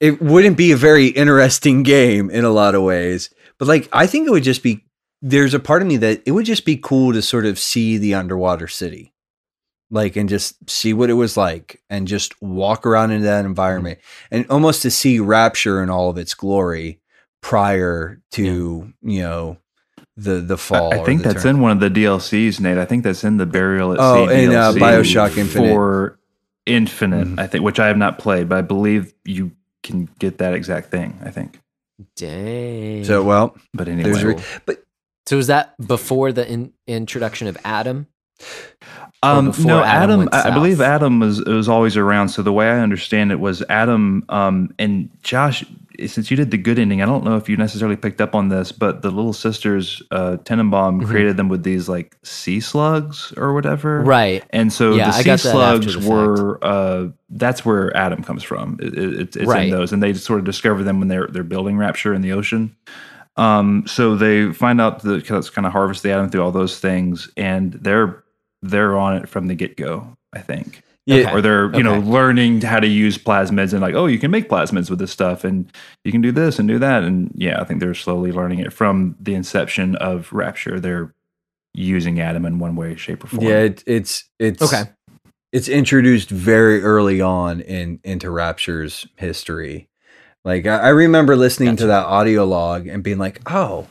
it wouldn't be a very interesting game in a lot of ways. But like I think it would just be there's a part of me that it would just be cool to sort of see the underwater city like and just see what it was like and just walk around in that hmm. environment and almost to see rapture in all of its glory prior to you know the the fall I, I think that's turn. in one of the DLCs, Nate. I think that's in the Burial at Oh, Sea in, uh, DLC BioShock Infinite. for Infinite. Mhm. I think, which I have not played, but I believe you can get that exact thing. I think. dang so well But anyway, there's re- but so was that before the in, introduction of adam Or Um, no, Adam Adam. I I believe? Adam was was always around. So the way I understand it was Adam um, and Josh. Since you did the good ending, I don't know if you necessarily picked up on this, but the little sisters uh, Tenenbaum Mhm. created them with these like sea slugs or whatever, right And so Yeah, the sea slugs were uh, that's where Adam comes from. It, it, it's it's Right. in those, and they sort of discover them when they're they're building Rapture in the ocean. Um, so they find out the that's kind of harvest the Adam through all those things, and they're they're on it from the get go. I think, yeah or they're you know learning how to use plasmids and like oh you can make plasmids with this stuff and you can do this and do that and yeah I think they're slowly learning it from the inception of Rapture. They're using Adam in one way, shape, or form. yeah it, it's it's Okay. it's introduced very early on in into rapture's history like i, I remember listening to that audio log and being like oh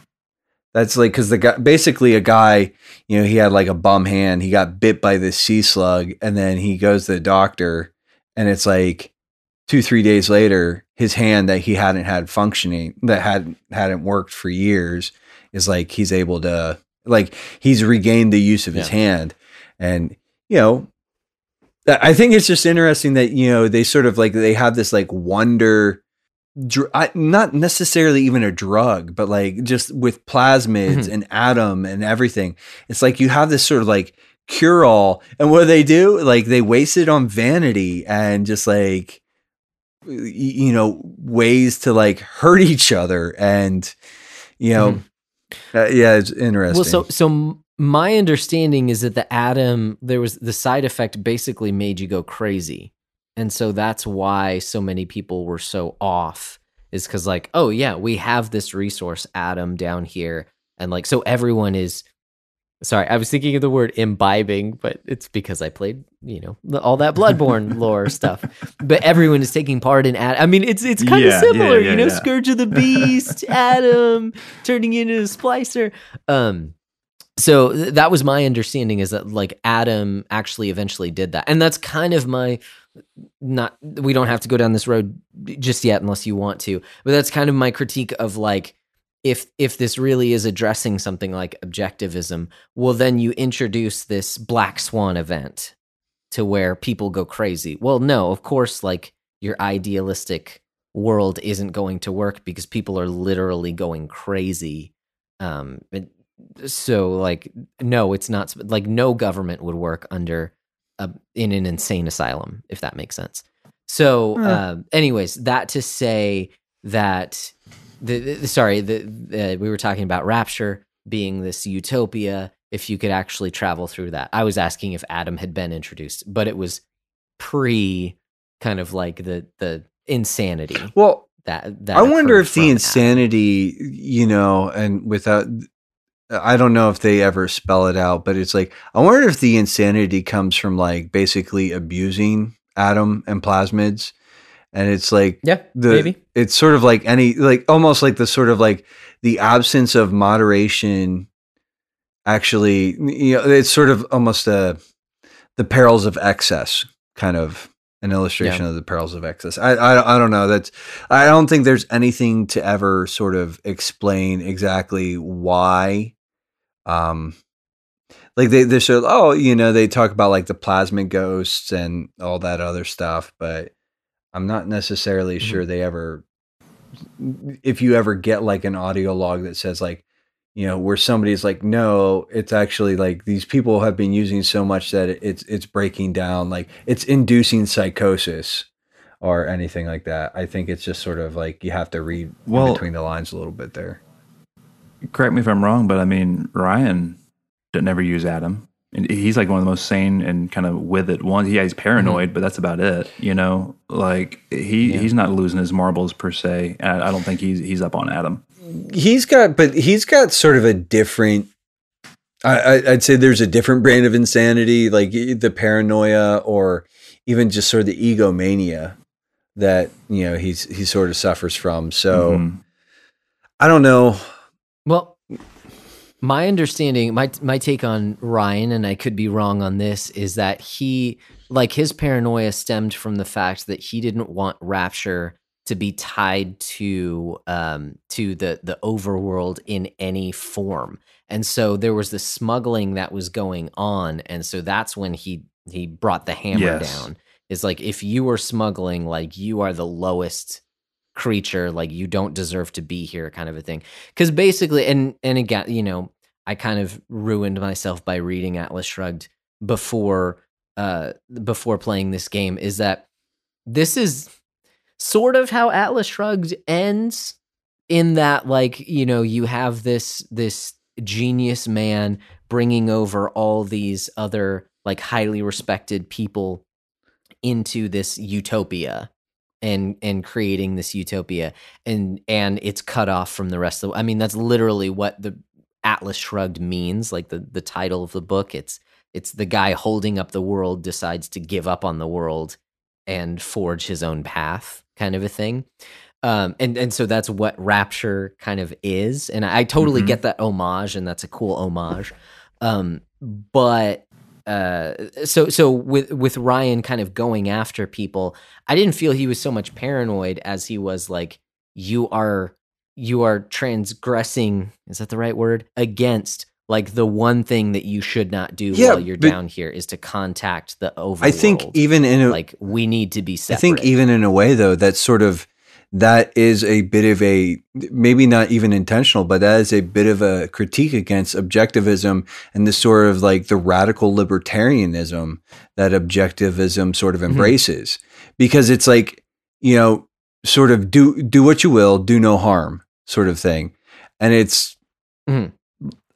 that's like because the guy basically a guy you know he had like a bum hand he got bit by this sea slug and then he goes to the doctor and it's like two three days later his hand that he hadn't had functioning that hadn't hadn't worked for years is like he's able to like he's regained the use of his Yeah. hand and you know I think it's just interesting that you know they sort of like they have this like wonder, dr- I, not necessarily even a drug, but like just with plasmids Mhm. and Adam and everything. It's like you have this sort of like cure all, and what do they do? Like they waste it on vanity and just like you know ways to like hurt [LAUGHS] each other and you know uh, yeah it's interesting. Well, so so my understanding is that the atom there was the side effect basically made you go crazy, and so that's why so many people were so off. Is because like, oh yeah, we have this resource Adam, down here, and like so everyone is. Sorry, I was thinking of the word imbibing, but it's because I played, you know, all that Bloodborne [LAUGHS] lore stuff. But everyone is taking part in. Ad- I mean, it's it's kind of Yeah, yeah, similar, yeah, you know. Scourge of the [LAUGHS] Beast, Adam turning into a splicer. Um, so th- that was my understanding is that like Adam actually eventually did that, and that's kind of my not. We don't have to go down this road just yet unless you want to, but that's kind of my critique of like if if this really is addressing something like objectivism, well then you introduce this black swan event to where people go crazy. Well, no, of course, like your idealistic world isn't going to work because people are literally going crazy. Um, so like, no, it's not like no government would work under a, in an insane asylum if that makes sense. So, uh, anyways, that to say that the, the sorry, the, we were talking about rapture being this utopia. If you could actually travel through that, I was asking if Adam had been introduced, but it was pre kind of like the the insanity well, that that I wonder if the from Adam. insanity, you know, and without, I don't know if they ever spell it out, but it's like, I wonder if the insanity comes from like basically abusing Adam and plasmids. And it's like, yeah, the, maybe it's sort of like any, like almost like the sort of like the absence of moderation actually, you know, it's sort of almost a, the perils of excess kind of an illustration of the perils of excess. I, I I don't know. That's I don't think there's anything to ever sort of explain exactly why um like they they show oh you know they talk about like the plasma ghosts and all that other stuff but i'm not necessarily Mm-hmm. sure they ever if you ever get like an audio log that says like you know where somebody's like no it's actually like these people have been using so much that it's it's breaking down like it's inducing psychosis or anything like that i think it's just sort of like you have to read Well- between the lines a little bit there Correct me if I'm wrong, but I mean Ryan didn't ever use Adam. And he's like one of the most sane and kind of with it ones. Yeah, he's paranoid, but that's about it. You know, like he he's not losing his marbles per se. I I don't think he's he's up on Adam. he's got but he's got sort of a different I, i'd say there's a different brand of insanity like the paranoia or even just sort of the egomania that you know he's he sort of suffers from so Mhm. i don't know Well, my understanding, my my take on Ryan, and I could be wrong on this, is that he like his paranoia stemmed from the fact that he didn't want Rapture to be tied to um to the the overworld in any form. And so there was the smuggling that was going on, and so that's when he he brought the hammer Yes. down. Is like if you were smuggling, like you are the lowest creature, like you don't deserve to be here, kind of a thing. Because basically, and and again, you know, I kind of ruined myself by reading Atlas Shrugged before uh before playing this game. Is that this is sort of how Atlas Shrugged ends in that like you know you have this this genius man bringing over all these other like highly respected people into this utopia and and creating this utopia and and it's cut off from the rest of the I mean that's literally what the Atlas shrugged means like the the title of the book. It's it's the guy holding up the world decides to give up on the world and forge his own path kind of a thing. Um and and so that's what rapture kind of is and i, I totally Mhm. get that homage and that's a cool homage. Um but uh so so with with ryan kind of going after people i didn't feel he was so much paranoid as he was like you are you are transgressing is that the right word? Against like the one thing that you should not do Yeah, while you're down here is to contact the overworld i think even in a, like we need to be I think even in a way though, that's sort of that is a bit of a maybe not even intentional, but that is a bit of a critique against objectivism and the sort of like the radical libertarianism that objectivism sort of embraces. Because it's like, you know, sort of do do what you will, do no harm sort of thing. And it's Mhm.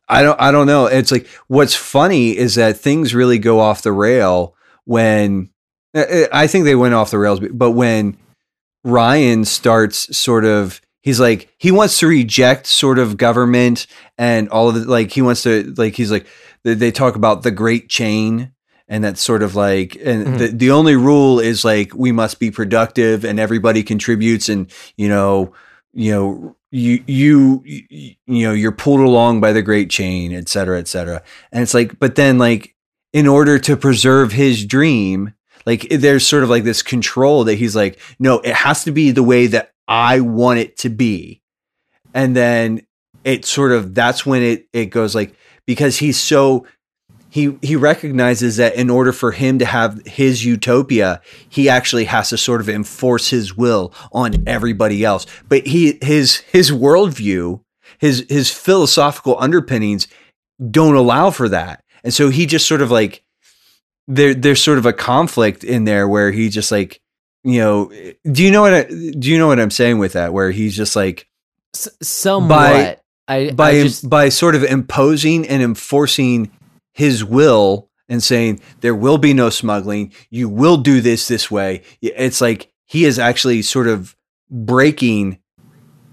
I don't I don't know. It's like what's funny is that things really go off the rail when I think they went off the rails, but when Ryan starts sort of he's like he wants to reject sort of government and all of the like he wants to like he's like they, they talk about the great chain and that's sort of like and Mhm. the, the only rule is like we must be productive and everybody contributes and you know you know you you you know you're pulled along by the great chain et cetera et cetera and it's like but then like in order to preserve his dream like there's sort of like this control that he's like no it has to be the way that i want it to be. And then it sort of that's when it it goes like because he's so he he recognizes that in order for him to have his utopia he actually has to sort of enforce his will on everybody else. But he his his worldview his his philosophical underpinnings don't allow for that. And so he just sort of like there there's sort of a conflict in there where he just like you know do you know what I, do you know what I'm saying with that? Where he's just like S- somewhat. I, by I just by sort of imposing and enforcing his will and saying there will be no smuggling. You will do this this way. It's like he is actually sort of breaking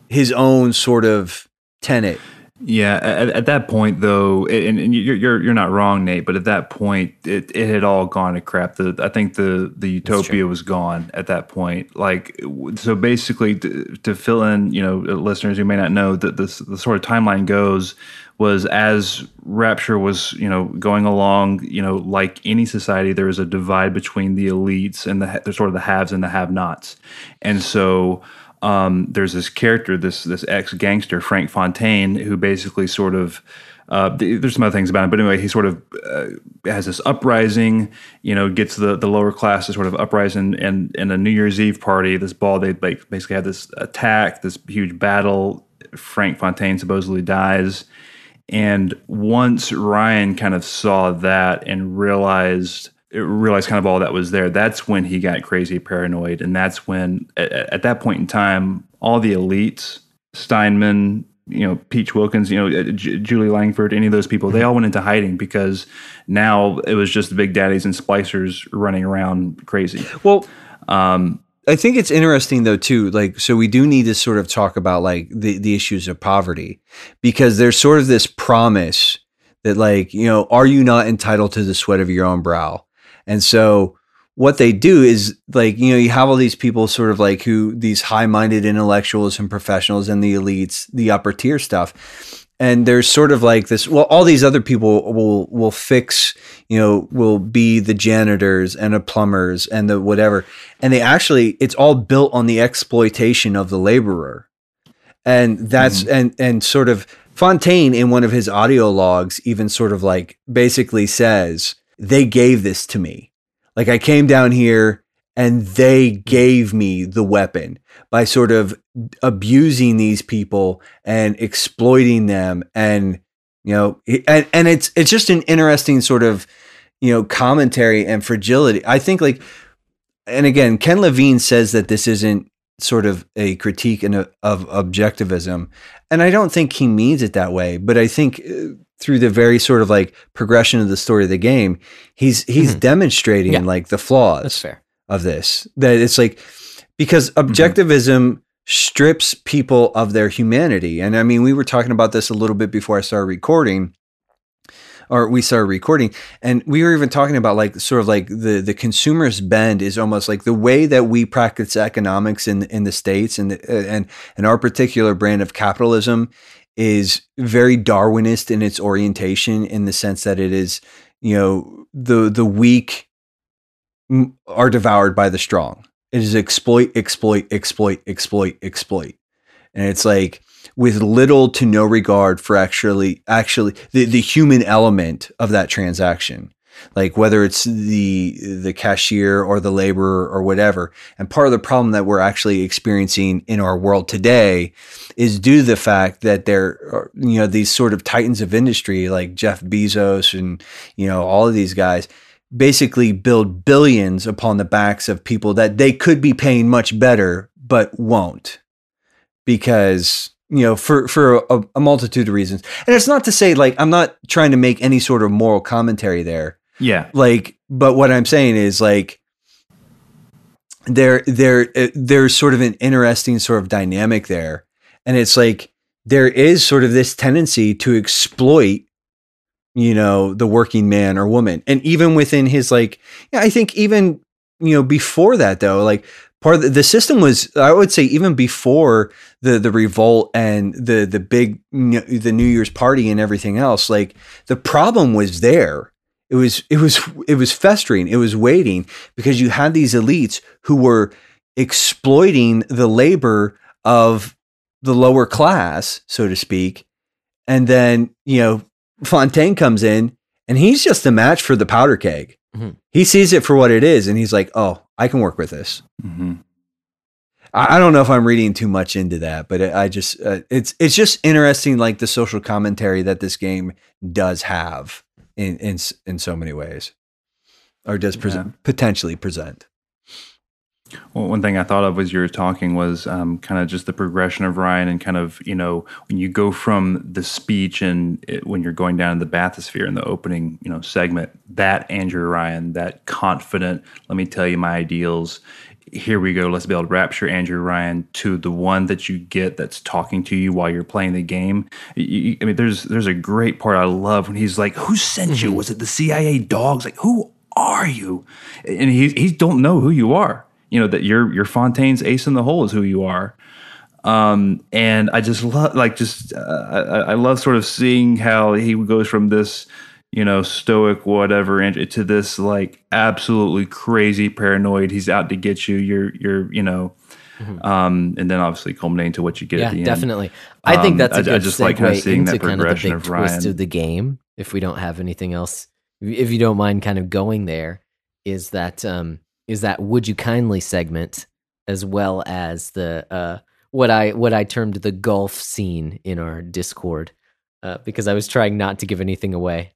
his own sort of tenet Yeah, at, at that point though, and, and you're you're you're not wrong, Nate. But at that point, it, it had all gone to crap. The I think the the utopia was gone at that point. Like so, basically, to, to fill in, you know, uh, listeners who may not know that this the sort of timeline goes was as Rapture was, you know, going along, you know, like any society, there was a divide between the elites and the, the sort of the haves and the have-nots, and so um, there's this character, this this ex gangster Frank Fontaine, who basically sort of uh, there's some other things about him, but anyway, he sort of uh, has this uprising. You know, gets the the lower class to sort of uprising, and in a New Year's Eve party, this ball they like, basically had this attack, this huge battle. Frank Fontaine supposedly dies, and once Ryan kind of saw that and realized realized kind of all that was there, that's when he got crazy paranoid, and that's when at, at that point in time, all the elites, Steinman, you know, Peach Wilkins, you know, J- Julie Langford, any of those people, they all went into hiding because now it was just the big daddies and splicers running around crazy. Well, um, I think it's interesting though too. Like, so we do need to sort of talk about like the the issues of poverty because there's sort of this promise that like you know, are you not entitled to the sweat of your own brow? And so what they do is like you know you have all these people sort of like who these high-minded intellectuals and professionals and the elites the upper tier stuff. And there's sort of like this well all these other people will will fix you know will be the janitors and the plumbers and the whatever. And they actually it's all built on the exploitation of the laborer. And that's mm-hmm. and and sort of fontaine in one of his audio logs even sort of like basically says they gave this to me. Like I came down here and they gave me the weapon by sort of abusing these people and exploiting them and you know and, and it's it's just an interesting sort of you know commentary and fragility. I think like and again ken levine says that this isn't sort of a critique a, of objectivism and i don't think he means it that way but i think uh, through the very sort of like progression of the story of the game, he's he's mm-hmm. demonstrating yeah. like the flaws of this. That it's like because mm-hmm. objectivism mm-hmm. strips people of their humanity. And I mean, we were talking about this a little bit before I started recording. Or we started recording, and we were even talking about like sort of like the the consumerist bend is almost like the way that we practice economics in in the states and the, uh, and and our particular brand of capitalism is very Darwinist in its orientation in the sense that it is, you know, the the weak are devoured by the strong. It is exploit, exploit, exploit, exploit, exploit, and it's like with little to no regard for actually actually the, the human element of that transaction like whether it's the the cashier or the laborer or whatever. And part of the problem that we're actually experiencing in our world today is due to the fact that there are you know these sort of titans of industry like Jeff Bezos and you know all of these guys basically build billions upon the backs of people that they could be paying much better but won't because you know for for a, a, multitude of reasons and it's not to say like i'm not trying to make any sort of moral commentary there yeah. Like, but what I'm saying is like, there, there, uh, there's sort of an interesting sort of dynamic there. And it's like, there is sort of this tendency to exploit, you know, the working man or woman. And even within his, like, yeah, I think even, you know, before that though, like, part of the, the, system was i would say even before the the revolt and the the big the new year's party and everything else like the problem was there it was it was it was festering. It was waiting because you had these elites who were exploiting the labor of the lower class, so to speak. And then, you know, Fontaine comes in and he's just a match for the powder keg. Mm-hmm. He sees it for what it is and he's like, oh, I can work with this. Mm-hmm. I, I, don't know if I'm reading too much into that, but it, I just, uh, it's, it's just interesting, like the social commentary that this game does have in in in so many ways, or does present yeah. potentially present. Well, one thing I thought of as you were talking was um, kind of just the progression of Ryan and kind of, you know, when you go from the speech and it, when you're going down to the bathysphere in the opening, you know, segment, that Andrew Ryan, that confident, let me tell you my ideals, here we go. Let's build rapture Andrew Ryan to the one that you get that's talking to you while you're playing the game. You, I mean, there's there's a great part I love when he's like, "Who sent you? Mm-hmm. Was it the CIA dogs? Like, who are you?" And he he don't know who you are. You know that you're you're Fontaine's ace in the hole is who you are. Um, and I just love like just uh, I, I love sort of seeing how he goes from this you know, stoic, whatever, into this like absolutely crazy paranoid. He's out to get you. You're, you're, you know, Mhm. um, and then obviously culminating to what you get yeah, at the end. definitely. I think Um, that's a I- I just like kinda seeing that into kind of the progression big of twist Ryan. of the game. If we don't have anything else, if you don't mind, kind of going there, is that um, is that would you kindly segment as well as the uh, what I what I termed the golf scene in our Discord uh, because I was trying not to give anything away.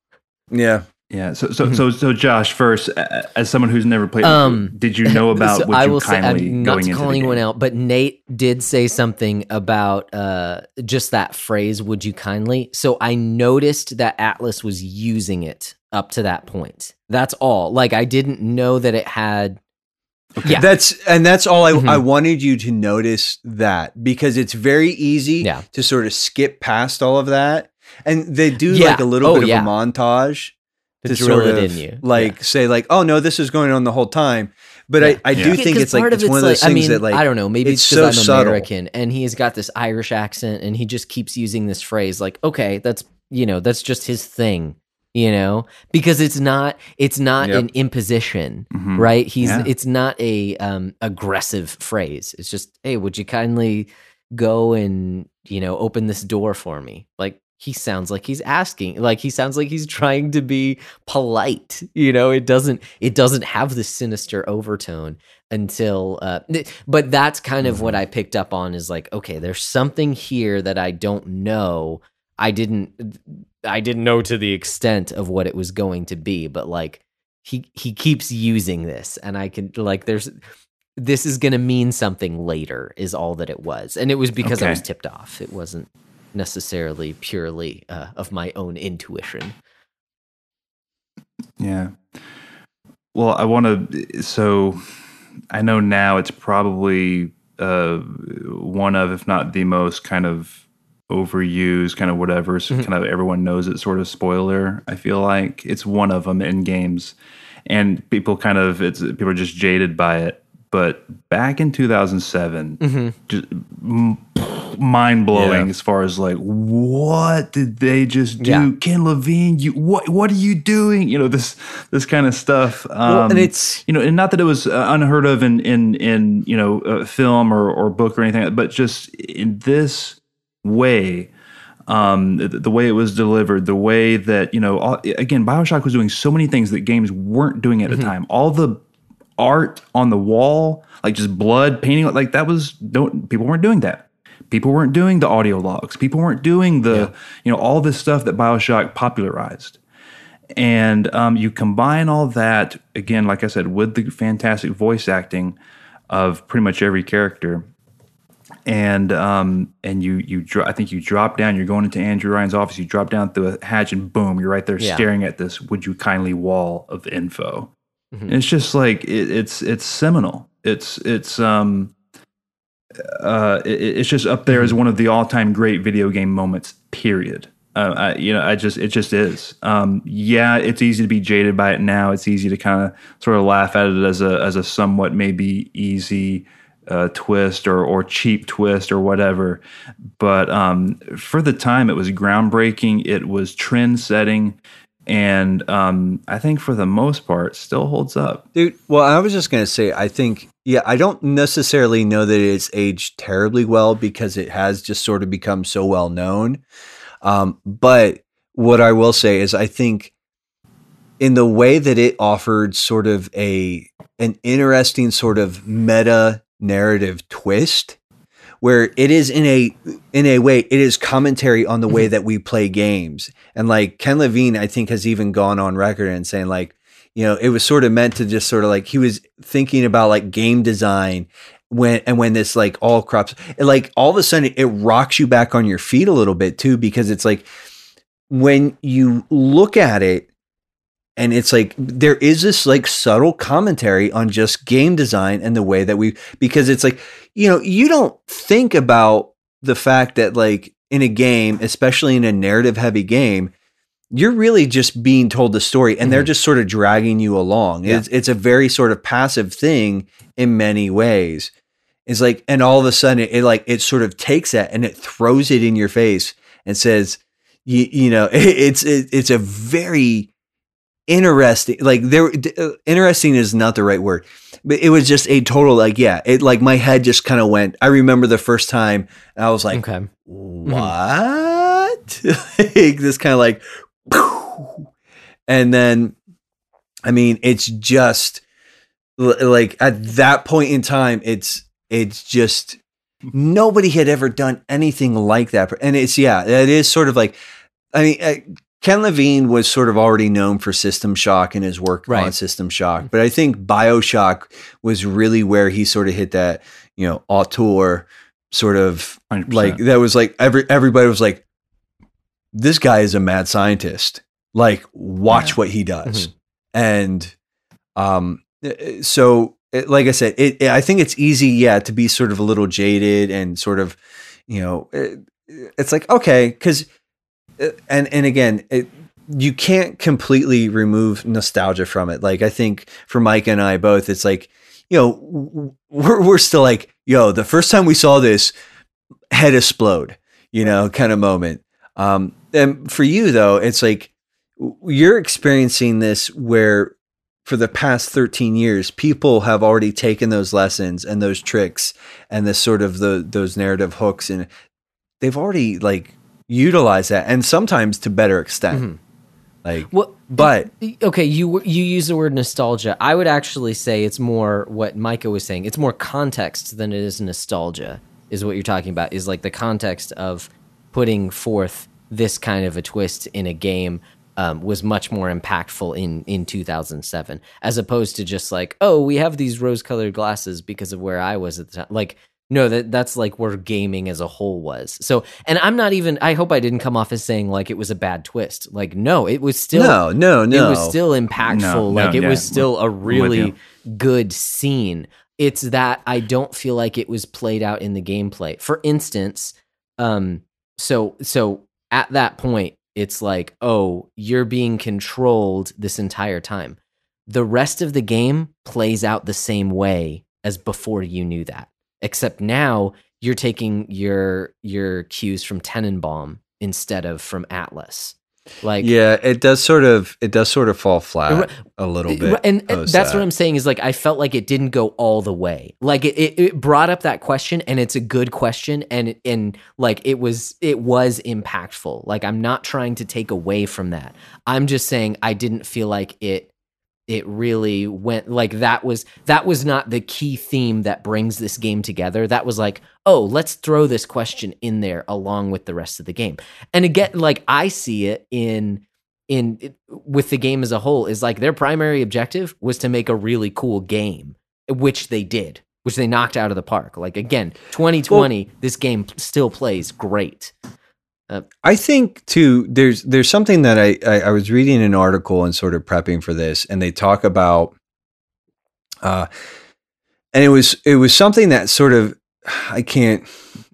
Yeah. Yeah. So, so, so, so, Josh, first, as someone who's never played, Um, did you know [LAUGHS] about So Would I You will say, I'm not calling the anyone out, but Nate did say something about uh, just that phrase, would you kindly? So I noticed that Atlas was using it up to that point. That's all. Like I didn't know that it had. Yeah. That's and that's all I, Mhm. I wanted you to notice that because it's very easy Yeah. to sort of skip past all of that. And they do Yeah. like a little Oh, bit yeah. of a montage To to drill sort it of in you. like say like, oh no, this is going on the whole time. But Yeah. I, I do Yeah, think 'cause it's like part it's one of like, those things I mean, that like I don't know. Maybe it's it's because so I'm subtle. American, and he's got this Irish accent, and he just keeps using this phrase. Like, okay, that's you know, that's just his thing. You know, because it's not it's not Yep. an imposition, Mhm. right? He's Yeah. it's not a um aggressive phrase. It's just, hey, would you kindly go and you know open this door for me? Like he sounds like he's asking, like he sounds like he's trying to be polite. You know, it doesn't it doesn't have this sinister overtone until uh but that's kind of what I picked up on is like okay there's something here that I don't know. I didn't I didn't know to the extent of what it was going to be but like he he keeps using this and I can like there's this is going to mean something later is all that it was. And it was because I was tipped off. It wasn't necessarily purely uh, of my own intuition Yeah. Well, I want to. So, I know now it's probably uh, one of, if not the most, kind of overused, kind of whatever. So, Mhm. kind of everyone knows it. Sort of spoiler. I feel like it's one of them in games, and people kind of it's people are just jaded by it. But back in 2007, mm-hmm. just mind blowing Yeah. as far as like what did they just do Yeah. ken levine you what what are you doing you know this this kind of stuff um well, and it's you know and not that it was uh, unheard of in in in you know uh, film or or book or anything but just in this way um the, the way it was delivered the way that you know all, again bioshock was doing so many things that games weren't doing at the time all the art on the wall like just blood painting like that was don't people weren't doing that people weren't doing the audio logs people weren't doing the you know all this stuff that bioshock popularized and um, you combine all that again like i said with the fantastic voice acting of pretty much every character and um, and you you dro- I think you drop down. You're going into Andrew Ryan's office. You drop down through a hatch, and boom, you're right there Yeah. staring at this. Would you kindly wall of info? Mhm. It's just like it, it's it's seminal. It's it's um uh it, it's just up there as one of the all time great video game moments. Period. Uh, I, you know, I just it just is. Um, yeah, it's easy to be jaded by it now. It's easy to kind of sort of laugh at it as a as a somewhat maybe easy uh, twist or or cheap twist or whatever. But um, for the time, it was groundbreaking. It was trend setting, and um, I think for the most part, still holds up. Dude, well, I was just to say, I think, yeah, I don't necessarily know that it's aged terribly well because it has just sort of become so well known. Um, but what I will say is, I think in the way that it offered sort of a an interesting sort of meta narrative twist, where it is in a in a way it is commentary on the way mm-hmm. that we play games, and like Ken Levine, I think has even gone on record and saying like you know, it was sort of meant to just sort of like he was thinking about like game design when and when this like all crops it, like all of a sudden it rocks you back on your feet a little bit too because it's like when you look at it and it's like there is this like subtle commentary on just game design and the way that we because it's like you know you don't think about the fact that like in a game especially in a narrative heavy game you're really just being told the story and they're Mhm. just sort of dragging you along Yeah. it's it's a very sort of passive thing in many ways it's like and all of a sudden it, like it sort of takes that and it throws it in your face and says you, you know [LAUGHS] it's it, it's a very interesting. Like there, uh, interesting is not the right word, but it was just a total like yeah. It like my head just kind of went. I remember the first time I was like, Okay. what? [LAUGHS] like, this kind of like, and then, I mean, it's just like at that point in time, it's it's just nobody had ever done anything like that, and it's yeah, it is sort of like, I mean. Ken Levine was sort of already known for System Shock and his work on System Shock, mm-hmm. but I think Bioshock was really where he sort of hit that, you know, auteur sort of 100%. like that was like every everybody was like this guy is a mad scientist. Like watch Yeah. what he does. Mm-hmm. And um uh, so it, like i said it, it- i think it's easy yeah to be sort of a little jaded and sort of you know it, it's like okay because and and again it you can't completely remove nostalgia from it. Like i think for mike and i both it's like you know we're, we're still like yo the first time we saw this head explode you know kind of moment. Um and for you though it's like you're experiencing this where for the past 13 years people have already taken those lessons and those tricks and the sort of the those narrative hooks and they've already like utilized that and sometimes to better extent Mhm. like Well, but okay, you you use the word nostalgia. I would actually say it's more what Micah was saying. It's more context than it is nostalgia. Is what you're talking about? Is like the context of putting forth this kind of a twist in a game um, was much more impactful in in 2007, as opposed to just like, oh, we have these rose-colored glasses because of where I was at the time. Like, no, that that's like where gaming as a whole was. So, and I'm not even. I hope I didn't come off as saying like it was a bad twist. Like, no, it was still no no no it was still impactful. No, like no, it yeah, was still a really good scene. It's that I don't feel like it was played out in the gameplay. For instance, um, so so at that point, it's like, oh, you're being controlled this entire time. The rest of the game plays out the same way as before you knew that. Except now you're taking your your cues from Tenenbaum instead of from Atlas. Like yeah it does sort of it does sort of fall flat a little bit and, and that's that. what I'm saying is like I felt like it didn't go all the way. Like it, it, it brought up that question, and it's a good question, and and like it was it was impactful. Like I'm not trying to take away from that. I'm just saying I didn't feel like it it really went like that was that was not the key theme that brings this game together. That was like oh let's throw this question in there along with the rest of the game. And again like i see it in in with the game as a whole is like their primary objective was to make a really cool game which they did which they knocked out of the park. Like again 2020 this game still plays great I think too. There's there's something that I, I I was reading an article and sort of prepping for this, and they talk about, uh, and it was it was something that sort of I can't.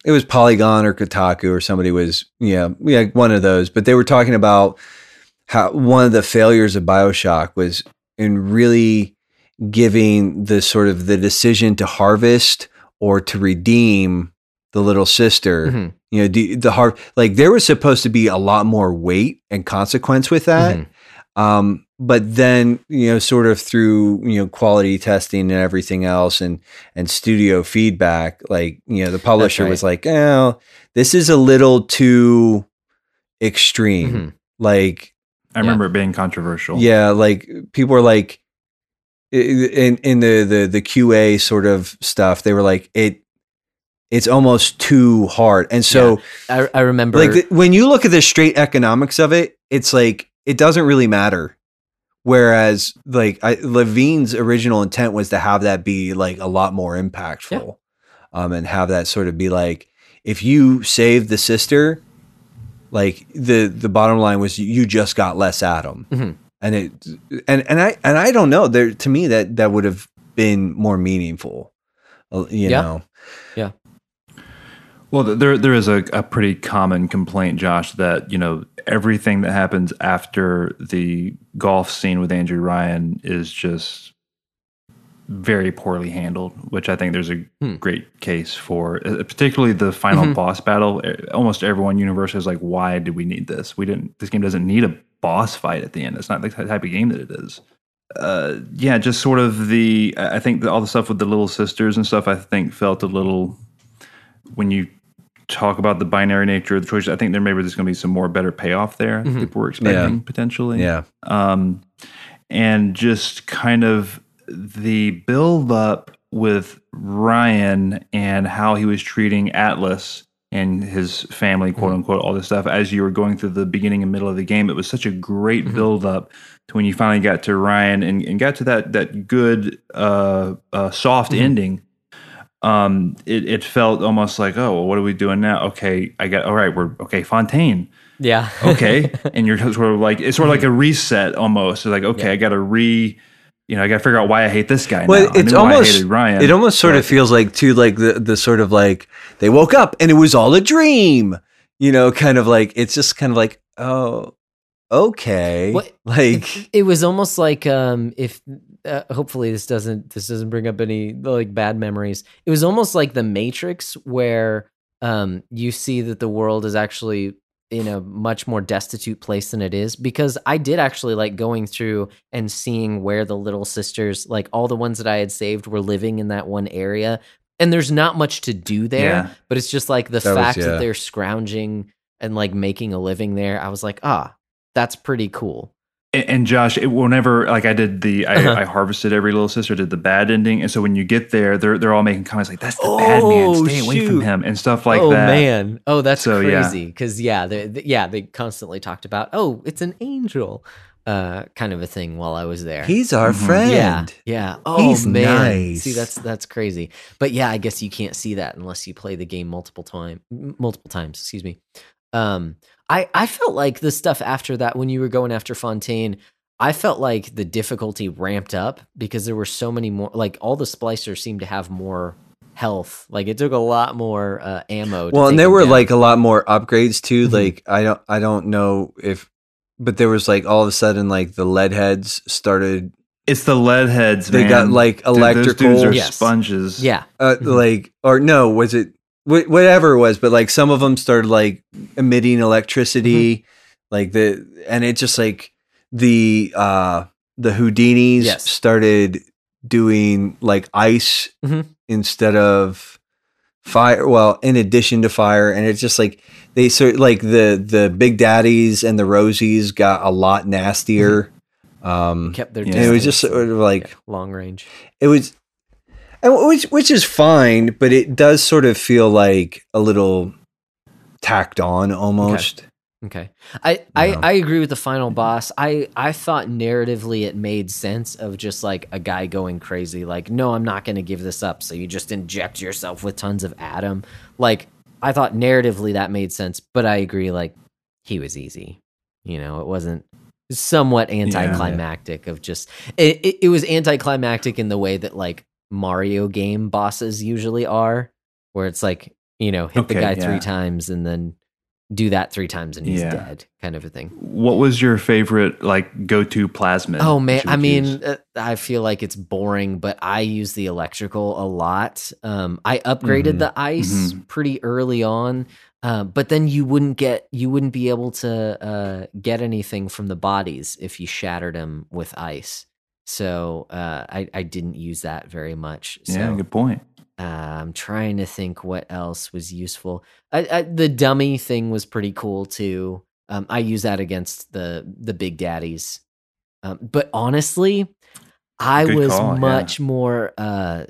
It was Polygon or Kotaku or somebody was yeah yeah one of those, but they were talking about how one of the failures of Bioshock was in really giving the sort of the decision to harvest or to redeem the little sister Mhm. you know the, the har like there was supposed to be a lot more weight and consequence with that Mhm. um but then you know sort of through you know quality testing and everything else and and studio feedback like you know the publisher right. was like oh this is a little too extreme Mhm. like I remember it being controversial. yeah, like people were like in in the the the QA sort of stuff. They were like it. It's almost too hard, and so I, I remember like the, when you look at the straight economics of it, it's like it doesn't really matter. Whereas like I, Levine's original intent was to have that be like a lot more impactful, um, and have that sort of be like if you save the sister, like the the bottom line was you just got less Adam, Mhm. and it and and I and I don't know there to me that that would have been more meaningful, uh, you Yeah. know. Well, there there is a, a pretty common complaint, Josh, that you know everything that happens after the golf scene with Andrew Ryan is just very poorly handled. Which I think there's a Hmm. great case for, uh, particularly the final Mhm. boss battle. Almost everyone universe is like, why did we need this? We didn't. This game doesn't need a boss fight at the end. It's not the type of game that it is. Uh, yeah, just sort of the. I think all the stuff with the little sisters and stuff. I think felt a little when you talk about the binary nature of the choices. I think there maybe there's going to be some more better payoff there. Mhm. People were expecting Yeah. potentially Yeah. um, and just kind of the build up with Ryan and how he was treating Atlas and his family, quote unquote, all this stuff as you were going through the beginning and middle of the game. It was such a great Mhm. build up to when you finally got to Ryan and, and got to that that good uh, uh, soft Mhm. ending. Um, it, it felt almost like, oh, well, what are we doing now? Okay, I got all right. We're okay. Fontaine, Yeah. [LAUGHS] okay and you're sort of like it's sort of like a reset almost it's like okay Yeah. i gotta re you know i gotta figure out why i hate this guy Well, now. I it's knew why almost- I hated ryan It almost sort of feels like too like the the sort of like they woke up and it was all a dream. You know, kind of like it's just kind of like, oh, okay. What- Like it was almost like um if uh, hopefully this doesn't this doesn't bring up any like bad memories it was almost like the matrix where um you see that the world is actually in a much more destitute place than it is because i did actually like going through and seeing where the little sisters like all the ones that i had saved were living in that one area and there's not much to do there Yeah. but it's just like the That was- fact yeah. that they're scrounging and like making a living there i was like ah that's pretty cool and, and josh it, whenever like i did the I, Uh-huh. I harvested every little sister did the bad ending and so when you get there they're they're all making comments like that's the bad man Oh, stay away from him and stuff like oh that man oh that's So, yeah. crazy because yeah they, they- yeah they constantly talked about oh it's an angel uh kind of a thing while i was there he's our Mhm. friend. yeah yeah oh He's man nice. see that's that's crazy but yeah i guess you can't see that unless you play the game multiple time multiple times excuse me um i i felt like the stuff after that when you were going after fontaine I felt like the difficulty ramped up because there were so many more. Like all the splicers seemed to have more health. Like it took a lot more uh, ammo. to Well, and there were down. like a lot more upgrades too. Mhm. Like I don't I don't know if but there was like all of a sudden like the lead heads started it's the lead heads they man. got like Dude, those dudes electrical are Yes. sponges yeah, uh, Mhm. like or no was it wh- whatever it was but like some of them started like emitting electricity Mm-hmm. like the and it just like the uh the houdinis Yes. started doing like ice Mhm. instead of fire well in addition to fire and it's just like they sort like the the big daddies and the rosies got a lot nastier um kept their. It was just sort of like yeah, long range. it was and which which is fine but it does sort of feel like a little tacked on almost Okay, I, I know. I agree with the final boss. I I thought narratively it made sense of just like a guy going crazy. Like, no, I'm not going to give this up. So you just inject yourself with tons of Adam. Like, I thought narratively that made sense. But I agree. Like, he was easy. You know, it wasn't somewhat anticlimactic of just it, it, it was anticlimactic in the way that like Mario game bosses usually are, where it's like you know hit the guy yeah. three times and then do that three times and he's Yeah. dead, kind of a thing. what was your favorite like go-to plasmid Oh man, I mean, uh, I feel like it's boring, but I use the electrical a lot. Um, I upgraded Mhm. the ice Mhm. pretty early on, uh, but then you wouldn't get, you wouldn't be able to uh, get anything from the bodies if you shattered them with ice. So uh, I, I didn't use that very much. So yeah good point uh, I'm trying to think what else was useful. I, I, the dummy thing was pretty cool too. Um, I use that against the the big daddies. Um, but honestly, I Good was call, yeah. much more uh,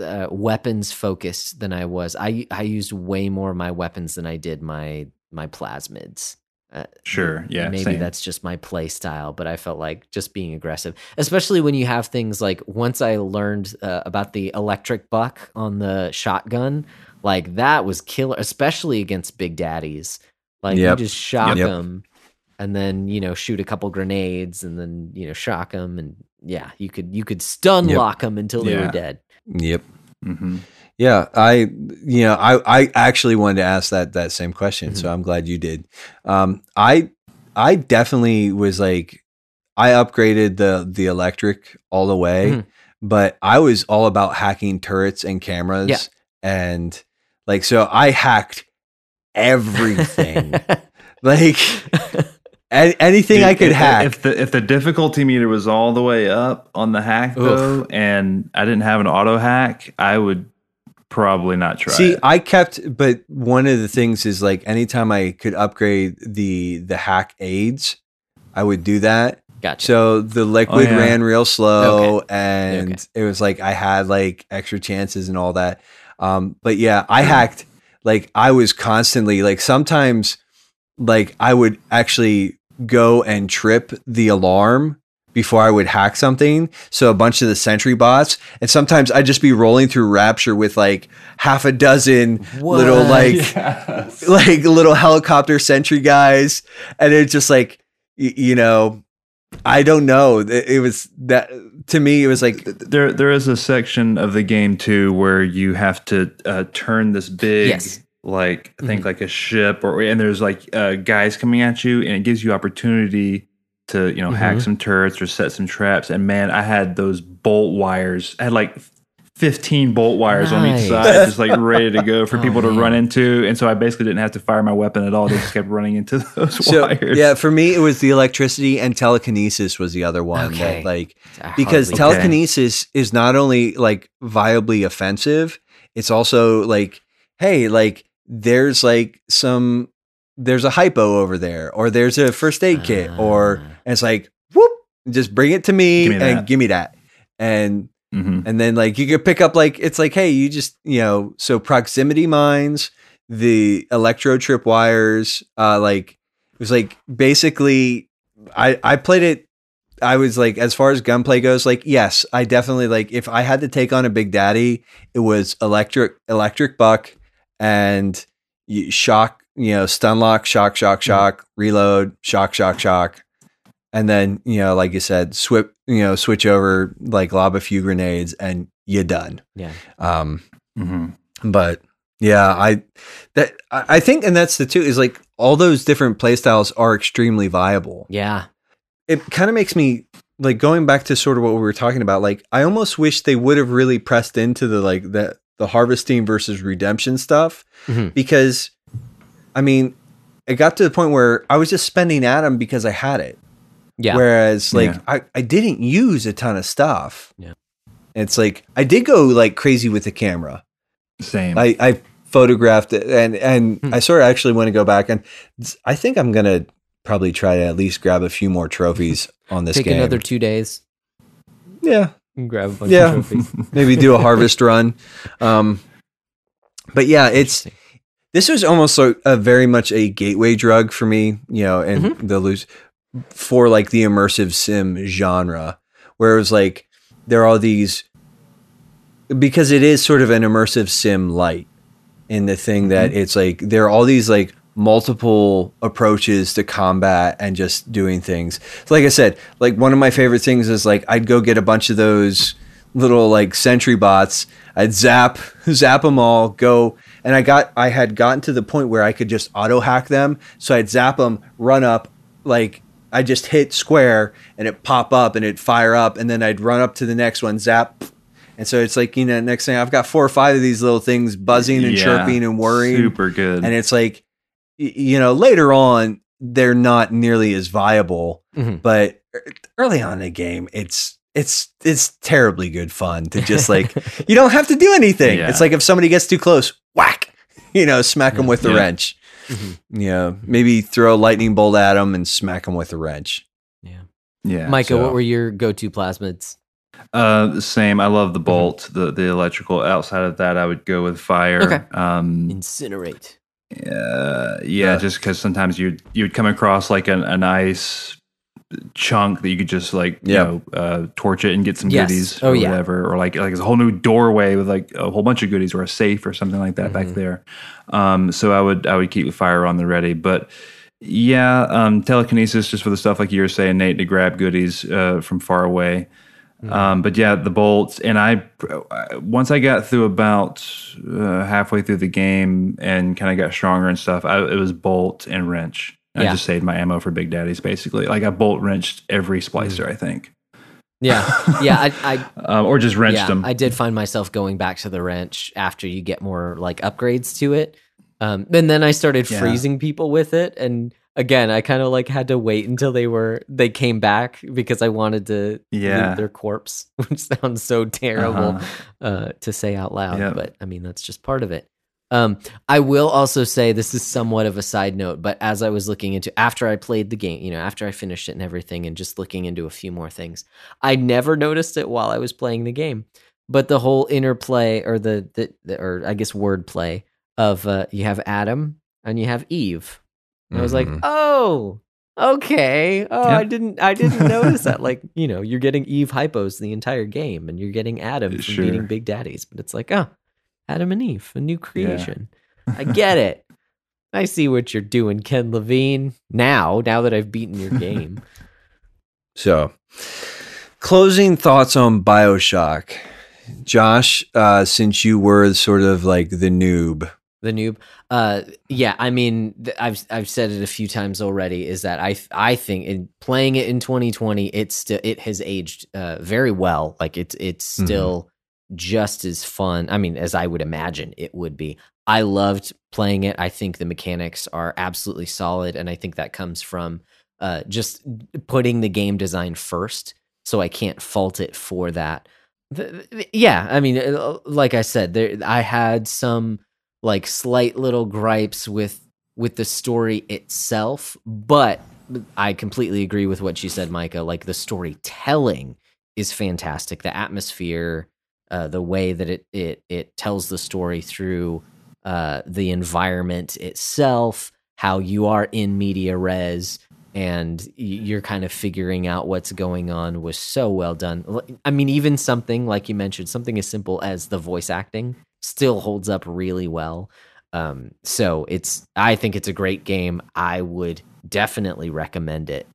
uh, weapons focused than I was. I I used way more of my weapons than I did my my plasmids. Uh, Sure. Yeah. maybe same. that's just my play style but i felt like just being aggressive especially when you have things like once i learned uh, about the electric buck on the shotgun like that was killer especially against big daddies like Yep. you just shock Yep. them and then you know shoot a couple grenades and then you know shock them and yeah you could you could stun Yep. lock them until they were dead yep hmm yeah i you know i i actually wanted to ask that that same question so i'm glad you did um i i definitely was like i upgraded the the electric all the way Mhm. but i was all about hacking turrets and cameras Yeah. and like so i hacked everything [LAUGHS] like Any, anything Dude, I could if, hack. If the if the difficulty meter was all the way up on the hack though, and I didn't have an auto hack, I would probably not try. See, it. I kept, but one of the things is like anytime I could upgrade the the hack aids, I would do that. Gotcha. So the liquid Oh, yeah. ran real slow, Okay. and Okay. it was like I had like extra chances and all that. Um, but yeah, I hacked. Like I was constantly like sometimes, like I would actually go and trip the alarm before I would hack something. So a bunch of the sentry bots, and sometimes I'd just be rolling through Rapture with like half a dozen little What? like [LAUGHS] [LAUGHS] like little helicopter sentry guys, and it's just like y- you know, I don't know. It, it was that to me. It was like there there is a section of the game too where you have to uh, turn this big Yes. like I think like a ship or and there's like uh, guys coming at you and it gives you opportunity to you know hack Mhm. some turrets or set some traps and man I had those bolt wires I had like 15 bolt wires on each side just like ready to go for [LAUGHS] Oh, people to man. run into and so I basically didn't have to fire my weapon at all they just kept running into [LAUGHS] those so. wires Yeah, for me, it was the electricity and telekinesis was the other one. Okay. That, like because hardly- tele- telekinesis is not only like viably offensive, it's also like, hey, like there's like some there's a hypo over there, or there's a first aid kit, or Ah. and it's like whoop, just bring it to me, Give me and give me that, and Mhm. and then like you could pick up like it's like hey, you just you know so proximity mines, the electro trip wires, uh, like it was like basically I I played it I was like, as far as gunplay goes, like, yes, I definitely like if I had to take on a big daddy, it was electric, electric buck and shock, you know, stun lock, shock, shock, shock, reload, shock, shock, shock. And then, you know, like you said, swip, you know, switch over, like lob a few grenades and you're done. Yeah. Um, Mhm. but yeah, I that I I think, and that's the two is like all those different playstyles are extremely viable Yeah. it kind of makes me like going back to sort of what we were talking about like i almost wish they would have really pressed into the like the the harvesting versus redemption stuff Mhm. because i mean it got to the point where i was just spending Adam because i had it Yeah. whereas like Yeah. I, I didn't use a ton of stuff Yeah. it's like i did go like crazy with the camera same i i photographed it and and Hmm. i sort of actually want to go back and i think i'm gonna probably try to at least grab a few more trophies [LAUGHS] on this Take game another two days yeah and grab a bunch Yeah. of trophies. [LAUGHS] maybe do a harvest run. Um, but yeah, it's Interesting. This was almost a, a very much a gateway drug for me, you know, and Mm-hmm. the loose for like the immersive sim genre, where it was like there are all these because it is sort of an immersive sim light in the thing that it's like there are all these like multiple approaches to combat and just doing things. So like I said, like one of my favorite things is like I'd go get a bunch of those little like sentry bots. I'd zap [LAUGHS] zap them all, go and I got I had gotten to the point where I could just auto hack them. So I'd zap them, run up, like I just hit square and it pop up and it fire up and then I'd run up to the next one, zap and so it's like, you know, next thing I've got four or five of these little things buzzing and Yeah. chirping and worrying, super good And it's like, you know, later on, they're not nearly as viable, Mhm. but early on in the game, it's, it's, it's terribly good fun to just like, [LAUGHS] you don't have to do anything. Yeah. It's like if somebody gets too close, whack, [LAUGHS] you know, smack them with the Yeah. wrench. Mhm. You know, maybe throw a lightning bolt at them and smack them with a wrench. Yeah. yeah Micah, so- what were your go-to plasmids? Uh, the same. I love the bolt, the the electrical. Outside of that, I would go with fire. Okay. Um, Incinerate. uh, yeah, Uh, just because sometimes you you would come across like an, a nice chunk that you could just like you Yeah. know uh, torch it and get some Yes. goodies Oh, or yeah. whatever, or like like it's a whole new doorway with like a whole bunch of goodies or a safe or something like that back Mhm. there. Um, so I would I would keep the fire on the ready, but. Yeah, um, telekinesis just for the stuff like you were saying, Nate, to grab goodies uh, from far away. Um, but yeah, the bolts, and I once I got through about uh, halfway through the game and kind of got stronger and stuff, I, it was bolt and wrench. I Yeah. just saved my ammo for big daddies, basically. Like I bolt wrenched every splicer, I think, Yeah. Yeah. I, I [LAUGHS] um, or just wrenched yeah, them. I did find myself going back to the wrench after you get more like upgrades to it. Um, and then I started Yeah. freezing people with it. And again, I kind of like had to wait until they were they came back because I wanted to Yeah. leave their corpse, [LAUGHS] which sounds so terrible Uh-huh. uh, to say out loud. Yep. But I mean, that's just part of it. Um, I will also say this is somewhat of a side note, but as I was looking into after I played the game, you know, after I finished it and everything, and just looking into a few more things, I never noticed it while I was playing the game. But the whole interplay, or the, the, the or I guess wordplay of uh, you have Adam and you have Eve, and I was like, Mhm. oh, okay. Oh, I didn't, I didn't notice that. [LAUGHS] Like, you know, you're getting Eve hypos the entire game, and you're getting Adam from Sure. beating Big Daddies, but it's like, oh, Adam and Eve, a new creation. I [LAUGHS] get it. I see what you're doing, Ken Levine. Now, now that I've beaten your game, [LAUGHS] So, closing thoughts on Bioshock. Josh, uh, since you were sort of like the noob, the noob. Uh, yeah, I mean, th- I've I've said it a few times already. Is that I I think in playing it in 2020, it's still it has aged uh, very well. Like it's it's Mhm. still just as fun. I mean, as I would imagine it would be. I loved playing it. I think the mechanics are absolutely solid, and I think that comes from uh, just putting the game design first. So I can't fault it for that. The- the- yeah, I mean, uh, like I said, there I had some like slight little gripes with with the story itself, but I completely agree with what you said, Micah. Like the storytelling is fantastic. The atmosphere, uh, the way that it it it tells the story through uh, the environment itself, how you are in media res, and you're kind of figuring out what's going on was so well done. I mean, even something like you mentioned, something as simple as the voice acting still holds up really well. Um, so it's, I think it's a great game. I would definitely recommend it.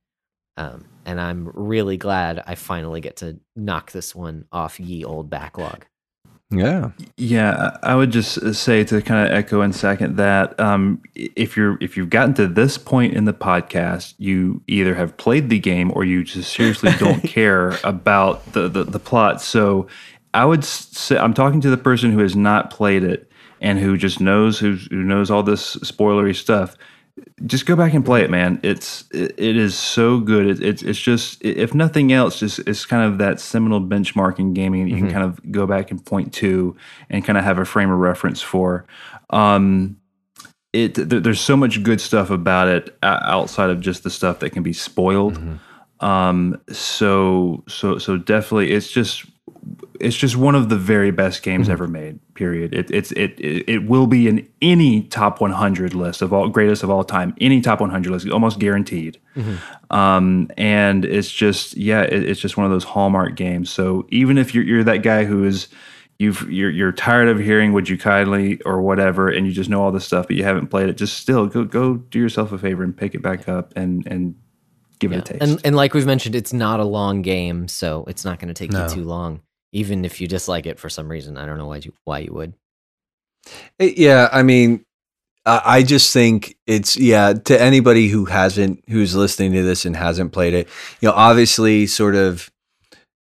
Um, and I'm really glad I finally get to knock this one off ye old backlog. yeah, Yeah, I I would just uh, say to kind of echo and second that um, if you're if you've gotten to this point in the podcast, you either have played the game or you just seriously don't [LAUGHS] care about the, the the plot. So I would say I'm talking to the person who has not played it and who just knows who who knows all this spoilery stuff. Just go back and play it, man. It's it, it is so good. It, it's it's just if nothing else, just it's kind of that seminal benchmark in gaming you can kind of go back and point to and kind of have a frame of reference for. Um, it th- there's so much good stuff about it outside of just the stuff that can be spoiled. Um, so so so definitely, it's just it's just one of the very best games ever made. Period. It, it's it, it it will be in any top 100 list of all greatest of all time. Any top 100 list, almost guaranteed. Um, and it's just yeah, it, it's just one of those hallmark games. So even if you're you're that guy who is you've you're you're tired of hearing "Would you kindly" or whatever, and you just know all this stuff, but you haven't played it, just still go go do yourself a favor and pick it back up and and give it a taste. And, and like we've mentioned, it's not a long game, so it's not going to take No. you too long. Even if you dislike it for some reason, I don't know why you why you would. Yeah. I mean, I I just think it's yeah. To anybody who hasn't, who's listening to this and hasn't played it, you know, obviously, sort of,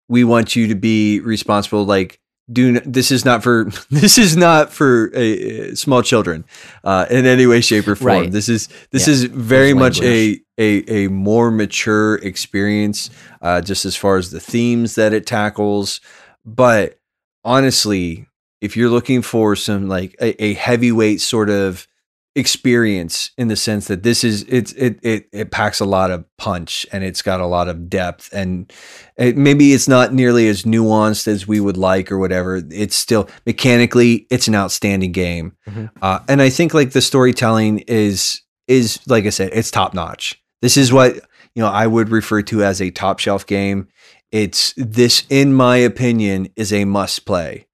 we want you to be responsible. Like, do this is not for [LAUGHS] this is not for uh, small children uh, in any way, shape, or form. Right. This is this Yeah. is very much a, a a more mature experience, uh, just as far as the themes that it tackles. But honestly, if you're looking for some like a, a heavyweight sort of experience in the sense that this is it's it it it packs a lot of punch and it's got a lot of depth and it, maybe it's not nearly as nuanced as we would like or whatever it's still mechanically it's an outstanding game. Mhm. uh, and i think like the storytelling is is like i said it's top notch. This is what you know i would refer to as a top shelf game it's this in my opinion is a must play.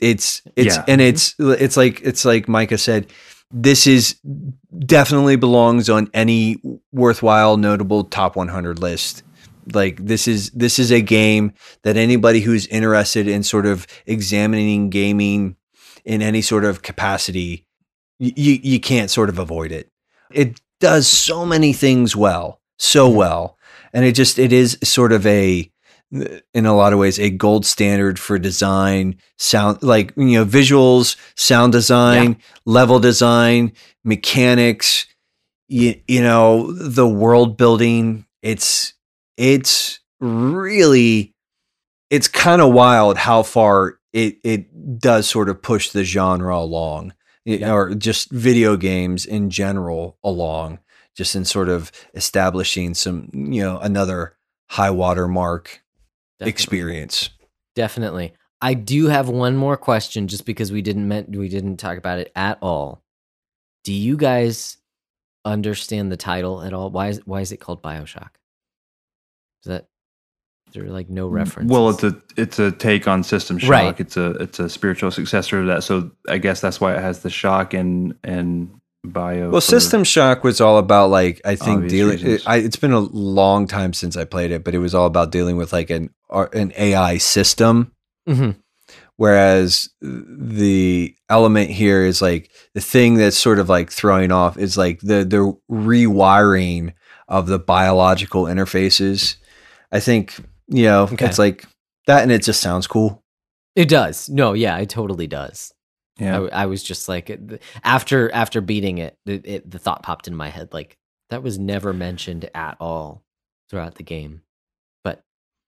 It's it's Yeah. and it's it's like it's like micah said this is definitely belongs on any worthwhile notable top 100 list. Like this is this is a game that anybody who's interested in sort of examining gaming in any sort of capacity you you can't sort of avoid it. It does so many things well so well and it just it is sort of a in a lot of ways a gold standard for design sound like you know visuals sound design level design mechanics you, you know the world building. It's it's really it's kind of wild how far it it does sort of push the genre along know, or just video games in general along just in sort of establishing some you know another high water mark Definitely. experience Definitely. I do have one more question just because we didn't meant we didn't talk about it at all. Do you guys understand the title at all? Why is why is it called BioShock? Is that is there like no mm, reference? Well, it's a it's a take on System Shock. Right. It's a it's a spiritual successor to that. So I guess that's why it has the shock and and bio. Well, System Shock was all about like I think dealing. reasons. I, it's been a long time since I played it, but it was all about dealing with like an an AI system. Mhm. Whereas the element here is like the thing that's sort of like throwing off is like the the rewiring of the biological interfaces. I think you know Okay. it's like that, and it just sounds cool. It does. No, yeah, it totally does. I, yeah. w- I was just like after after beating it, it, it, the thought popped in my head like that was never mentioned at all throughout the game. But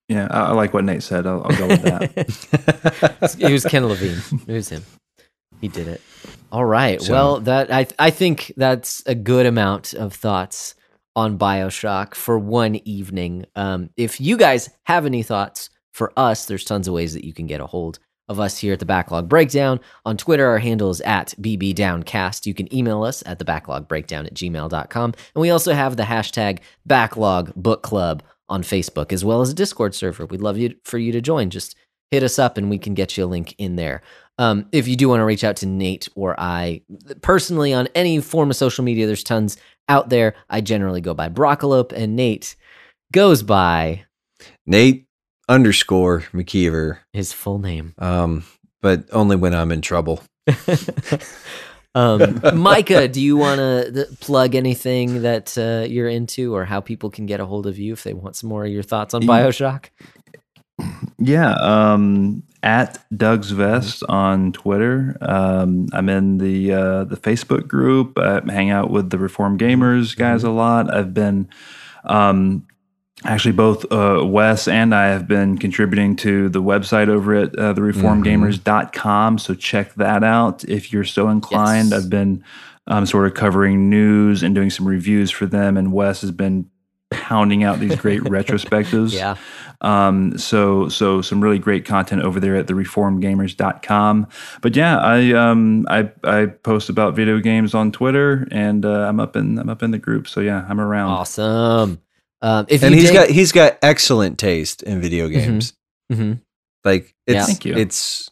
yeah, I, I like what Nate said. I'll, I'll go with that. [LAUGHS] it was Ken Levine. It was him. He did it. All right. So- well, that I I think that's a good amount of thoughts on BioShock for one evening. Um, if you guys have any thoughts for us, there's tons of ways that you can get a hold of us here at the Backlog Breakdown. On Twitter, our handle is at BBDownCast. You can email us at the backlog at gmail.com. And we also have the hashtag Backlog Book Club on Facebook, as well as a Discord server. We'd love you for you to join. Just hit us up and we can get you a link in there. Um, if you do want to reach out to Nate or I personally on any form of social media, there's tons out there. I generally go by Broccolope, and Nate goes by Nate underscore McKeever, his full name. um, but only when I'm in trouble. [LAUGHS] um, Micah, do you want to plug anything that uh, you're into or how people can get a hold of you if they want some more of your thoughts on Bioshock? [CLEARS THROAT] Yeah, um, at Doug's Vest on Twitter. Um, I'm in the uh, the Facebook group. I hang out with the Reform Gamers guys a lot. I've been um, actually both uh, Wes and I have been contributing to the website over at uh, thereformgamers.com. So check that out if you're so inclined. Yes. I've been um, sort of covering news and doing some reviews for them, and Wes has been pounding out these great [LAUGHS] retrospectives. Yeah. Um, so so some really great content over there at thereformgamers.com. But yeah, I um I I post about video games on Twitter and uh, I'm up in I'm up in the group. So yeah, I'm around. Awesome. Um, if and you he's dig- got he's got excellent taste in video games. Mhm. Like Yeah. it's Thank you. it's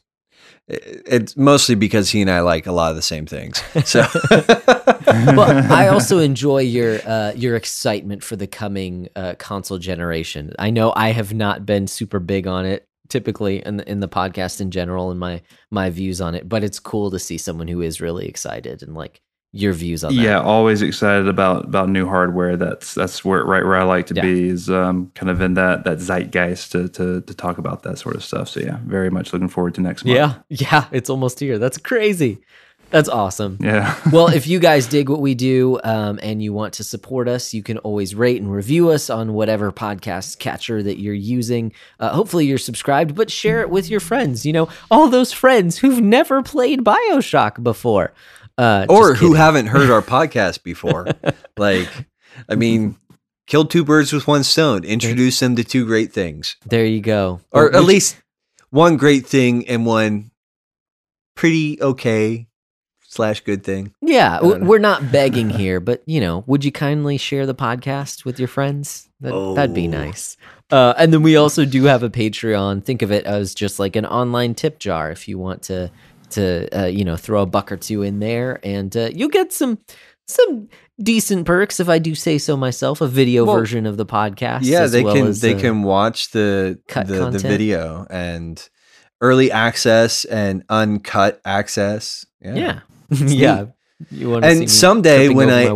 it's mostly because he and I like a lot of the same things. [LAUGHS] So but [LAUGHS] I also enjoy your uh, your excitement for the coming uh, console generation. I know I have not been super big on it typically in the, in the podcast in general and my my views on it, but it's cool to see someone who is really excited and like your views on that. Yeah, always excited about about new hardware. That's that's where right where I like to Yeah. be is um, kind of in that that zeitgeist to, to to talk about that sort of stuff. So yeah, very much looking forward to next month. Yeah, yeah, it's almost here. That's crazy. That's awesome. yeah. [LAUGHS] well, if you guys dig what we do um, and you want to support us, you can always rate and review us on whatever podcast catcher that you're using. Uh, hopefully, you're subscribed, but share it with your friends. You know, all those friends who've never played Bioshock before. Uh, or who haven't heard our [LAUGHS] podcast before. [LAUGHS] like, I mean, kill two birds with one stone. Introduce them to two great things, There you go. or Would at least one great thing and one pretty okay slash good thing. Yeah, we're not begging [LAUGHS] here, but you know, would you kindly share the podcast with your friends? That, That'd be Oh. nice. Uh, and then we also do have a Patreon. Think of it as just like an online tip jar if you want to to uh, you know throw a buck or two in there, and uh, you'll get some some decent perks if I do say so myself. A video Well, version of the podcast. yeah, they well can they uh, can watch the the, the video and early access and uncut access. Yeah. Yeah, [LAUGHS] yeah. You want And see someday when I-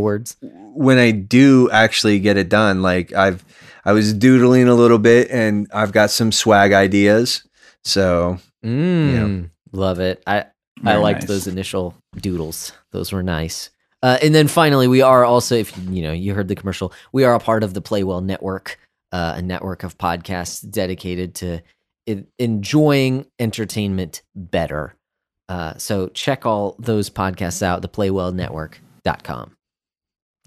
when I do actually get it done, like I've I was doodling a little bit and I've got some swag ideas. So Mm, Love it. I I liked nice. those initial doodles. Those were nice. Uh, and then finally, we are also, if you know, you heard the commercial, we are a part of the Play Well Network, uh, a network of podcasts dedicated to en- enjoying entertainment better. Uh, so check all those podcasts out, theplaywellnetwork.com.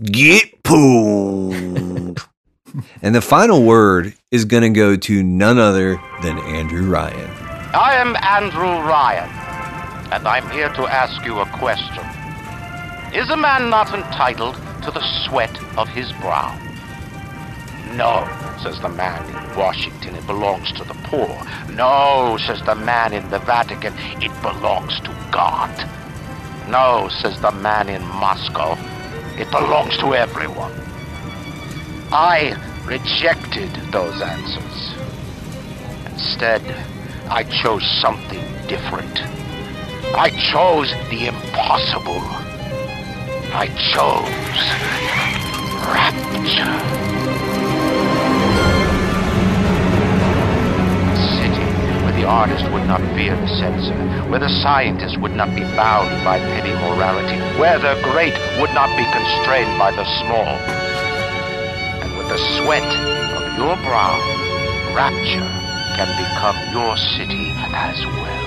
Get PWNed. [LAUGHS] and the final word is going to go to none other than Andrew Ryan. I am Andrew Ryan, and I'm here to ask you a question. Is a man not entitled to the sweat of his brow? No, says the man in Washington, it belongs to the poor. No, says the man in the Vatican, it belongs to God. No, says the man in Moscow, it belongs to everyone. I rejected those answers. Instead, I chose something different. I chose the impossible. I chose rapture. A city where the artist would not fear the censor, where the scientist would not be bound by petty morality, where the great would not be constrained by the small. And with the sweat of your brow, rapture can become your city as well.